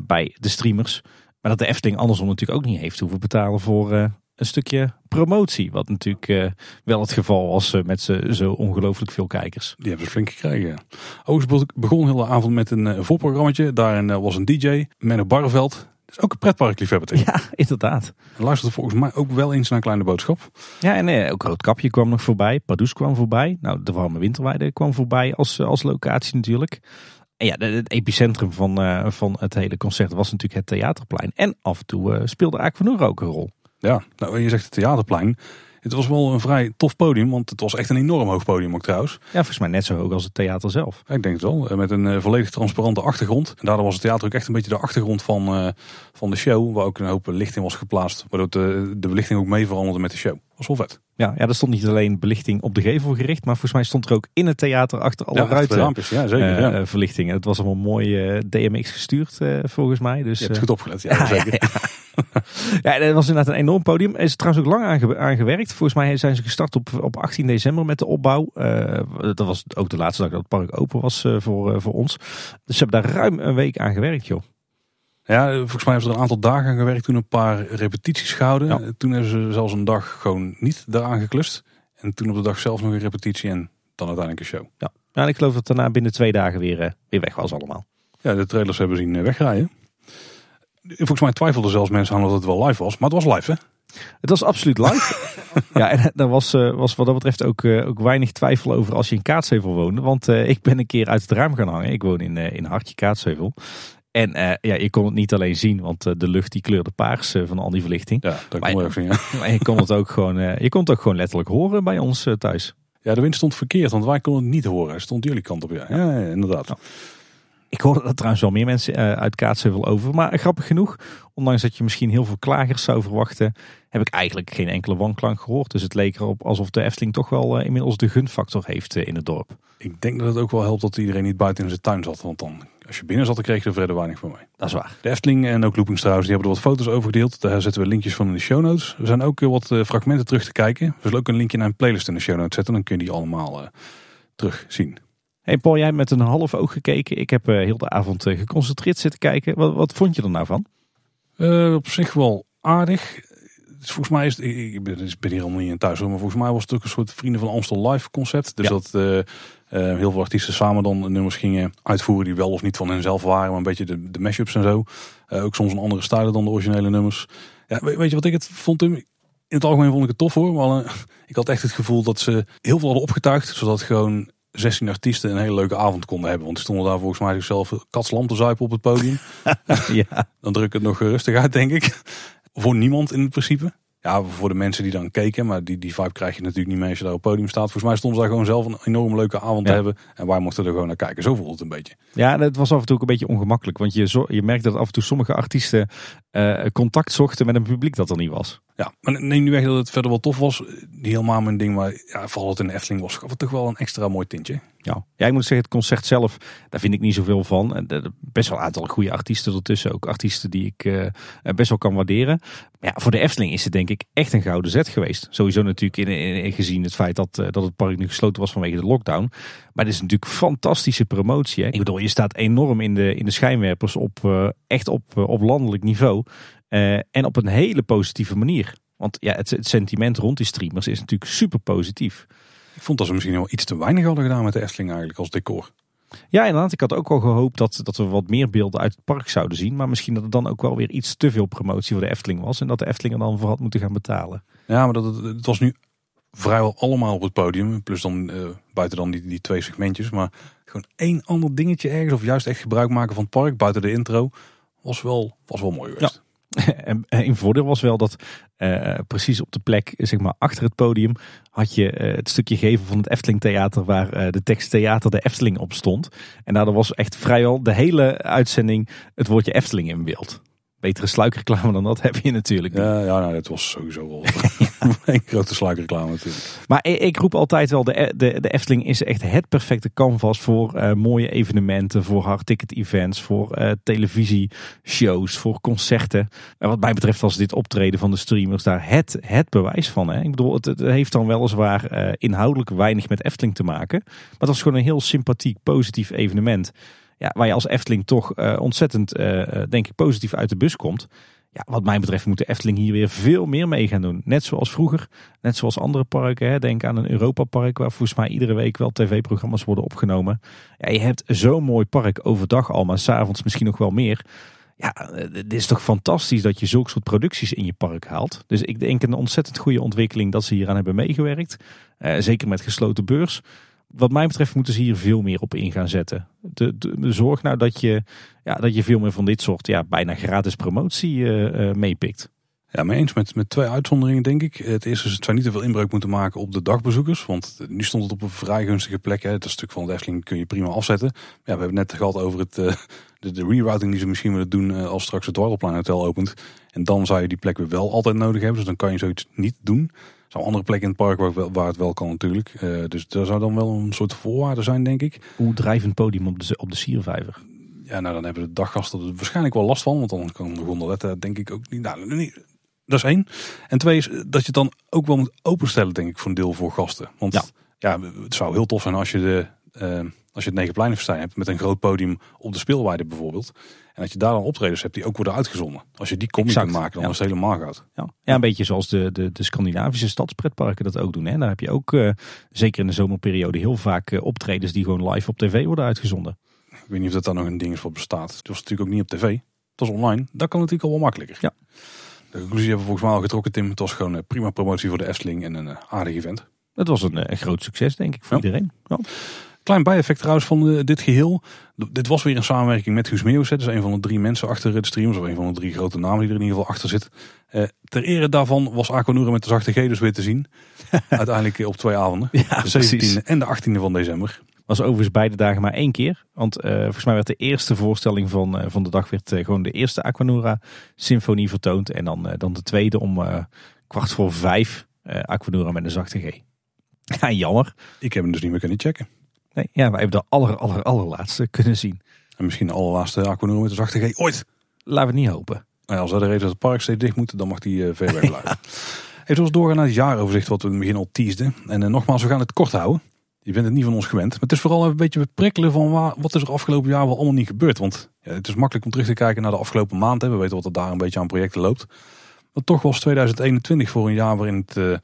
bij de streamers. Maar dat de Efteling andersom natuurlijk ook niet heeft hoeven betalen voor een stukje promotie. Wat natuurlijk uh, wel het geval was uh, met zo ongelooflijk veel kijkers. Die hebben ze flink gekregen. Ja. Overigens begon heel de avond met een uh, voorprogrammaatje. Daarin was een DJ, Menno Barreveld. Dat is ook een pretparkliefhebber. Ja, inderdaad. En luisterde volgens mij ook wel eens naar een kleine boodschap. Ja, en ook Roodkapje kwam nog voorbij. Pardoes kwam voorbij. Nou, de warme winterweide kwam voorbij als, als locatie natuurlijk. En ja, het epicentrum van, van het hele concert was natuurlijk het Theaterplein. En af en toe speelde Aquanura ook een rol. Ja, nou, je zegt het Theaterplein. Het was wel een vrij tof podium, want het was echt een enorm hoog podium ook trouwens. Ja, volgens mij net zo hoog als het theater zelf. Ja, ik denk het wel. Met een uh, volledig transparante achtergrond. En daardoor was het theater ook echt een beetje de achtergrond van, uh, van de show. Waar ook een hoop licht in was geplaatst. Waardoor de, de belichting ook mee veranderde met de show. Dat was wel vet. Ja, ja, er stond niet alleen belichting op de gevel gericht. Maar volgens mij stond er ook in het theater achter alle ja, ruiten ja, zeker, uh, ja. verlichtingen. Het was allemaal mooi DMX gestuurd volgens mij. Dus, je hebt goed opgelet, ja, zeker. ja, dat was inderdaad een enorm podium. Er is trouwens ook lang aan, aan gewerkt. Volgens mij zijn ze gestart op, op 18 december met de opbouw. Uh, dat was ook de laatste dag dat het park open was uh, voor, uh, voor ons. Dus ze hebben daar ruim een week aan gewerkt, joh. Ja, volgens mij hebben ze er een aantal dagen aan gewerkt. Toen een paar repetities gehouden. Ja. Toen hebben ze zelfs een dag gewoon niet daaraan geklust. En toen op de dag zelf nog een repetitie en dan uiteindelijk een show. Ja, ja en ik geloof dat daarna binnen twee dagen weer, weer weg was allemaal. Ja, de trailers hebben zien wegrijden. Volgens mij twijfelden zelfs mensen aan dat het wel live was. Maar het was live, hè? Het was absoluut live. ja, en er was, was wat dat betreft ook, ook weinig twijfel over als je in Kaatsheuvel woonde. Want uh, ik ben een keer uit het raam gaan hangen. Ik woon in, in Hartje Kaatsheuvel. En uh, ja, je kon het niet alleen zien, want uh, de lucht die kleurde paars uh, van al die verlichting. Ja, dat kon je ook zien. Ja. Maar je kon het ook gewoon, je kon het ook gewoon letterlijk horen bij ons thuis. Ja, de wind stond verkeerd, want wij konden het niet horen. Hij stond jullie kant op, ja. Ja, ja inderdaad. Ik hoorde dat trouwens wel meer mensen uit Kaatsheuvel over. Maar grappig genoeg, ondanks dat je misschien heel veel klagers zou verwachten, heb ik eigenlijk geen enkele wanklank gehoord. Dus het leek erop alsof de Efteling toch wel inmiddels de gunfactor heeft in het dorp. Ik denk dat het ook wel helpt dat iedereen niet buiten in zijn tuin zat. Want dan, als je binnen zat, dan kreeg je er verder weinig van mee. Dat is waar. De Efteling en ook Loopings trouwens, die hebben er wat foto's over gedeeld. Daar zetten we linkjes van in de show notes. Er zijn ook wat fragmenten terug te kijken. We zullen ook een linkje naar een playlist in de show notes zetten. Dan kun je die allemaal terugzien. Hey Paul, jij hebt met een half oog gekeken. Ik heb uh, heel de avond geconcentreerd zitten kijken. Wat, wat vond je er nou van? op zich wel aardig. Volgens mij is het, ik ben, ik ben hier allemaal niet in thuis, maar volgens mij was het ook een soort Vrienden van Amstel live concept. Dus ja. dat uh, heel veel artiesten samen dan nummers gingen uitvoeren die wel of niet van henzelf waren, maar een beetje de, de mashups en zo. Ook soms een andere stijl dan de originele nummers. Ja, weet, weet, je wat ik het vond? In het algemeen vond ik het tof hoor, maar uh, ik had echt het gevoel dat ze heel veel hadden opgetuigd, zodat gewoon 16 artiesten een hele leuke avond konden hebben. Want die stonden daar volgens mij zichzelf katslam te zuipen op het podium. ja. Dan druk ik het nog rustig uit, denk ik. Voor niemand in het principe. Ja, voor de mensen die dan keken, maar die, die vibe krijg je natuurlijk niet meer als je daar op het podium staat. Volgens mij stonden ze daar gewoon zelf een enorm leuke avond te hebben. En wij mochten er gewoon naar kijken. Zo voelt het een beetje. Ja, het was af en toe ook een beetje ongemakkelijk. Want je, je merkt dat af en toe sommige artiesten uh, contact zochten met een publiek dat er niet was. Ja, maar neem nu weg dat het verder wel tof was. Helemaal mijn ding, maar ja, vooral het in de Efteling was, gaf het toch wel een extra mooi tintje. Ja. ja, ik moet zeggen, het concert zelf, daar vind ik niet zoveel van. Best wel een aantal goede artiesten ertussen. Ook artiesten die ik uh, best wel kan waarderen. Maar ja, voor de Efteling is het denk ik echt een gouden zet geweest. Sowieso natuurlijk in, gezien het feit dat, uh, dat het park nu gesloten was vanwege de lockdown. Maar het is natuurlijk fantastische promotie. Hè? Ik bedoel, je staat enorm in de, in de schijnwerpers op, uh, echt op, op landelijk niveau. En op een hele positieve manier. Want ja, het, het sentiment rond die streamers is natuurlijk super positief. Ik vond dat ze misschien wel iets te weinig hadden gedaan met de Efteling eigenlijk als decor. Ja, inderdaad. Ik had ook al gehoopt dat, dat we wat meer beelden uit het park zouden zien. Maar misschien dat het dan ook wel weer iets te veel promotie voor de Efteling was. En dat de Efteling er dan voor had moeten gaan betalen. Ja, maar dat, het was nu vrijwel allemaal op het podium. Plus dan uh, buiten dan die, die twee segmentjes. Maar gewoon één ander dingetje ergens. Of juist echt gebruik maken van het park buiten de intro. Was wel, was wel mooi geweest. Ja. En een voordeel was wel dat uh, precies op de plek, zeg maar achter het podium, had je uh, het stukje geven van het Efteling Theater waar de tekst Theater de Efteling op stond. En daardoor was echt vrijwel de hele uitzending het woordje Efteling in beeld betere sluikreclame dan dat heb je natuurlijk niet. Ja, ja nou, dat was sowieso wel een grote sluikreclame natuurlijk. Maar ik roep altijd wel, de, de, de Efteling is echt het perfecte canvas voor uh, mooie evenementen, voor hardticket events, voor uh, televisieshows, voor concerten. En wat mij betreft was dit optreden van de streamers daar het, het bewijs van. Hè? Ik bedoel, het, het heeft dan weliswaar uh, inhoudelijk weinig met Efteling te maken. Maar het was gewoon een heel sympathiek, positief evenement ja, waar je als Efteling toch uh, ontzettend, uh, denk ik, positief uit de bus komt. Ja, wat mij betreft moet de Efteling hier weer veel meer mee gaan doen. Net zoals vroeger, net zoals andere parken. Hè. Denk aan een Europa-park waar volgens mij iedere week wel tv-programma's worden opgenomen. Ja, je hebt zo'n mooi park overdag al, maar s'avonds misschien nog wel meer. Ja, het is toch fantastisch dat je zulke soort producties in je park haalt. Dus ik denk een ontzettend goede ontwikkeling dat ze hier aan hebben meegewerkt. Zeker met gesloten beurs wat mij betreft moeten ze hier veel meer op in gaan zetten. De, zorg nou dat je, ja, dat je veel meer van dit soort ja, bijna gratis promotie uh, uh, meepikt. Ja, mee eens met, met twee uitzonderingen denk ik. Het eerste is het zou niet te veel inbreuk moeten maken op de dagbezoekers. Want nu stond het op een vrij gunstige plek. Hè. Het stuk van de Efteling kun je prima afzetten. Ja, we hebben net gehad over het, uh, de, de rerouting die ze misschien willen doen als straks het Dwarrelplein Hotel opent. En dan zou je die plek weer wel altijd nodig hebben. Dus dan kan je zoiets niet doen zijn andere plekken in het park waar, waar het wel kan natuurlijk. Uh, dus daar zou dan wel een soort voorwaarde zijn, denk ik. Hoe drijvend podium op de, op de Siervijver? Ja, nou dan hebben de daggasten er waarschijnlijk wel last van. Want dan kan de gondoletten denk ik ook niet... Nou, niet dat is één. En twee is dat je het dan ook wel moet openstellen, denk ik, voor een deel voor gasten. Want ja, ja het zou heel tof zijn als je de... Uh, als je het Negenpleinenfestijn hebt met een groot podium op de speelwaarde bijvoorbeeld. En dat je daar dan optredens hebt die ook worden uitgezonden. Als je die combi kan maken, dan is het helemaal goud. Ja. ja, een beetje zoals de, de, de Scandinavische stadspretparken dat ook doen. Hè. Daar heb je ook, uh, zeker in de zomerperiode, heel vaak uh, optredens die gewoon live op tv worden uitgezonden. Ik weet niet of dat daar nog een ding is wat bestaat. Het was natuurlijk ook niet op tv. Het was online. Dat kan natuurlijk al wel makkelijker. Ja. De conclusie hebben we volgens mij al getrokken, Tim. Het was gewoon een prima promotie voor de Efteling en een aardig event. Het was een, een groot succes, denk ik, voor iedereen. Ja. Klein bijeffect trouwens van uh, dit geheel. Dit was weer een samenwerking met Guus Meeuwis. Dus een van de drie mensen achter de streamers. Of een van de drie grote namen die er in ieder geval achter zit. Uh, ter ere daarvan was Aquanura met de zachte G dus weer te zien. Uiteindelijk op twee avonden. Ja, de 17e en de 18e van december. Was overigens beide dagen maar één keer. Want uh, volgens mij werd de eerste voorstelling van, uh, van de dag werd, gewoon de eerste Aquanura symfonie vertoond. En dan, dan de tweede om kwart voor vijf Aquanura met een zachte G. Ja, jammer. Ik heb hem dus niet meer kunnen checken. Nee, ja, wij hebben de aller, aller, allerlaatste kunnen zien. En misschien de allerlaatste Aquanura met de zachte G ooit. Laten we het niet hopen. Nou, als dat de reden dat het park steeds dicht moet, dan mag die uh, ver weg blijven. ja. Even doorgaan naar het jaaroverzicht wat we in het begin al teasden. En uh, nogmaals, we gaan het kort houden. Je bent het niet van ons gewend. Maar het is vooral een beetje prikkelen van waar, wat is er afgelopen jaar wel allemaal niet gebeurd. Want ja, het is makkelijk om terug te kijken naar de afgelopen maand. Hè. We weten wat er daar een beetje aan projecten loopt. Maar toch was 2021 voor een jaar waarin het uh,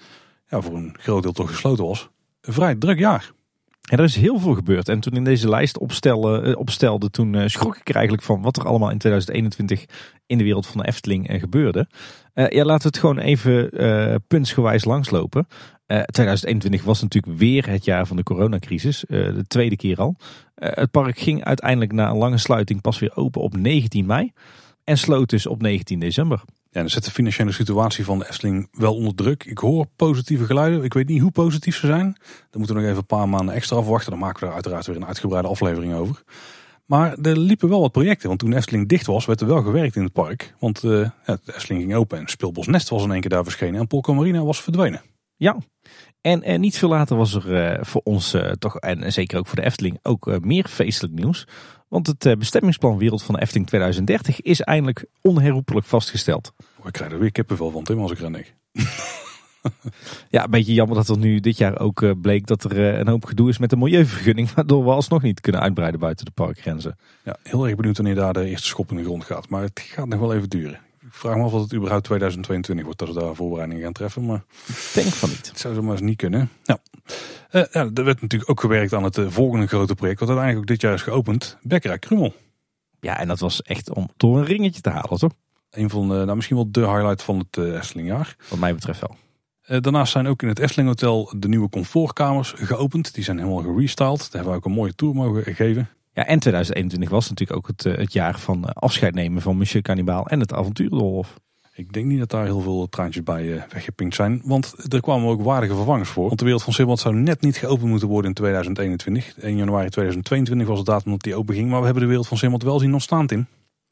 ja, voor een groot deel toch gesloten was. Een vrij druk jaar. En er is heel veel gebeurd. En toen in deze lijst opstelde, eh, opstelde, toen uh, schrok ik er eigenlijk van wat er allemaal in 2021 in de wereld van de Efteling uh, gebeurde. ja, laten we het gewoon even puntsgewijs langslopen. 2021 was natuurlijk weer het jaar van de coronacrisis, de tweede keer al. het park ging uiteindelijk na een lange sluiting pas weer open op 19 mei en sloot dus op 19 december. Dan zet de financiële situatie van de Efteling wel onder druk. Ik hoor positieve geluiden. Ik weet niet hoe positief ze zijn. Dan moeten we nog even een paar maanden extra afwachten. Dan maken we er uiteraard weer een uitgebreide aflevering over. Maar er liepen wel wat projecten. Want toen Efteling dicht was, werd er wel gewerkt in het park. Want ja, de Efteling ging open en Speelbos Nest was in één keer daar verschenen. En Polka Marina was verdwenen. Ja, en, en niet veel later was er uh, voor ons toch, en zeker ook voor de Efteling, ook meer feestelijk nieuws. Want het eh, bestemmingsplan Wereld van de Efteling 2030 is eindelijk onherroepelijk vastgesteld. Oh, ik krijg er weer kippenvel van, Tim, als ik er denk. ja, een beetje jammer dat er nu dit jaar ook eh, bleek dat er eh, een hoop gedoe is met de milieuvergunning. Waardoor we alsnog niet kunnen uitbreiden buiten de parkgrenzen. Ja, heel erg benieuwd wanneer daar de eerste schop in de grond gaat. Maar het gaat nog wel even duren. Ik vraag me af of het überhaupt 2022 wordt dat we daar voorbereidingen gaan treffen. Maar ik denk van niet. Het zou zomaar eens niet kunnen. Ja. Uh, ja, er werd natuurlijk ook gewerkt aan het uh, volgende grote project. Wat uiteindelijk ook dit jaar is geopend. Bekkerij Krummel. Ja, en dat was echt om door een ringetje te halen, toch? Een van de, nou misschien wel de highlight van het uh, Eftelingjaar. Wat mij betreft wel. daarnaast zijn ook in het Efteling Hotel de nieuwe comfortkamers geopend. Die zijn helemaal gerestyled. Daar hebben we ook een mooie tour mogen geven. Ja, en 2021 was natuurlijk ook het, het jaar van afscheid nemen van Monsieur Cannibal en het avonturendolhof. Ik denk niet dat daar heel veel traantjes bij weggepinkt zijn. Want er kwamen ook waardige vervangers voor. Want de wereld van Simbad zou net niet geopend moeten worden in 2021. 1 januari 2022 was de datum dat die open ging. Maar we hebben de wereld van Simbad wel zien ontstaan, Tim.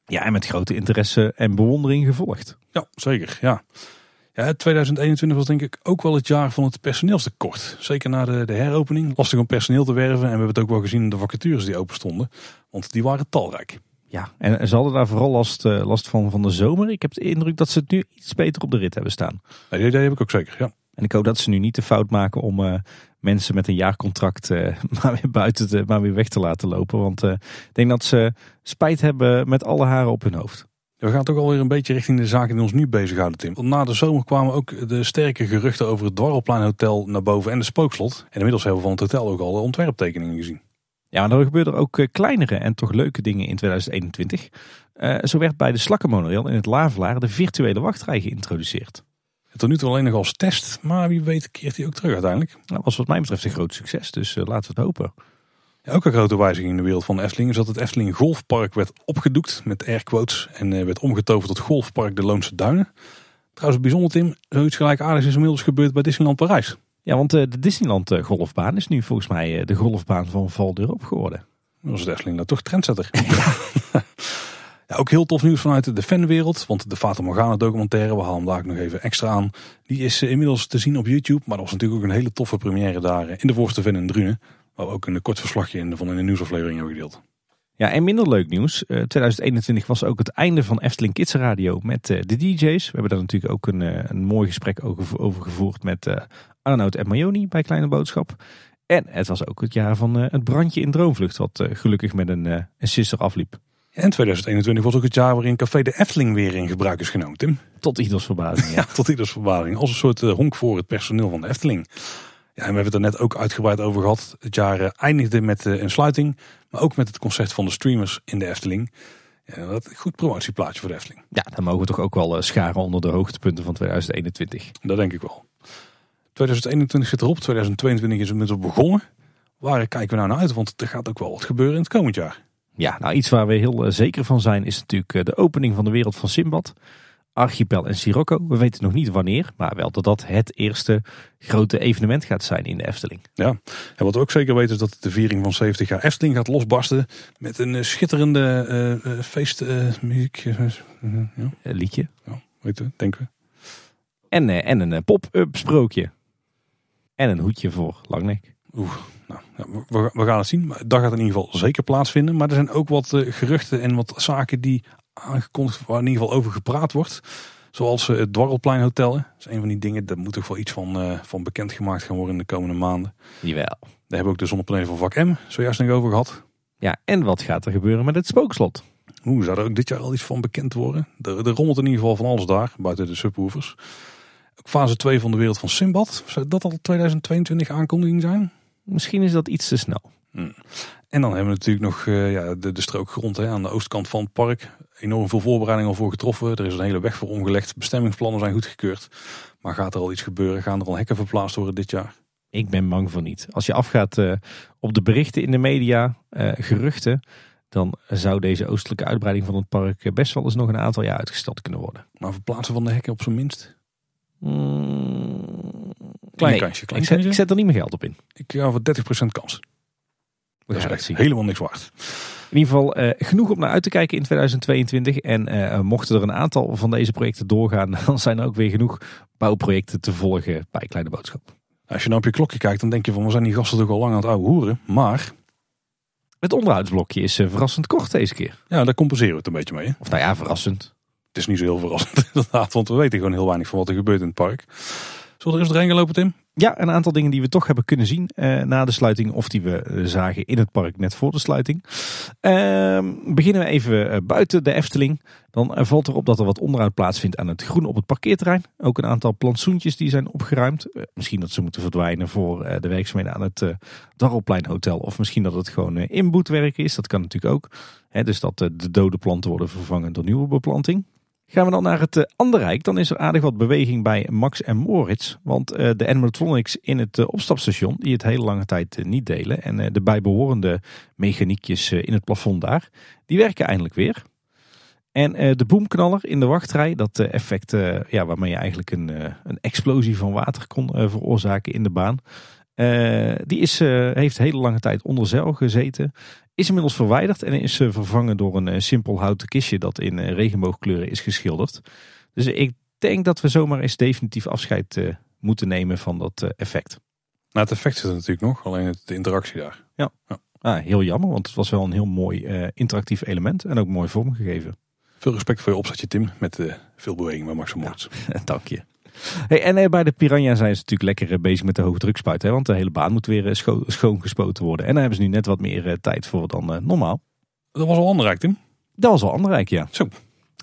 Ja, en met grote interesse en bewondering gevolgd. Ja, zeker. Ja. Ja, 2021 was denk ik ook wel het jaar van het personeelstekort. Zeker na de, de heropening. Lastig om personeel te werven. En we hebben het ook wel gezien in de vacatures die open stonden. Want die waren talrijk. Ja, en ze hadden daar vooral last, uh, last van van de zomer. Ik heb de indruk dat ze het nu iets beter op de rit hebben staan. Nee, idee heb ik ook zeker, ja. En ik hoop dat ze nu niet de fout maken om uh, mensen met een jaarcontract uh, maar weer buiten te, maar weer weg te laten lopen. Want ik denk dat ze spijt hebben met alle haren op hun hoofd. We gaan toch alweer een beetje richting de zaken die ons nu bezighouden, Tim. Want na de zomer kwamen ook de sterke geruchten over het Dwarrelplein Hotel naar boven en de Spookslot. En inmiddels hebben we van het hotel ook al de ontwerptekeningen gezien. Ja, maar er gebeurden ook eh, kleinere en toch leuke dingen in 2021. Uh, zo werd bij de Slakkenmonorail in het Lavelaar de virtuele wachtrij geïntroduceerd. Tot nu toe alleen nog als test, maar wie weet keert hij ook terug uiteindelijk. Dat nou, was wat mij betreft een groot succes, dus uh, laten we het hopen. Ja, ook een grote wijziging in de wereld van de Efteling is dat het Efteling Golfpark werd opgedoekt met airquotes en uh, werd omgetoverd tot Golfpark de Loonse Duinen. Trouwens bijzonder Tim, zoiets gelijkaardigs is inmiddels gebeurd bij Disneyland Parijs. Ja, want eh, de Disneyland eh, golfbaan is nu volgens mij eh, de golfbaan van Val d'Europe geworden. Dat is Efteling dat toch trendsetter. ja, ook heel tof nieuws vanuit de fanwereld. Want de Fata Morgana documentaire, we halen hem daar nog even extra aan. Die is inmiddels te zien op YouTube. Maar dat was natuurlijk ook een hele toffe première daar in de voorste fan in Drunen. Waar we ook een kort verslagje in, van in de nieuwsaflevering hebben gedeeld. Ja, en minder leuk nieuws. 2021 was ook het einde van Efteling Kids Radio met de DJ's. We hebben daar natuurlijk ook een, een mooi gesprek over, gevoerd met Arnoud en Mayoni bij Kleine Boodschap. En het was ook het jaar van het brandje in Droomvlucht, wat gelukkig met een, een afliep. En 2021 was ook het jaar waarin Café de Efteling weer in gebruik is genomen, Tim. Tot ieders verbazing, ja. tot ieders verbazing. Als een soort honk voor het personeel van de Efteling. Ja, en we hebben het er net ook uitgebreid over gehad. Het jaar eindigde met een sluiting, maar ook met het concert van de streamers in de Efteling. Ja, een goed promotieplaatje voor de Efteling. Ja, dan mogen we toch ook wel scharen onder de hoogtepunten van 2021. Dat denk ik wel. 2021 zit erop, 2022 is inmiddels begonnen. Waar kijken we nou naar uit? Want er gaat ook wel wat gebeuren in het komend jaar. Ja, nou iets waar we heel eh, zeker van zijn is natuurlijk eh, de opening van de wereld van Simbad. Archipel en Sirocco. We weten nog niet wanneer, maar wel dat dat het eerste grote evenement gaat zijn in de Efteling. Ja, en wat we ook zeker weten is dat de viering van 70 jaar Efteling gaat losbarsten met een eh, schitterende eh, feestmuziek. ja, Eh, liedje. ja, weten we, denken we. En, en een pop-up sprookje. En een hoedje voor Langnek. Nou, we, we gaan het zien. Maar Dat gaat in ieder geval zeker plaatsvinden. Maar er zijn ook wat eh, geruchten en wat zaken die aangekondigd waar in ieder geval over gepraat wordt. Zoals eh, het Dwarrelplein Hotel. Dat is een van die dingen, daar moet toch wel iets van, eh, van bekendgemaakt gaan worden in de komende maanden. Jawel. Daar hebben we ook de zonnepanelen van vak M zojuist nog over gehad. Ja, en wat gaat er gebeuren met het spookslot? Hoe zou er ook dit jaar al iets van bekend worden? Er, er rommelt in ieder geval van alles daar, buiten de subwoofers. Ook fase 2 van de wereld van Simbad. Zou dat al 2022 aankondiging zijn? Misschien is dat iets te snel. En dan hebben we natuurlijk nog eh, ja, de, de strookgrond hè, aan de oostkant van het park. Enorm veel voorbereiding al voor getroffen. Er is een hele weg voor omgelegd. Bestemmingsplannen zijn goedgekeurd. Maar gaat er al iets gebeuren? Gaan er al hekken verplaatst worden dit jaar? Ik ben bang voor niet. Als je afgaat eh, op de berichten in de media, eh, geruchten, dan zou deze oostelijke uitbreiding van het park best wel eens nog een aantal jaar uitgesteld kunnen worden. Maar verplaatsen van de hekken op zijn minst? Mm, Klein nee, kansje. Klein ik, zet, kansje. ik zet er niet meer geld op in. Ik ga voor 30% kans. Dat is echt helemaal niks waard. In ieder geval eh, genoeg om naar uit te kijken in 2022. En eh, mochten er een aantal van deze projecten doorgaan, dan zijn er ook weer genoeg bouwprojecten te volgen bij Kleine Boodschap. Als je nou op je klokje kijkt, dan denk je van we zijn die gasten toch al lang aan het ouwe hoeren. Maar Het onderhoudsblokje is eh, verrassend kort deze keer. ja, daar compenseren we het een beetje mee. hè. Of nou ja, verrassend. Het is niet zo heel verrassend inderdaad, want we weten gewoon heel weinig van wat er gebeurt in het park. We er eens doorheen lopen, Tim? Ja, een aantal dingen die we toch hebben kunnen zien eh, na de sluiting. Of die we eh, zagen in het park net voor de sluiting. Ehm, beginnen we even eh, buiten de Efteling. Dan valt erop dat er wat onderhoud plaatsvindt aan het groen op het parkeerterrein. Ook een aantal plantsoentjes die zijn opgeruimd. Misschien dat ze moeten verdwijnen voor de werkzaamheden aan het Darrelplein Hotel. Of misschien dat het gewoon inboetwerk is. Dat kan natuurlijk ook. Dus dat de dode planten worden vervangen door nieuwe beplanting. Gaan we dan naar het eh, Anderrijk, dan is er aardig wat beweging bij Max en Moritz. Want eh, de animatronics in het eh, opstapstation, die het hele lange tijd niet delen. En de bijbehorende mechaniekjes in het plafond daar, die werken eindelijk weer. En de boomknaller in de wachtrij, dat effect ja, waarmee je eigenlijk een, een explosie van water kon veroorzaken in de baan. die is, heeft hele lange tijd onder zeil gezeten. Is inmiddels verwijderd en is vervangen door een eh, simpel houten kistje dat in eh, regenboogkleuren is geschilderd. Dus ik denk dat we zomaar eens definitief afscheid eh, moeten nemen van dat effect. Nou, het effect zit er natuurlijk nog, alleen de interactie daar. Ah, heel jammer, want het was wel een heel mooi interactief element en ook mooi vormgegeven. Veel respect voor je opzetje, Tim, met eh, veel beweging bij Max en Moritz. Dank je. Hey, en eh, bij de Piranha zijn ze natuurlijk lekker eh, bezig met de hoogdrukspuit. Hè, want de hele baan moet weer eh, scho schoongespoten worden. En daar hebben ze nu net wat meer tijd voor dan normaal. Dat was al ander Tim. Dat was wel Anderrijk, ja. Zo.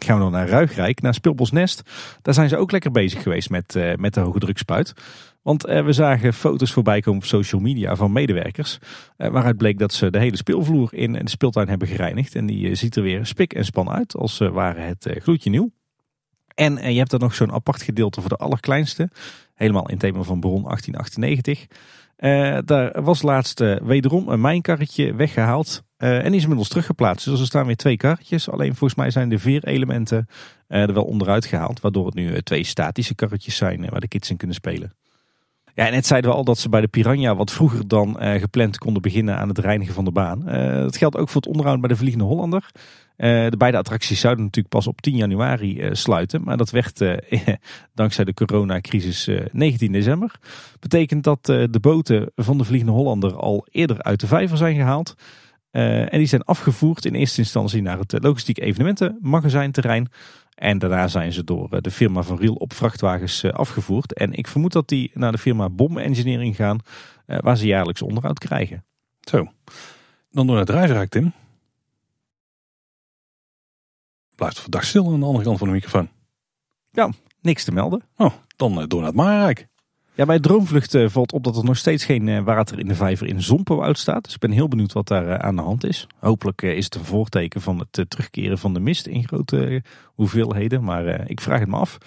Gaan we dan naar Ruigrijk, naar Speelbosnest. Daar zijn ze ook lekker bezig geweest met, eh, met de hoge drukspuit. Want we zagen foto's voorbij komen op social media van medewerkers. waaruit bleek dat ze de hele speelvloer in de speeltuin hebben gereinigd. En die ziet er weer spik en span uit als eh, ware het gloedje nieuw. En eh, je hebt er nog zo'n apart gedeelte voor de allerkleinste. Helemaal in thema van Bron 1898. Eh, daar was laatst eh, wederom een mijnkarretje weggehaald. eh, en is inmiddels teruggeplaatst. Dus er staan weer twee karretjes. Alleen volgens mij zijn de veerelementen eh, er wel onderuit gehaald. Waardoor het nu twee statische karretjes zijn waar de kids in kunnen spelen. Ja, en net zeiden we al dat ze bij de Piranha wat vroeger dan eh, gepland konden beginnen aan het reinigen van de baan. Eh, dat geldt ook voor het onderhoud bij de Vliegende Hollander. Eh, de beide attracties zouden natuurlijk pas op 10 januari eh, sluiten. Maar dat werd eh, dankzij de coronacrisis eh 19 december. Betekent dat eh, de boten van de Vliegende Hollander al eerder uit de vijver zijn gehaald. Eh, en die zijn afgevoerd in eerste instantie naar het eh, logistiek evenementenmagazijnterrein. En daarna zijn ze door eh, de firma van Riel op vrachtwagens eh, afgevoerd. En ik vermoed dat die naar de firma Bom Engineering gaan, eh, waar ze jaarlijks onderhoud krijgen. Zo. Dan door naar het reisrijk, Tim. Blijft verdacht stil aan de andere kant van de microfoon. Niks te melden. Oh, dan door naar het Marenrijk. Ja, bij Droomvlucht eh, valt op dat er nog steeds geen eh, water in de vijver in Zompenwoud staat. Dus ik ben heel benieuwd wat daar eh, aan de hand is. Hopelijk is het een voorteken van het terugkeren van de mist in grote hoeveelheden. Maar ik vraag het me af.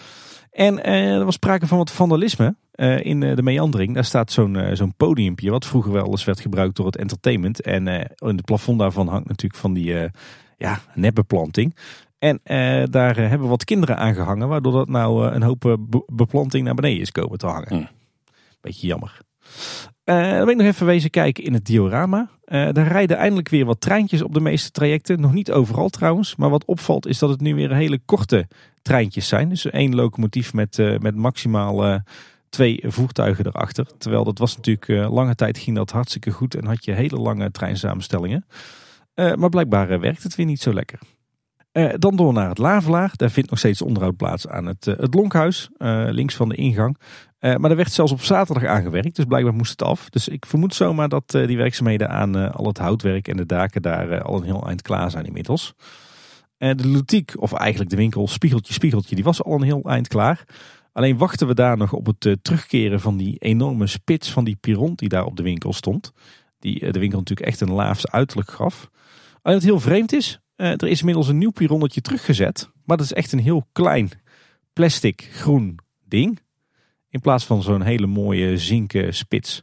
En er was sprake van wat vandalisme in de meandering, daar staat zo'n zo'n podiumpje, wat vroeger wel eens werd gebruikt door het entertainment. En in het plafond daarvan hangt natuurlijk van die ja. En eh, daar eh, hebben wat kinderen aangehangen, waardoor dat nou eh, een hoop be- beplanting naar beneden is komen te hangen. Hmm. Beetje jammer. Eh, dan ben ik nog even wezen kijken in het diorama. Eh daar rijden eindelijk weer wat treintjes op de meeste trajecten. Nog niet overal trouwens. Maar wat opvalt is dat het nu weer hele korte treintjes zijn. Dus één locomotief met, met maximaal twee voertuigen erachter. Terwijl dat was natuurlijk lange tijd ging dat hartstikke goed. En had je hele lange treinsamenstellingen. Maar blijkbaar werkt het weer niet zo lekker. Eh, dan door naar het Lavelaar. Daar vindt nog steeds onderhoud plaats aan het, eh, het Lonkhuis. eh, links van de ingang. Maar er werd zelfs op zaterdag aangewerkt, dus blijkbaar moest het af. Dus ik vermoed zomaar dat die werkzaamheden aan al het houtwerk en de daken daar al een heel eind klaar zijn inmiddels. De ludiek, of eigenlijk de winkel Spiegeltje Spiegeltje, die was al een heel eind klaar. Alleen wachten we daar nog op het terugkeren van die enorme spits van die piron die daar op de winkel stond. Die de winkel natuurlijk echt een laafs uiterlijk gaf. Alleen wat heel vreemd is, eh, er is inmiddels een nieuw pironnetje teruggezet. Maar dat is echt een heel klein plastic groen ding. In plaats van zo'n hele mooie zinken spits.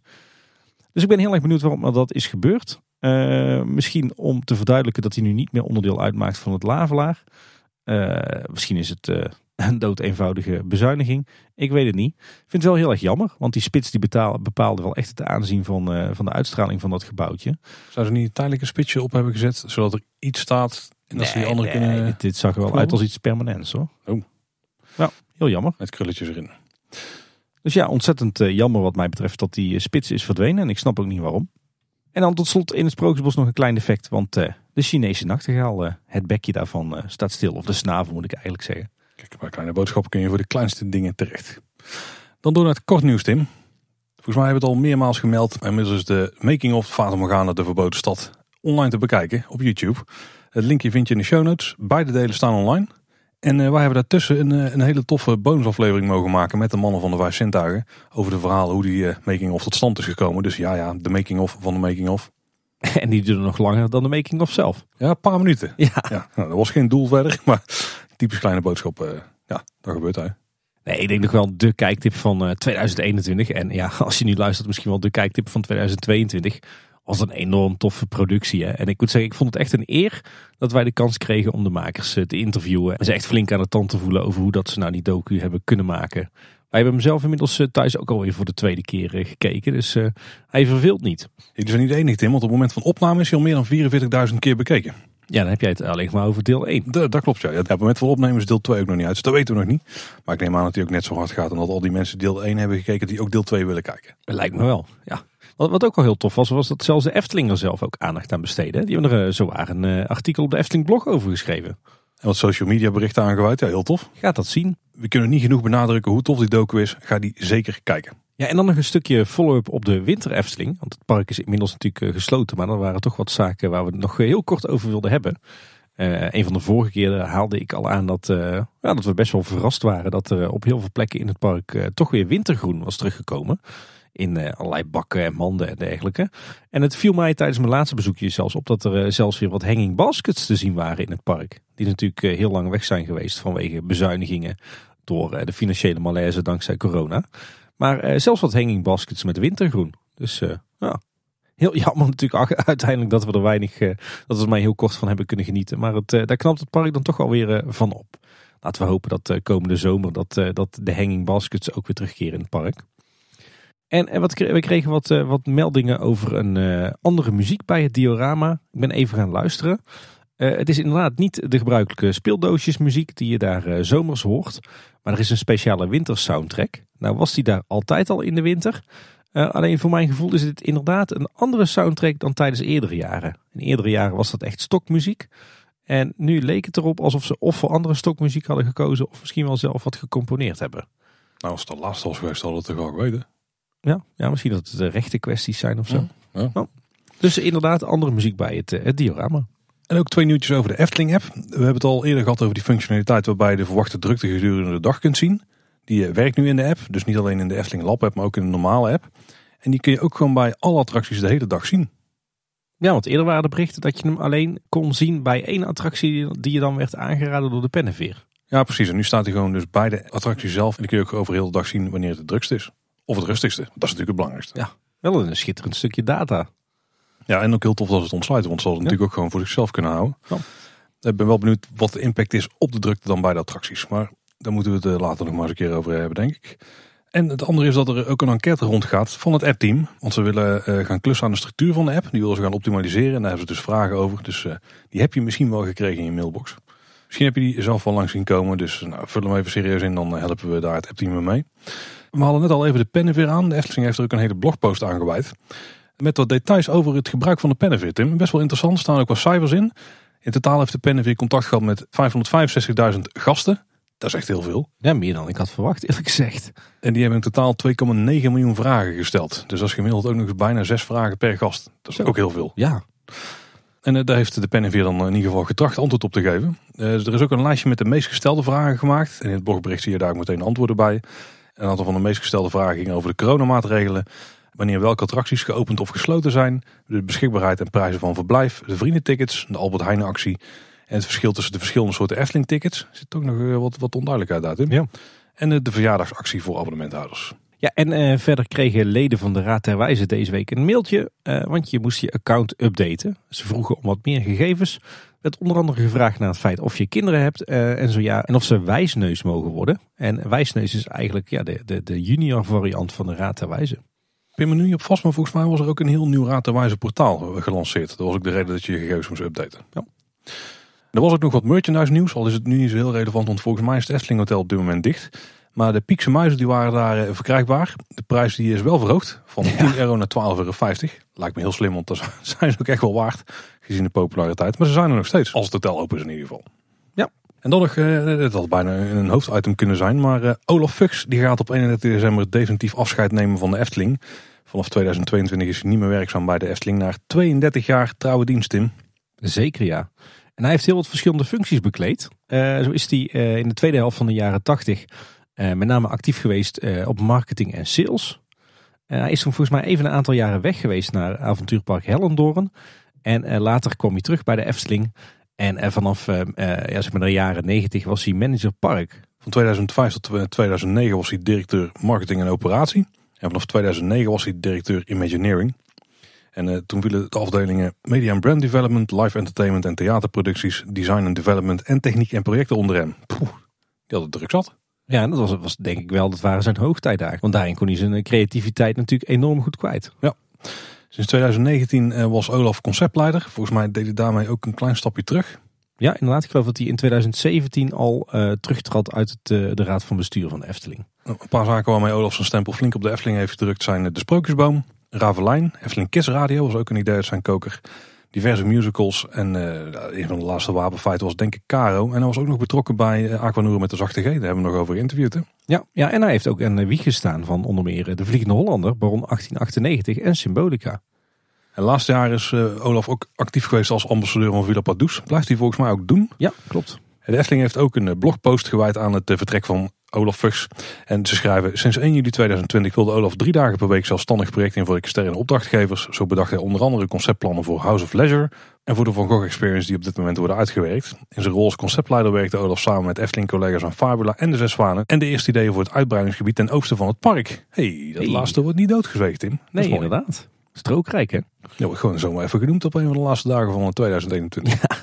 Dus ik ben heel erg benieuwd waarom dat is gebeurd. Eh, misschien om te verduidelijken dat hij nu niet meer onderdeel uitmaakt van het lavelaar. Eh, misschien is het een dood eenvoudige bezuiniging. Ik weet het niet. Ik vind het wel heel erg jammer. Want die spits die betaal- bepaalde wel echt het aanzien van, eh, van de uitstraling van dat gebouwtje. Zou ze niet een tijdelijke spitsje op hebben gezet, zodat er iets staat en dat ze die andere nee, kunnen dit, dit zag er wel uit als iets permanents hoor. Oh. Ja, heel jammer. met krulletjes erin. Dus ja, ontzettend eh, jammer wat mij betreft dat die eh, spits is verdwenen. En ik snap ook niet waarom. En dan tot slot in het Sprookjesbos nog een klein defect. Want de Chinese nachtegaal, het bekje daarvan staat stil. Of de snavel moet ik eigenlijk zeggen. Kijk, bij kleine boodschappen kun je voor de kleinste dingen terecht. Dan door naar het kort nieuws, Tim. Volgens mij hebben we het al meermaals gemeld. Inmiddels is de making of Fata Morgana, de verboden stad, online te bekijken op YouTube. Het linkje vind je in de show notes. Beide delen staan online. En eh, wij hebben daartussen een, eh, een hele toffe bonusaflevering mogen maken met de mannen van de vijf zintuigen. Over de verhalen hoe die eh, making of tot stand is gekomen. Dus ja, ja, de making of van de making of. en die duurde nog langer dan de making of zelf. Ja, een paar minuten. Ja. Ja, nou, dat was geen doel verder, maar typisch kleine boodschap. eh, ja, daar gebeurt hij. Nee, ik denk nog wel de kijktip van eh, 2021. En ja, als je nu luistert, misschien wel de kijktip van 2022. Was een enorm toffe productie. Hè? En ik moet zeggen, ik vond het echt een eer dat wij de kans kregen om de makers eh, te interviewen. En ze echt flink aan de tand te voelen over hoe dat ze nou die docu hebben kunnen maken. Wij hebben hem zelf inmiddels eh, thuis ook alweer voor de tweede keer eh, gekeken. Dus eh, hij verveelt niet. Jullie zijn niet de enige, Tim, want op het moment van opname is hij al meer dan 44.000 keer bekeken. Ja, dan heb jij het alleen maar over deel 1. Dat, dat klopt, ja. ja. Op het moment van opnemen is deel 2 ook nog niet uit, dus dat weten we nog niet. Maar ik neem aan dat hij ook net zo hard gaat en dat al die mensen deel 1 hebben gekeken die ook deel 2 willen kijken. Lijkt me wel, ja. Wat, wat ook al heel tof was, was dat zelfs de Efteling er zelf ook aandacht aan besteedde. Die hebben er uh, zowaar een uh, artikel op de Efteling blog over geschreven. En wat social media berichten aangeweid, ja heel tof. Gaat dat zien. We kunnen niet genoeg benadrukken hoe tof die docu is. Ga die zeker kijken. Ja, en dan nog een stukje follow-up op de winter Efteling. Want het park is inmiddels natuurlijk uh, gesloten, maar er waren toch wat zaken waar we het nog heel kort over wilden hebben. Uh, een van de vorige keren haalde ik al aan dat, ja, dat we best wel verrast waren dat er op heel veel plekken in het park toch weer wintergroen was teruggekomen. In allerlei bakken en manden en dergelijke. En het viel mij tijdens mijn laatste bezoekje zelfs op dat er zelfs weer wat hanging baskets te zien waren in het park. Die natuurlijk heel lang weg zijn geweest vanwege bezuinigingen door de financiële malaise dankzij corona. Maar uh, zelfs wat hanging baskets met wintergroen. Dus uh, ja, heel jammer natuurlijk uiteindelijk dat we er weinig, uh, dat we er maar heel kort van hebben kunnen genieten. Maar het, daar knapt het park dan toch alweer van op. Laten we hopen dat komende zomer dat, dat de hanging baskets ook weer terugkeren in het park. En, en wat, we kregen wat, wat meldingen over een andere muziek bij het diorama. Ik ben even gaan luisteren. Het is inderdaad niet de gebruikelijke speeldoosjesmuziek die je daar zomers hoort. Maar er is een speciale wintersoundtrack. Nou was die daar altijd al in de winter. alleen voor mijn gevoel is het inderdaad een andere soundtrack dan tijdens eerdere jaren. In eerdere jaren was dat echt stokmuziek. En nu leek het erop alsof ze of voor andere stokmuziek hadden gekozen... of misschien wel zelf wat gecomponeerd hebben. Nou, als het de laatste was geweest, hadden we het toch wel geweten. Ja, ja, misschien dat het de rechte kwesties zijn of zo. Ja, ja. Oh. Dus inderdaad andere muziek bij het, het, diorama. En ook twee nieuwtjes over de Efteling app. We hebben het al eerder gehad over die functionaliteit waarbij je de verwachte drukte gedurende de dag kunt zien. Die werkt nu in de app, dus niet alleen in de Efteling Lab app, maar ook in de normale app. En die kun je ook gewoon bij alle attracties de hele dag zien. Ja, want eerder waren de berichten dat je hem alleen kon zien bij één attractie die je dan werd aangeraden door de pennenveer. Ja, precies. En nu staat hij gewoon dus bij de attractie zelf. En die kun je ook over heel de dag zien wanneer het het drukst is. of het rustigste. Dat is natuurlijk het belangrijkste. Ja. Wel een schitterend stukje data. Ja, en ook heel tof dat ze het ontsluiten, want ze hadden het natuurlijk ook gewoon voor zichzelf kunnen houden. Ja. Ik ben wel benieuwd wat de impact is op de drukte dan bij de attracties. Maar daar moeten we het eh, later nog maar eens een keer over hebben, denk ik. En het andere is dat er ook een enquête rondgaat van het app-team. Want ze willen eh, gaan klussen aan de structuur van de app. Die willen ze gaan optimaliseren. En daar hebben ze dus vragen over. Dus eh, die heb je misschien wel gekregen in je mailbox. Misschien heb je die zelf wel langs zien komen. Dus nou, vul hem even serieus in. Dan helpen we daar het app-team mee. We hadden net al even de pennen weer aan. De Efteling heeft er ook een hele blogpost aan gewijd. Met wat details over het gebruik van de pennenveer, Tim. Best wel interessant, er staan ook wat cijfers in. In totaal heeft de pennenveer contact gehad met 565.000 gasten. Dat is echt heel veel. Ja, meer dan ik had verwacht, eerlijk gezegd. En die hebben in totaal 2,9 miljoen vragen gesteld. Dus dat is gemiddeld ook nog eens bijna zes vragen per gast. Dat is Zo. ook heel veel. Ja, En eh, daar heeft de pennenveer dan in ieder geval getracht antwoord op te geven. Eh, dus er is ook een lijstje met de meest gestelde vragen gemaakt. En in het blogbericht zie je daar ook meteen antwoorden bij. Een aantal van de meest gestelde vragen gingen over de coronamaatregelen. Wanneer welke attracties geopend of gesloten zijn. De beschikbaarheid en prijzen van verblijf. De vriendentickets. De Albert Heijn actie. En het verschil tussen de verschillende soorten Efteling tickets. Er zit ook nog eh, wat, wat onduidelijkheid uit. Ja. En de verjaardagsactie voor abonnementhouders. Ja, en eh, verder kregen leden van de Raad ter Wijze deze week een mailtje, eh, want je moest je account updaten. Ze vroegen om wat meer gegevens. Er werd onder andere gevraagd naar het feit of je kinderen hebt en zo ja, en of ze wijsneus mogen worden. En wijsneus is eigenlijk ja, de, de, de junior variant van de Raad ter Wijze. Ik ben me nu niet op vast, maar volgens mij was er ook een heel nieuw raad en wijze portaal gelanceerd. Dat was ook de reden dat je je gegevens moest updaten. Ja. Er was ook nog wat merchandise nieuws, al is het nu niet zo heel relevant, want volgens mij is het Efteling Hotel op dit moment dicht. Maar de Piekse muizen die waren daar eh, verkrijgbaar. De prijs die is wel verhoogd, van 10 euro naar 12,50 euro. Lijkt me heel slim, want dat zijn ze ook echt wel waard, gezien de populariteit. Maar ze zijn er nog steeds, als het hotel open is in ieder geval. Ja. En dan nog, eh, het had bijna een hoofditem kunnen zijn, maar eh, Olaf Fuchs die gaat op 31 december definitief afscheid nemen van de Efteling. Vanaf 2022 is hij niet meer werkzaam bij de Efteling. Na 32 jaar trouwe dienst, Tim. Zeker ja. En hij heeft heel wat verschillende functies bekleed. Eh, zo is hij eh, in de tweede helft van de jaren 80 eh, met name actief geweest op marketing en sales. Hij is toen volgens mij even een aantal jaren weg geweest naar avontuurpark Hellendoorn. En later kwam hij terug bij de Efteling. En vanaf ja, zeg maar de jaren 90 was hij manager park. Van 2005 tot 2009 was hij directeur marketing en operatie. En vanaf 2009 was hij directeur Imagineering. En eh, toen vielen de afdelingen Media and Brand Development, Live Entertainment en Theaterproducties, Design and Development en Techniek en Projecten onder hem. Poeh, die had het druk zat. Ja, en dat was, was denk ik wel, dat waren zijn hoogtijdagen. Want daarin kon hij zijn eh, creativiteit natuurlijk enorm goed kwijt. Sinds 2019 eh, was Olaf conceptleider. Volgens mij deed hij daarmee ook een klein stapje terug. Ja, inderdaad. Ik geloof dat hij in 2017 al eh terugtrad uit het, de raad van bestuur van de Efteling. Een paar zaken waarmee Olaf zijn stempel flink op de Efteling heeft gedrukt zijn de Sprookjesboom, Ravelijn, Efteling Kiss Radio was ook een idee uit zijn koker. Diverse musicals en eh, een van de laatste wapenfeiten was denk ik Caro. En hij was ook nog betrokken bij uh, Aquanura met de Zachte G. Daar hebben we nog over geïnterviewd. Hè? Ja, ja, en hij heeft ook een wieg gestaan van onder meer eh, de Vliegende Hollander, Baron 1898 en Symbolica. En laatste jaar is uh, Olaf ook actief geweest als ambassadeur van Villa Padus. Blijft hij volgens mij ook doen. Ja, klopt. De Efteling heeft ook een blogpost gewijd aan het vertrek van Olaf Fuchs. En ze schrijven, sinds 1 juli 2020 wilde Olaf drie dagen per week zelfstandig projecten in voor externe opdrachtgevers. Zo bedacht hij onder andere conceptplannen voor House of Leisure en voor de Van Gogh Experience die op dit moment worden uitgewerkt. In zijn rol als conceptleider werkte Olaf samen met Efteling-collega's aan Fabula en de Zes Zwanen. En de eerste ideeën voor het uitbreidingsgebied ten oosten van het park. hey, dat Hey. laatste wordt niet. Dat is Nee, inderdaad. Strookrijk, hè? Wordt gewoon zomaar even genoemd op een van de laatste dagen van 2021. Ja,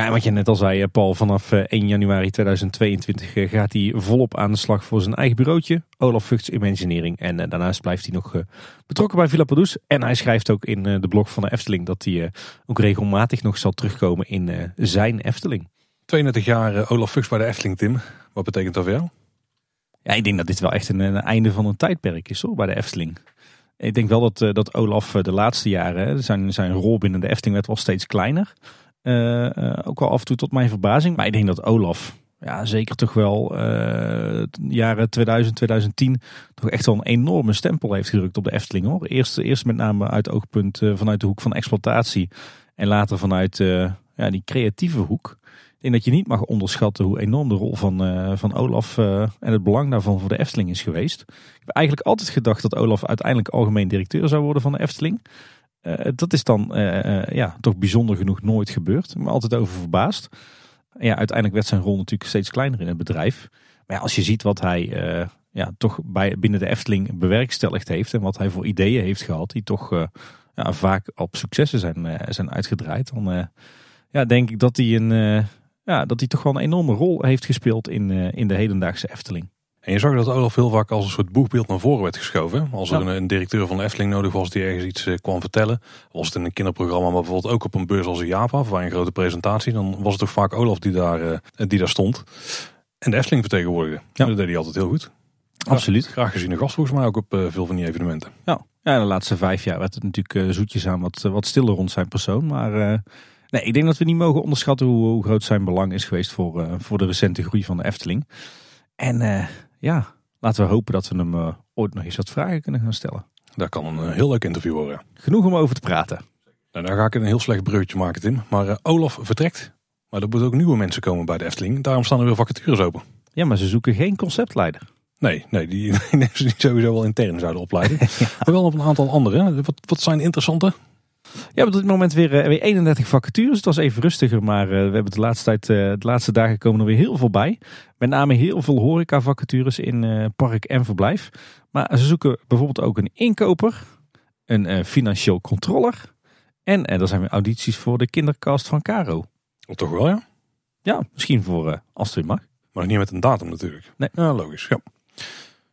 en wat je net al zei, eh, Paul, vanaf eh, 1 januari 2022 eh, gaat hij volop aan de slag voor zijn eigen bureautje, Olaf Vugts Imagineering. En eh, daarnaast blijft hij nog eh, betrokken bij Villa Padus. En hij schrijft ook in eh, de blog van de Efteling dat hij eh, ook regelmatig nog zal terugkomen in eh, zijn Efteling. 32 jaar eh, Olaf Fuchs bij de Efteling, Tim. Wat betekent dat voor jou? Ja, ik denk dat dit wel echt een, een einde van een tijdperk is hoor, bij de Efteling. Ik denk wel dat, eh, dat Olaf eh, de laatste jaren, zijn, zijn rol binnen de Efteling werd wel steeds kleiner. Eh, eh, ook wel af en toe tot mijn verbazing. Maar ik denk dat Olaf, ja, zeker toch wel eh, jaren 2000, 2010, toch echt wel een enorme stempel heeft gedrukt op de Efteling hoor. Eerst, eerst met name uit oogpunt eh, vanuit de hoek van exploitatie. En later vanuit ja, die creatieve hoek. Ik denk dat je niet mag onderschatten hoe enorm de rol van, van Olaf en het belang daarvan voor de Efteling is geweest. Ik heb eigenlijk altijd gedacht dat Olaf uiteindelijk algemeen directeur zou worden van de Efteling. Eh, dat is dan eh, eh, ja, toch bijzonder genoeg nooit gebeurd. Er altijd over verbaasd. Ja, uiteindelijk werd zijn rol natuurlijk steeds kleiner in het bedrijf. Maar ja, als je ziet wat hij eh, ja, toch bij, binnen de Efteling bewerkstelligd heeft. En wat hij voor ideeën heeft gehad die toch eh, ja, vaak op successen zijn, zijn uitgedraaid. Dan ja, denk ik dat hij, een, ja, dat hij toch wel een enorme rol heeft gespeeld in, in de hedendaagse Efteling. En je zag dat Olaf heel vaak als een soort boegbeeld naar voren werd geschoven. Als er een, een, directeur van de Efteling nodig was die ergens iets kwam vertellen. Was het in een kinderprogramma, maar bijvoorbeeld ook op een beurs als een Java, voor een grote presentatie. Dan was het toch vaak Olaf die daar, die daar stond. En de Efteling vertegenwoordigde. Ja. Dat deed hij altijd heel goed. Absoluut. graag gezien de gast volgens mij ook op uh, veel van die evenementen. Ja. ja, de laatste vijf jaar werd het natuurlijk zoetjes aan wat, wat stiller rond zijn persoon. Maar nee, ik denk dat we niet mogen onderschatten hoe, hoe groot zijn belang is geweest voor, voor de recente groei van de Efteling. En ja, laten we hopen dat we hem ooit nog eens wat vragen kunnen gaan stellen. Dat kan een heel leuk interview worden. Genoeg om over te praten. Nou, dan ga ik een heel slecht breukje maken, Tim. Maar Olaf vertrekt. Maar er moeten ook nieuwe mensen komen bij de Efteling. Daarom staan er weer vacatures open. Ja, maar ze zoeken geen conceptleider. Nee, nee die, die ze sowieso wel intern zouden opleiden. Maar wel op een aantal andere. Wat, wat zijn interessante? Ja, op dit moment weer, weer 31 vacatures. Het was even rustiger, maar we hebben de laatste tijd, de laatste dagen komen er weer heel veel bij. Met name heel veel horeca vacatures in park en verblijf. Maar ze zoeken bijvoorbeeld ook een inkoper, een financieel controller. En er zijn weer audities voor de kindercast van Caro. Oh, toch wel, ja? Ja, misschien voor als het weer mag. Maar niet met een datum natuurlijk. Nee. Ja, logisch, ja.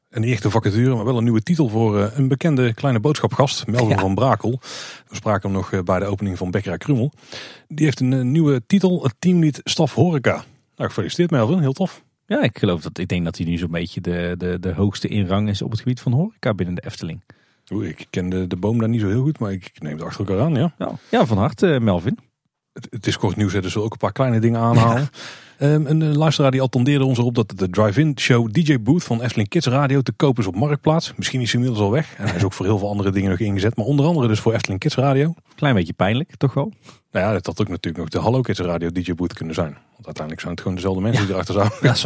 En die echte vacature, maar wel een nieuwe titel voor een bekende kleine boodschapgast, Melvin van Brakel. We spraken hem nog bij de opening van Bekkerij Krummel. Die heeft een nieuwe titel, het teamlead staf horeca. Nou, gefeliciteerd Melvin, heel tof. Ja, ik geloof dat, ik denk dat hij nu zo'n beetje de, de, de hoogste in rang is op het gebied van horeca binnen de Efteling. Oeh, ik ken de, de boom daar niet zo heel goed, maar ik neem het achter elkaar aan, ja. Ja, ja van harte Melvin. Het, het, is kort nieuws, dus we ook een paar kleine dingen aanhalen. Um, een luisteraar die attendeerde ons erop dat de drive-in show DJ Booth van Efteling Kids Radio te koop is op Marktplaats. Misschien is hij inmiddels al weg. En hij is ook voor heel veel andere dingen nog ingezet. Maar onder andere dus voor Efteling Kids Radio. Klein beetje pijnlijk, toch wel? Nou ja, dat had ook natuurlijk nog de Hallo Kids Radio DJ Booth kunnen zijn. Want uiteindelijk zijn het gewoon dezelfde mensen die erachter zouden, waar.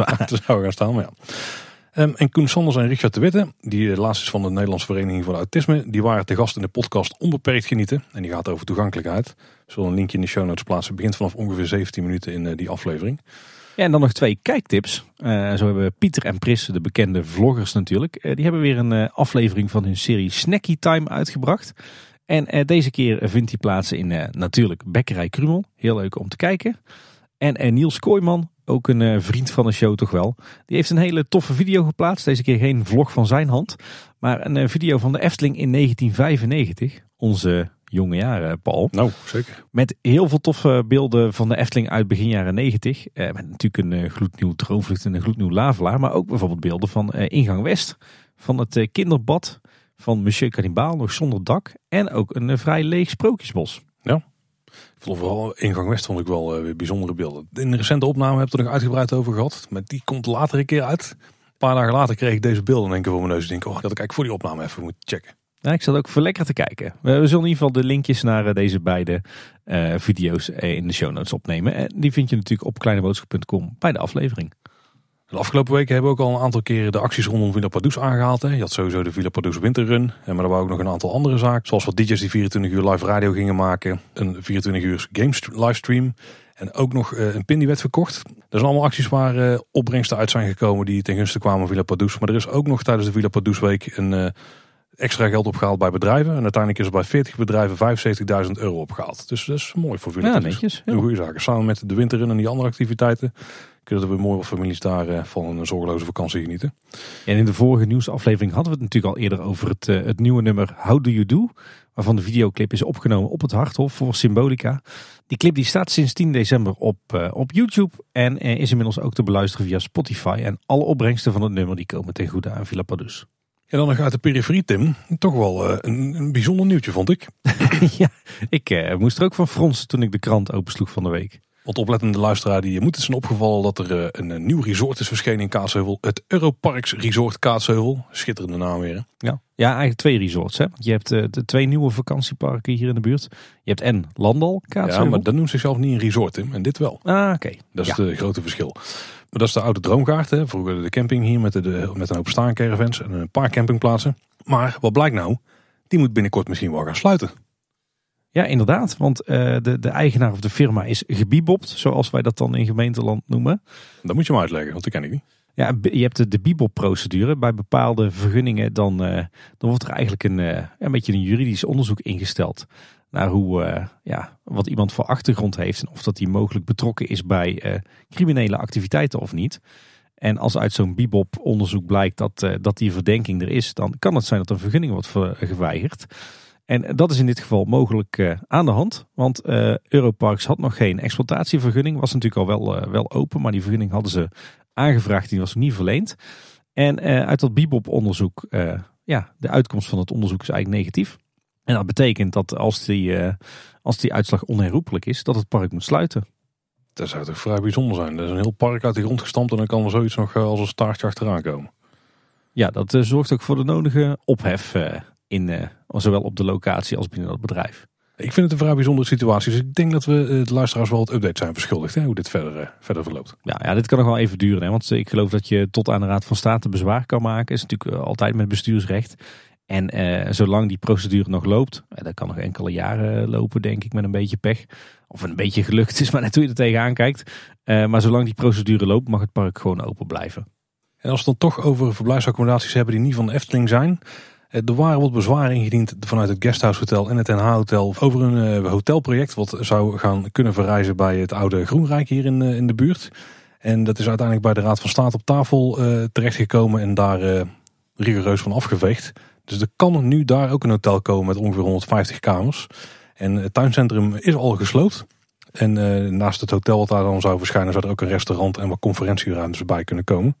zouden gaan staan. Maar ja. Um, en Koen Sanders en Richard de Witte, die de laatste is van de Nederlandse Vereniging voor Autisme, die waren te gast in de podcast Onbeperkt Genieten. En die gaat over toegankelijkheid. Zullen een linkje in de show notes plaatsen. Het begint vanaf ongeveer 17 minuten in uh, die aflevering. Ja, en dan nog twee kijktips. Uh, zo hebben Pieter en Pris, de bekende vloggers natuurlijk. Uh, die hebben weer een aflevering van hun serie Snacky Time uitgebracht. En deze keer vindt die plaats in natuurlijk Bekkerij Krumel. Heel leuk om te kijken. En Niels Kooijman, ook een vriend van de show toch wel. Die heeft een hele toffe video geplaatst. Deze keer geen vlog van zijn hand. Maar een video van de Efteling in 1995. Onze jonge jaren, Paul. Nou, zeker. Met heel veel toffe beelden van de Efteling uit begin jaren 90. Eh, met natuurlijk een uh, gloednieuw droomvlucht en een gloednieuw lavelaar. Maar ook bijvoorbeeld beelden van uh, Ingang West. Van het uh, kinderbad van Monsieur Cannibal, nog zonder dak. En ook een vrij leeg sprookjesbos. Ja. Ik vond vooral Ingang West vond ik wel weer bijzondere beelden. In de recente opname heb ik er nog uitgebreid over gehad. Maar die komt later een keer uit. Een paar dagen later kreeg ik deze beelden in één keer voor mijn neus. Ik denk, oh, dat ik eigenlijk voor die opname even moet checken. Ja, ik zat ook voor lekker te kijken. We zullen in ieder geval de linkjes naar deze beide uh, video's in de show notes opnemen. En die vind je natuurlijk op kleineboodschap.com bij de aflevering. De afgelopen weken hebben we ook al een aantal keren de acties rondom Villa Padus aangehaald. Hè. Je had sowieso de Villa Padus Winterrun. Maar er waren ook nog een aantal andere zaken. Zoals wat DJ's die 24 uur live radio gingen maken. Een 24 uur games livestream. En ook nog een pin die werd verkocht. Dat zijn allemaal acties waar opbrengsten uit zijn gekomen die ten gunste kwamen van Villa Padus. Maar er is ook nog tijdens de Villa Padus week een... Extra geld opgehaald bij bedrijven. En uiteindelijk is er bij 40 bedrijven 75.000 euro opgehaald. Dus dat is mooi voor Villa Ja, netjes. Een goede zaken. Samen met de winterrun en die andere activiteiten kunnen weer mooie families daar uh, van een zorgeloze vakantie genieten. En in de vorige nieuwsaflevering hadden we het natuurlijk al eerder over het, uh, het nieuwe nummer How Do You Do. Waarvan de videoclip is opgenomen op het Harthof voor Symbolica. Die clip die staat sinds 10 december op, uh, op YouTube. En is inmiddels ook te beluisteren via Spotify. En alle opbrengsten van het nummer die komen ten goede aan Villa Padus. En dan nog de periferie, Tim. Toch wel uh, een, bijzonder nieuwtje, vond ik. ja, ik uh, moest er ook van fronsen toen ik de krant opensloeg van de week. Want oplettende luisteraar, die moet het zijn opgevallen dat er uh, een, een, nieuw resort is verschenen in Kaatsheuvel. Het Europarks Resort Kaatsheuvel. Schitterende naam weer. Ja. ja, eigenlijk twee resorts. Hè? Je hebt de twee nieuwe vakantieparken hier in de buurt. Je hebt en Landal, Kaatsheuvel. Ja, maar dat noemt zichzelf niet een resort, Tim. En dit wel. Ah, oké. Dat is ja. het grote verschil. Maar dat is de oude Droomgaard. Hè. Vroeger de camping hier met, de, de, met een hoop staancaravans en een paar campingplaatsen. Maar wat blijkt nou? Die moet binnenkort misschien wel gaan sluiten. Ja, inderdaad. Want uh, de, de eigenaar of de firma is gebiebopt. Zoals wij dat dan in gemeenteland noemen. Dat moet je maar uitleggen, want dat ken ik niet. Ja, je hebt de, de Bibel-procedure. Bij bepaalde vergunningen dan, dan wordt er eigenlijk een, een beetje een juridisch onderzoek ingesteld. Naar hoe, ja, wat iemand voor achtergrond heeft en of dat hij mogelijk betrokken is bij criminele activiteiten of niet. En als uit zo'n Bibop-onderzoek blijkt dat, dat die verdenking er is, dan kan het zijn dat een vergunning wordt geweigerd. En dat is in dit geval mogelijk uh, aan de hand. Want uh, Europarks had nog geen exploitatievergunning. Was natuurlijk al wel, uh, wel open, maar die vergunning hadden ze aangevraagd. Die was niet verleend. En uit dat Bibop-onderzoek, ja, de uitkomst van het onderzoek is eigenlijk negatief. En dat betekent dat als die, als die uitslag onherroepelijk is, dat het park moet sluiten. Dat zou toch vrij bijzonder zijn. Er is een heel park uit de grond gestampt en dan kan er zoiets nog als een staartje achteraan komen. Ja, dat zorgt ook voor de nodige ophef in, uh, zowel op de locatie als binnen dat bedrijf. Ik vind het een vrij bijzondere situatie. Dus ik denk dat we eh, de luisteraars wel het update zijn verschuldigd. Hè, hoe dit verder, uh, verder verloopt. Ja, ja, dit kan nog wel even duren. Hè, want ik geloof dat je tot aan de Raad van State bezwaar kan maken. is natuurlijk altijd met bestuursrecht. En uh, zolang die procedure nog loopt, dat kan nog enkele jaren lopen, denk ik, met een beetje pech. Of een beetje gelukt is, maar net hoe je er tegenaan kijkt. maar zolang die procedure loopt, mag het park gewoon open blijven. En als we het dan toch over verblijfsaccommodaties hebben die niet van de Efteling zijn. Eh, er waren wat bezwaren ingediend vanuit het Guesthouse Hotel en het NH Hotel over een eh, hotelproject wat zou gaan kunnen verrijzen bij het oude Groenrijk hier in, eh, in de buurt. En dat is uiteindelijk bij de Raad van State op tafel terechtgekomen en daar rigoureus van afgeveegd. Dus er kan nu daar ook een hotel komen met ongeveer 150 kamers. En het tuincentrum is al gesloopt. En naast het hotel wat daar dan zou verschijnen, zou er ook een restaurant en wat conferentieruimtes bij kunnen komen.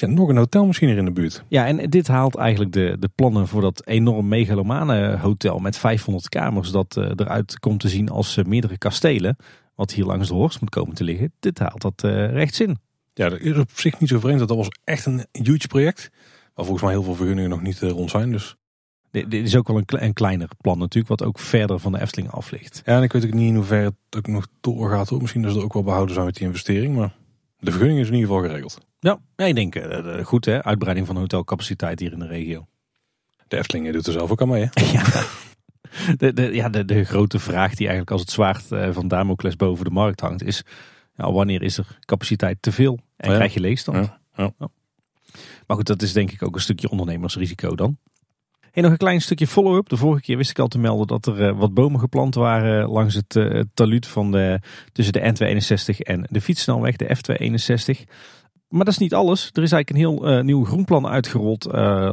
Er nog een hotel misschien hier in de buurt. Ja, en dit haalt eigenlijk de, de plannen voor dat enorm megalomane hotel met 500 kamers. Dat uh, eruit komt te zien als uh, meerdere kastelen. Wat hier langs de Horst moet komen te liggen. Dit haalt dat uh, rechts in. Ja, dat is op zich niet zo vreemd. Dat was echt een huge project. Waar volgens mij heel veel vergunningen nog niet rond zijn. Dus dit, is ook wel een, een, kleiner plan natuurlijk, wat ook verder van de Efteling af ligt. Ja, en ik weet ook niet in hoeverre het ook nog doorgaat. Hoor. Misschien dat ze er ook wel behouden zijn met die investering. Maar de vergunning is in ieder geval geregeld. Ja, ik denk uh, goed hè, uitbreiding van hotelcapaciteit hier in de regio. De Efteling doet er zelf ook aan mee hè? ja. De, de, ja, de, de grote vraag die eigenlijk als het zwaard van Damocles boven de markt hangt is... Wanneer is er capaciteit te veel en krijg je leegstand? Ja. Maar goed, dat is denk ik ook een stukje ondernemersrisico dan. En nog een klein stukje follow-up. De vorige keer wist ik al te melden dat er wat bomen geplant waren langs het uh, taluut van de, tussen de N261 en de fietssnelweg, de F261. Maar dat is niet alles. Er is eigenlijk een heel uh, nieuw groenplan uitgerold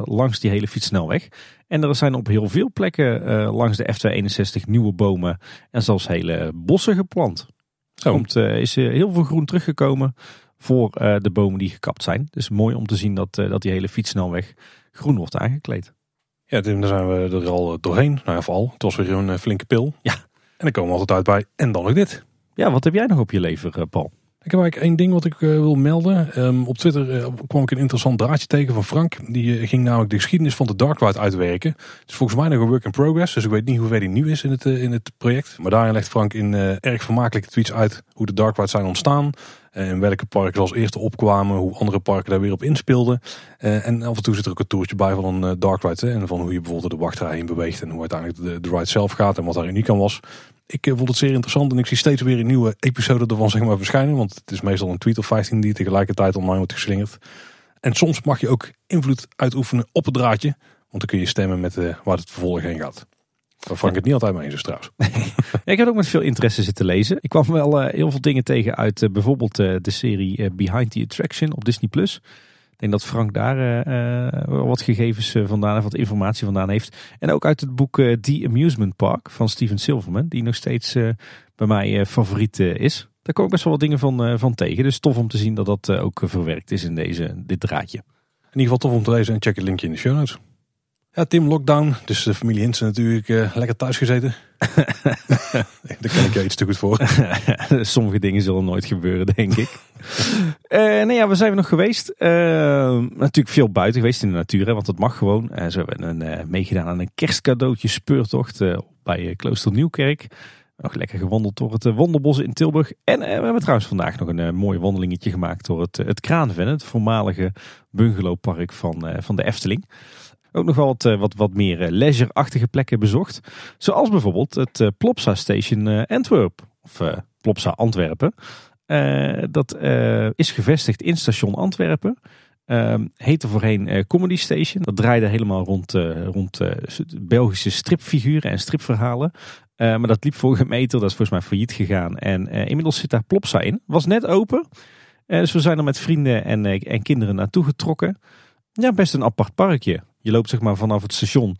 langs die hele fietssnelweg. En er zijn op heel veel plekken langs de F261 nieuwe bomen en zelfs hele bossen geplant. Er komt, is heel veel groen teruggekomen voor de bomen die gekapt zijn. Dus mooi om te zien dat, dat die hele fietssnelweg groen wordt aangekleed. Ja, daar zijn we er al doorheen. Nou ja, vooral. Het was weer een eh, flinke pil. Ja. En dan komen we altijd uit bij. En dan nog dit. Ja, wat heb jij nog op je lever, eh, Paul? Ik heb eigenlijk één ding wat ik uh, wil melden. Um, op Twitter uh, kwam ik een interessant draadje tegen van Frank. Die uh, ging namelijk de geschiedenis van de Dark uitwerken. Het is volgens mij nog een work in progress. Dus ik weet niet hoe ver die nu is in het, in het project. Maar daarin legt Frank in erg vermakelijke tweets uit hoe de Dark zijn ontstaan. En welke parken als eerste opkwamen. Hoe andere parken daar weer op inspeelden. en af en toe zit er ook een toertje bij van een Dark Ride. Hè, en van hoe je bijvoorbeeld de wachtrij in beweegt. En hoe uiteindelijk de, de ride zelf gaat. En wat daar uniek aan was ik eh, vond het zeer interessant en ik zie steeds weer een nieuwe episode ervan zeg maar, verschijnen. Want het is meestal een tweet of 15 die tegelijkertijd online wordt geslingerd. En soms mag je ook invloed uitoefenen op het draadje. Want dan kun je stemmen met waar het vervolg heen gaat. Vang ik het niet altijd mee eens dus trouwens. ik heb ook met veel interesse zitten lezen. Ik kwam wel uh, heel veel dingen tegen uit bijvoorbeeld de serie Behind the Attraction op Disney+. Plus. Ik denk dat Frank daar wat gegevens vandaan en wat informatie vandaan heeft. En ook uit het boek The Amusement Park van Steven Silverman, die nog steeds bij mij favoriet is. Daar kom ik best wel wat dingen van, van tegen. Dus tof om te zien dat dat ook verwerkt is in deze, dit draadje. In ieder geval tof om te lezen en check het linkje in de show notes. Ja, Tim Lockdown. Dus de familie Hinsen natuurlijk uh, lekker thuis gezeten. Daar kan ik je iets te goed voor. Sommige dingen zullen nooit gebeuren, denk ik. uh, nee, ja, we zijn nog geweest? Uh, natuurlijk veel buiten geweest in de natuur, hè, want dat mag gewoon. Uh, zo hebben we een, meegedaan aan een kerstcadeautje speurtocht bij Klooster Nieuwkerk. Nog lekker gewandeld door het Wonderbos in Tilburg. En we hebben trouwens vandaag nog een mooi wandelingetje gemaakt door het, het Kraanven, het voormalige bungalowpark van, van de Efteling ook nog wel wat, eh, wat, wat meer eh, leisure-achtige plekken bezocht. Zoals bijvoorbeeld het eh, Plopsa Station Antwerp. Of Plopsa Antwerpen. dat is gevestigd in station Antwerpen. Um, heette voorheen Comedy Station. Dat draaide helemaal rond, rond Belgische stripfiguren en stripverhalen. maar dat liep voor meter, dat is volgens mij failliet gegaan. En inmiddels zit daar Plopsa in. Was net open. dus we zijn er met vrienden en, en kinderen naartoe getrokken. Ja, best een apart parkje. Je loopt zeg maar vanaf het station,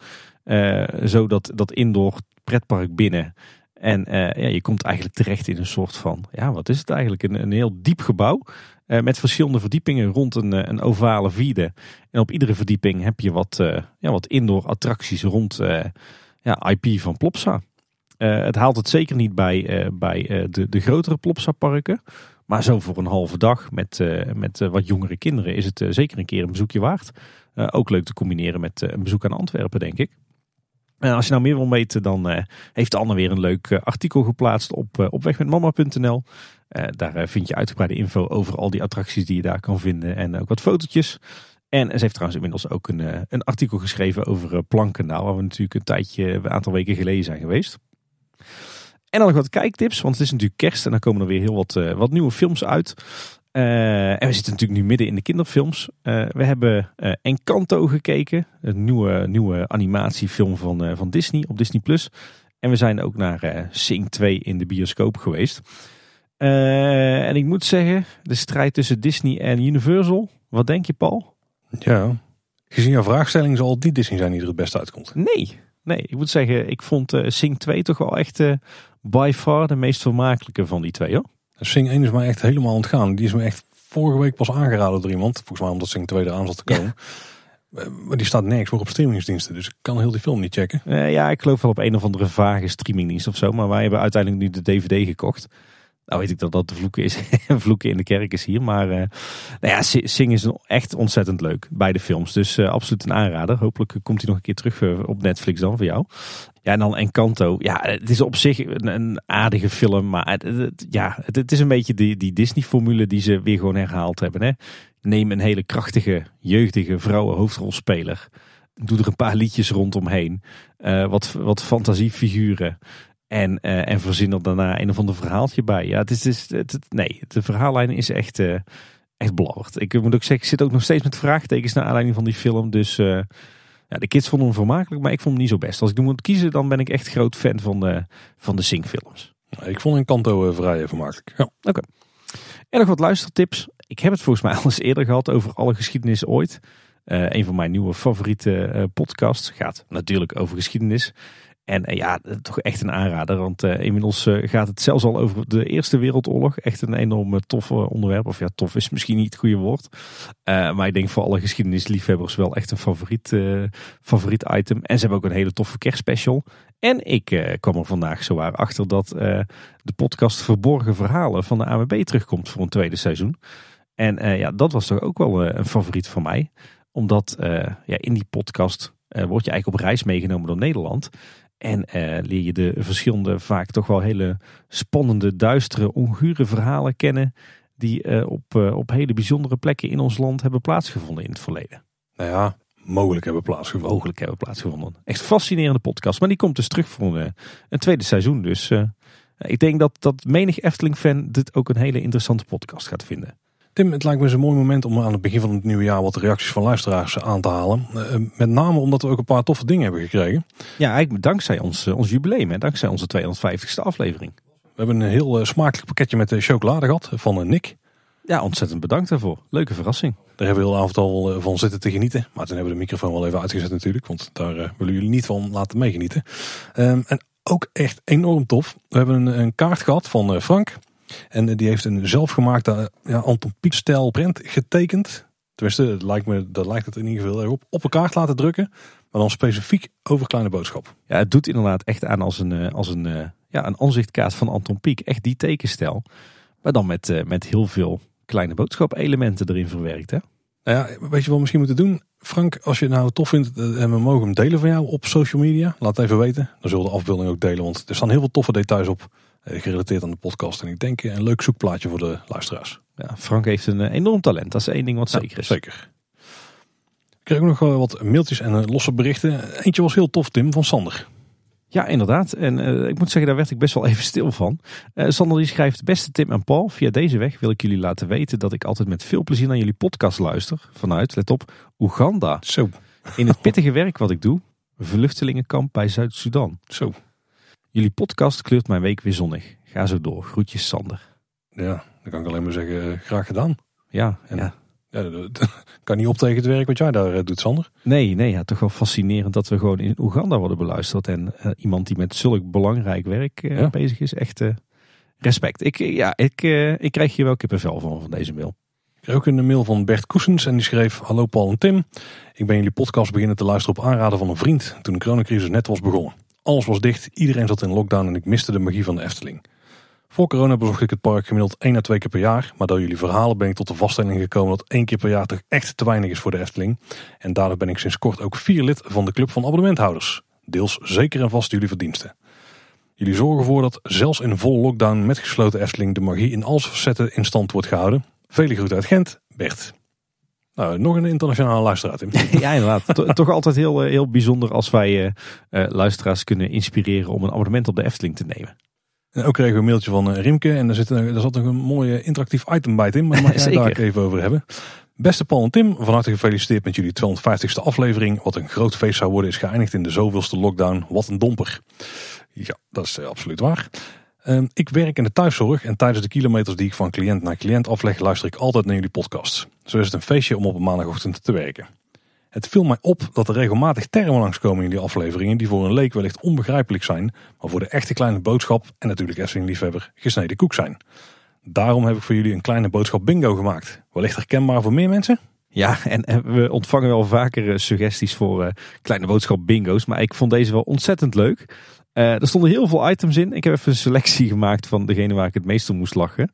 zo dat, dat indoor pretpark binnen. En uh, ja, je komt eigenlijk terecht in een soort van, ja, wat is het eigenlijk? Een, een heel diep gebouw uh, met verschillende verdiepingen rond een, eh, een ovale vierde. En op iedere verdieping heb je wat, uh, ja, wat indoor attracties rond ja, IP van Plopsa. het haalt het zeker niet bij, bij de, de grotere Plopsa parken. Maar zo voor een halve dag met, met wat jongere kinderen is het zeker een keer een bezoekje waard. Ook leuk te combineren met een bezoek aan Antwerpen, denk ik. Als je nou meer wil weten, dan uh, heeft Anne weer een leuk artikel geplaatst op, uh, op wegmetmama.nl. daar vind je uitgebreide info over al die attracties die je daar kan vinden en ook wat fotootjes. En ze heeft trouwens inmiddels ook een, een artikel geschreven over Plankendaal, waar we natuurlijk een tijdje, een aantal weken geleden zijn geweest. En dan nog wat kijktips, want het is natuurlijk kerst en dan komen er weer heel wat, wat nieuwe films uit. Uh, en we zitten natuurlijk nu midden in de kinderfilms. Uh, we hebben uh, Encanto gekeken. Een nieuwe, nieuwe animatiefilm van, van Disney op Disney+. Plus. En we zijn ook naar Sing 2 in de bioscoop geweest. en ik moet zeggen, de strijd tussen Disney en Universal. Wat denk je Paul? Ja, gezien jouw vraagstelling zal die Disney zijn die er het beste uitkomt. Nee, nee. Ik moet zeggen, ik vond Sing 2 toch wel echt by far de meest vermakelijke van die twee hoor. Sing 1 is mij echt helemaal ontgaan. Die is me echt vorige week pas aangeraden door iemand. Volgens mij omdat Sing 2 eraan zat te komen. Eh, maar die staat nergens meer op streamingsdiensten. Dus ik kan heel die film niet checken. Uh, ja, ik geloof wel op een of andere vage streamingdienst of zo. Maar wij hebben uiteindelijk nu de DVD gekocht. Nou weet ik dat dat de vloeken is. vloeken in de kerk is hier. Maar uh, nou ja, Sing is echt ontzettend leuk. Beide films. Dus uh, absoluut een aanrader. Hopelijk komt hij nog een keer terug op Netflix dan voor jou. Ja, en dan Encanto. Ja, het is op zich een, een aardige film. Maar het, ja, het, het, is een beetje die, die Disney-formule die ze weer gewoon herhaald hebben. Hè? Neem een hele krachtige, jeugdige vrouwen hoofdrolspeler. Doe er een paar liedjes rondomheen. Uh, wat, wat fantasiefiguren. En, uh, en verzin er daarna een of ander verhaaltje bij. Ja, het is, het, het, nee, de verhaallijn is echt, uh, echt belabberd. Ik moet ook zeggen, ik zit ook nog steeds met vraagtekens naar aanleiding van die film. Dus uh, ja, de kids vonden hem vermakelijk, maar ik vond hem niet zo best. Als ik nu moet kiezen, dan ben ik echt groot fan van de, van de Sing-films. Ik vond Encanto vrij vermakelijk. Ja. Oké. En nog wat luistertips. Ik heb het volgens mij al eens eerder gehad over alle geschiedenis ooit. een van mijn nieuwe favoriete podcasts gaat natuurlijk over geschiedenis. En eh, ja, toch echt een aanrader. Want uh, inmiddels gaat het zelfs al over de Eerste Wereldoorlog. Echt een enorm tof onderwerp. Of ja, tof is misschien niet het goede woord. maar ik denk voor alle geschiedenisliefhebbers wel echt een favoriet, favoriet item. En ze hebben ook een hele toffe kerstspecial. En ik kwam er vandaag zowaar achter dat de podcast Verborgen Verhalen van de AWB terugkomt voor een tweede seizoen. En ja, dat was toch ook wel een favoriet van mij. Omdat ja, in die podcast word je eigenlijk op reis meegenomen door Nederland. En uh, leer je de verschillende, vaak toch wel hele spannende, duistere, ongure verhalen kennen. Die uh, op, uh, op hele bijzondere plekken in ons land hebben plaatsgevonden in het verleden. Nou ja, mogelijk hebben plaatsgevonden. Mogelijk hebben plaatsgevonden. Echt fascinerende podcast. Maar die komt dus terug voor een, een tweede seizoen. Dus ik denk dat, dat menig Efteling-fan dit ook een hele interessante podcast gaat vinden. Tim, het lijkt me een mooi moment om aan het begin van het nieuwe jaar wat reacties van luisteraars aan te halen. Uh, met name omdat we ook een paar toffe dingen hebben gekregen. Ja, eigenlijk dankzij ons, uh, ons jubileum, hè, dankzij onze 250ste aflevering. We hebben een heel smakelijk pakketje met chocolade gehad van Nick. Ja, ontzettend bedankt daarvoor. Leuke verrassing. Daar hebben we heel avond al van zitten te genieten. Maar toen hebben we de microfoon wel even uitgezet natuurlijk. Want daar willen jullie niet van laten meegenieten. Um, en ook echt enorm tof. We hebben een, een kaart gehad van Frank. En die heeft een zelfgemaakte ja, Anton Pieck stijl print getekend. Tenminste, dat lijkt, me, dat lijkt het in ieder geval erg op. Op een kaart laten drukken. Maar dan specifiek over kleine boodschap. Ja, het doet inderdaad echt aan als een, eh, als een, eh, ja, een aanzichtkaart van Anton Pieck. Echt die tekenstijl. Maar dan met, eh, met heel veel kleine boodschap elementen erin verwerkt. Hè? Nou ja, weet je wat we misschien moeten doen? Frank, als je het nou tof vindt en we mogen hem delen van jou op social media. Laat het even weten. Dan zullen we de afbeelding ook delen. Want er staan heel veel toffe details op. Eh, gerelateerd aan de podcast. En ik denk een leuk zoekplaatje voor de luisteraars. Ja, Frank heeft een eh, enorm talent. Dat is één ding wat zeker is. Zeker. Ik kreeg ook nog wat mailtjes en losse berichten. Eentje was heel tof, Tim, van Sander. Ja, inderdaad. En eh, ik moet zeggen, daar werd ik best wel even stil van. Eh Sander die schrijft, beste Tim en Paul, via deze weg wil ik jullie laten weten dat ik altijd met veel plezier naar jullie podcast luister. Vanuit, let op, Oeganda. Zo, In het pittige werk wat ik doe, vluchtelingenkamp bij Zuid-Soedan. zo. Jullie podcast kleurt mijn week weer zonnig. Ga zo door. Groetjes Sander. Ja, dan kan ik alleen maar zeggen, eh, graag gedaan. Ja, En- ja. Ja, dat- kan niet op tegen het werk wat jij daar eh, doet, Sander. Nee, nee, ja, toch wel fascinerend dat we gewoon in Oeganda worden beluisterd. En eh, iemand die met zulk belangrijk werk Ja. bezig is, echt respect. Ik, ja, ik, ik krijg hier wel kippenvel van, van deze mail. Ik kreeg ook een mail van Bert Koesens en die schreef... Hallo Paul en Tim, ik ben jullie podcast beginnen te luisteren op aanraden van een vriend... toen de coronacrisis net was begonnen. Alles was dicht, iedereen zat in lockdown en ik miste de magie van de Efteling. Voor corona bezocht ik het park gemiddeld één à twee keer per jaar... maar door jullie verhalen ben ik tot de vaststelling gekomen... dat één keer per jaar toch echt te weinig is voor de Efteling. En daardoor ben ik sinds kort ook vier lid van de club van abonnementhouders. Deels zeker en vast jullie verdiensten. Jullie zorgen ervoor dat zelfs in volle lockdown met gesloten Efteling... de magie in al zijn facetten in stand wordt gehouden. Vele groeten uit Gent, Bert. Nou, nog een internationale luisteraar, Tim. ja, inderdaad. To- toch altijd heel, eh, heel bijzonder als wij eh, eh, luisteraars kunnen inspireren om een abonnement op de Efteling te nemen. En ook kregen we een mailtje van Rimke. En daar, zit, een- daar zat nog een mooi eh, interactief item bij, Tim. Maar mag jij daar even over hebben. Beste Paul en Tim, van harte gefeliciteerd met jullie 250ste aflevering. Wat een groot feest zou worden is geëindigd in de zoveelste lockdown. Wat een domper. Ja, dat is absoluut waar. Ehm, ik werk in de thuiszorg en tijdens de kilometers die ik van cliënt naar cliënt afleg, luister ik altijd naar jullie podcasts. Zo is het een feestje om op een maandagochtend te werken. Het viel mij op dat er regelmatig termen langskomen in die afleveringen die voor een leek wellicht onbegrijpelijk zijn, maar voor de echte kleine boodschap en natuurlijk Efteling-liefhebber gesneden koek zijn. Daarom heb ik voor jullie een kleine boodschap bingo gemaakt. Wellicht herkenbaar voor meer mensen? Ja, en eh, we ontvangen wel vaker eh, suggesties voor eh, kleine boodschap bingo's. Maar ik vond deze wel ontzettend leuk. Eh, er stonden heel veel items in. Ik heb even een selectie gemaakt van degene waar ik het meest om moest lachen.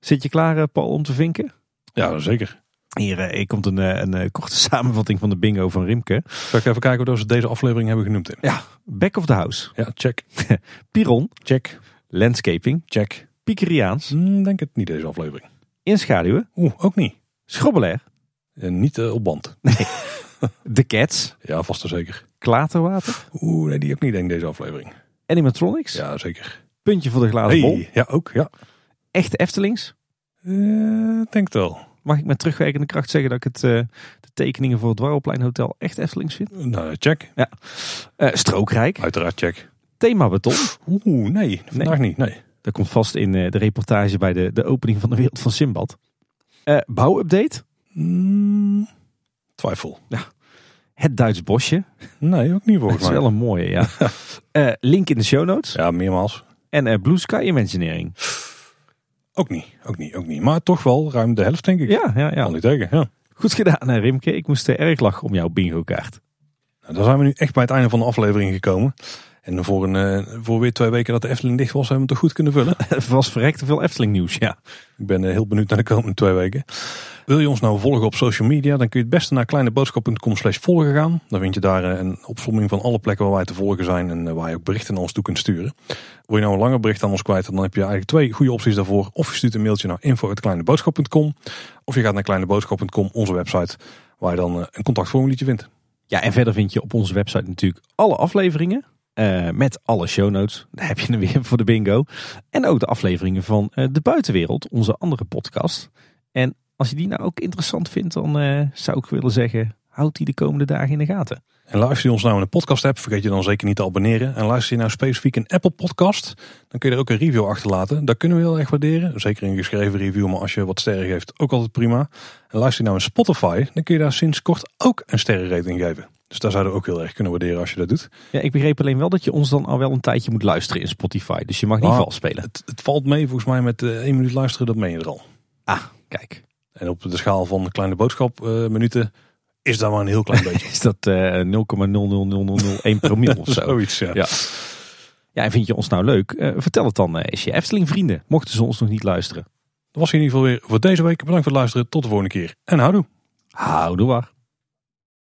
Zit je klaar, eh, Paul, om te vinken? Ja, zeker. Hier, hier komt een, een korte samenvatting van de bingo van Rimke. Zal ik even kijken hoe ze deze aflevering hebben genoemd? Tim? Ja, Back of the House, Ja, check, Piron, check, Landscaping, check. Pikeriaans, Hm, denk het niet deze aflevering. Inschaduwen, Oeh, ook niet. Schrobbelair, En niet op band. The Cats, Ja, vast en zeker. Klaterwater, Oeh, nee, die ook niet denk ik deze aflevering. Animatronics, Ja, zeker. Puntje voor de glazen bol, Hey, ja, ook, ja. Echte Eftelings. Eh, denk het wel. Mag ik met terugwerkende kracht zeggen dat ik het, eh, de tekeningen voor het Dwarrelplein Hotel echt Eftelings vind? Nou, check. Eh, Strookrijk, Uiteraard check. Thema Beton. Oeh, nee, vandaag niet, nee. Dat komt vast in de reportage bij de, de opening van de wereld van Simbad. Bouwupdate. Mm, twijfel. Het Duits bosje. Nee, ook niet Dat volgens is mij. wel een mooie, ja. Eh, link in de show notes. Ja, meermaals. En eh, Blue Sky Imagineering. Ook niet, ook niet, ook niet. Maar toch wel ruim de helft, denk ik. Ja, ja, Kan ja. niet tegen, ja. Goed gedaan, Rimke. Ik moest eh, erg lachen om jouw bingo kaart. Nou, dan zijn we nu echt bij het einde van de aflevering gekomen. En voor, een, eh, voor weer twee weken dat de Efteling dicht was, hebben we het toch goed kunnen vullen. Het was verrekte veel Efteling nieuws, ja. Ik ben heel benieuwd naar de komende twee weken. Wil je ons nou volgen op social media, dan kun je het beste naar kleineboodschap.com slash volgen gaan. Dan vind je daar eh, een opsomming van alle plekken waar wij te volgen zijn en eh, waar je ook berichten naar ons toe kunt sturen. Wil je nou een langer bericht aan ons kwijt, dan heb je eigenlijk twee goede opties daarvoor. Of je stuurt een mailtje naar info.kleineboodschap.com of je gaat naar kleineboodschap.com, onze website, waar je dan eh, een contactformuliertje vindt. Ja, en verder vind je op onze website natuurlijk alle afleveringen. met alle show notes. Daar heb je hem weer voor de bingo. En ook de afleveringen van De Buitenwereld, onze andere podcast. En als je die nou ook interessant vindt, dan eh, zou ik willen zeggen, houd die de komende dagen in de gaten. En luister je ons nou in een podcast app, vergeet je dan zeker niet te abonneren. En luister je nou specifiek een Apple podcast, dan kun je er ook een review achterlaten. Dat kunnen we heel erg waarderen. Zeker een geschreven review, maar als je wat sterren geeft, ook altijd prima. En luister je nou in Spotify, dan kun je daar sinds kort ook een sterrenrating geven. Dus daar zouden we ook heel erg kunnen waarderen als je dat doet. Ja, ik begreep alleen wel dat je ons dan al wel een tijdje moet luisteren in Spotify. Dus je mag niet vals spelen. Het, het valt mee volgens mij met eh, één minuut luisteren, dat meen je er al. Ah, kijk. En op de schaal van de kleine boodschap eh, minuten is dat maar een heel klein beetje. Is dat eh 0,00001 promiel of zo? Zoiets, ja. Ja. Ja, en vind je ons nou leuk? Eh, vertel het dan eh, eens je Efteling vrienden. Mochten ze ons nog niet luisteren. Dat was in ieder geval weer voor deze week. Bedankt voor het luisteren. Tot de volgende keer. En houdoe. Houdoe waar.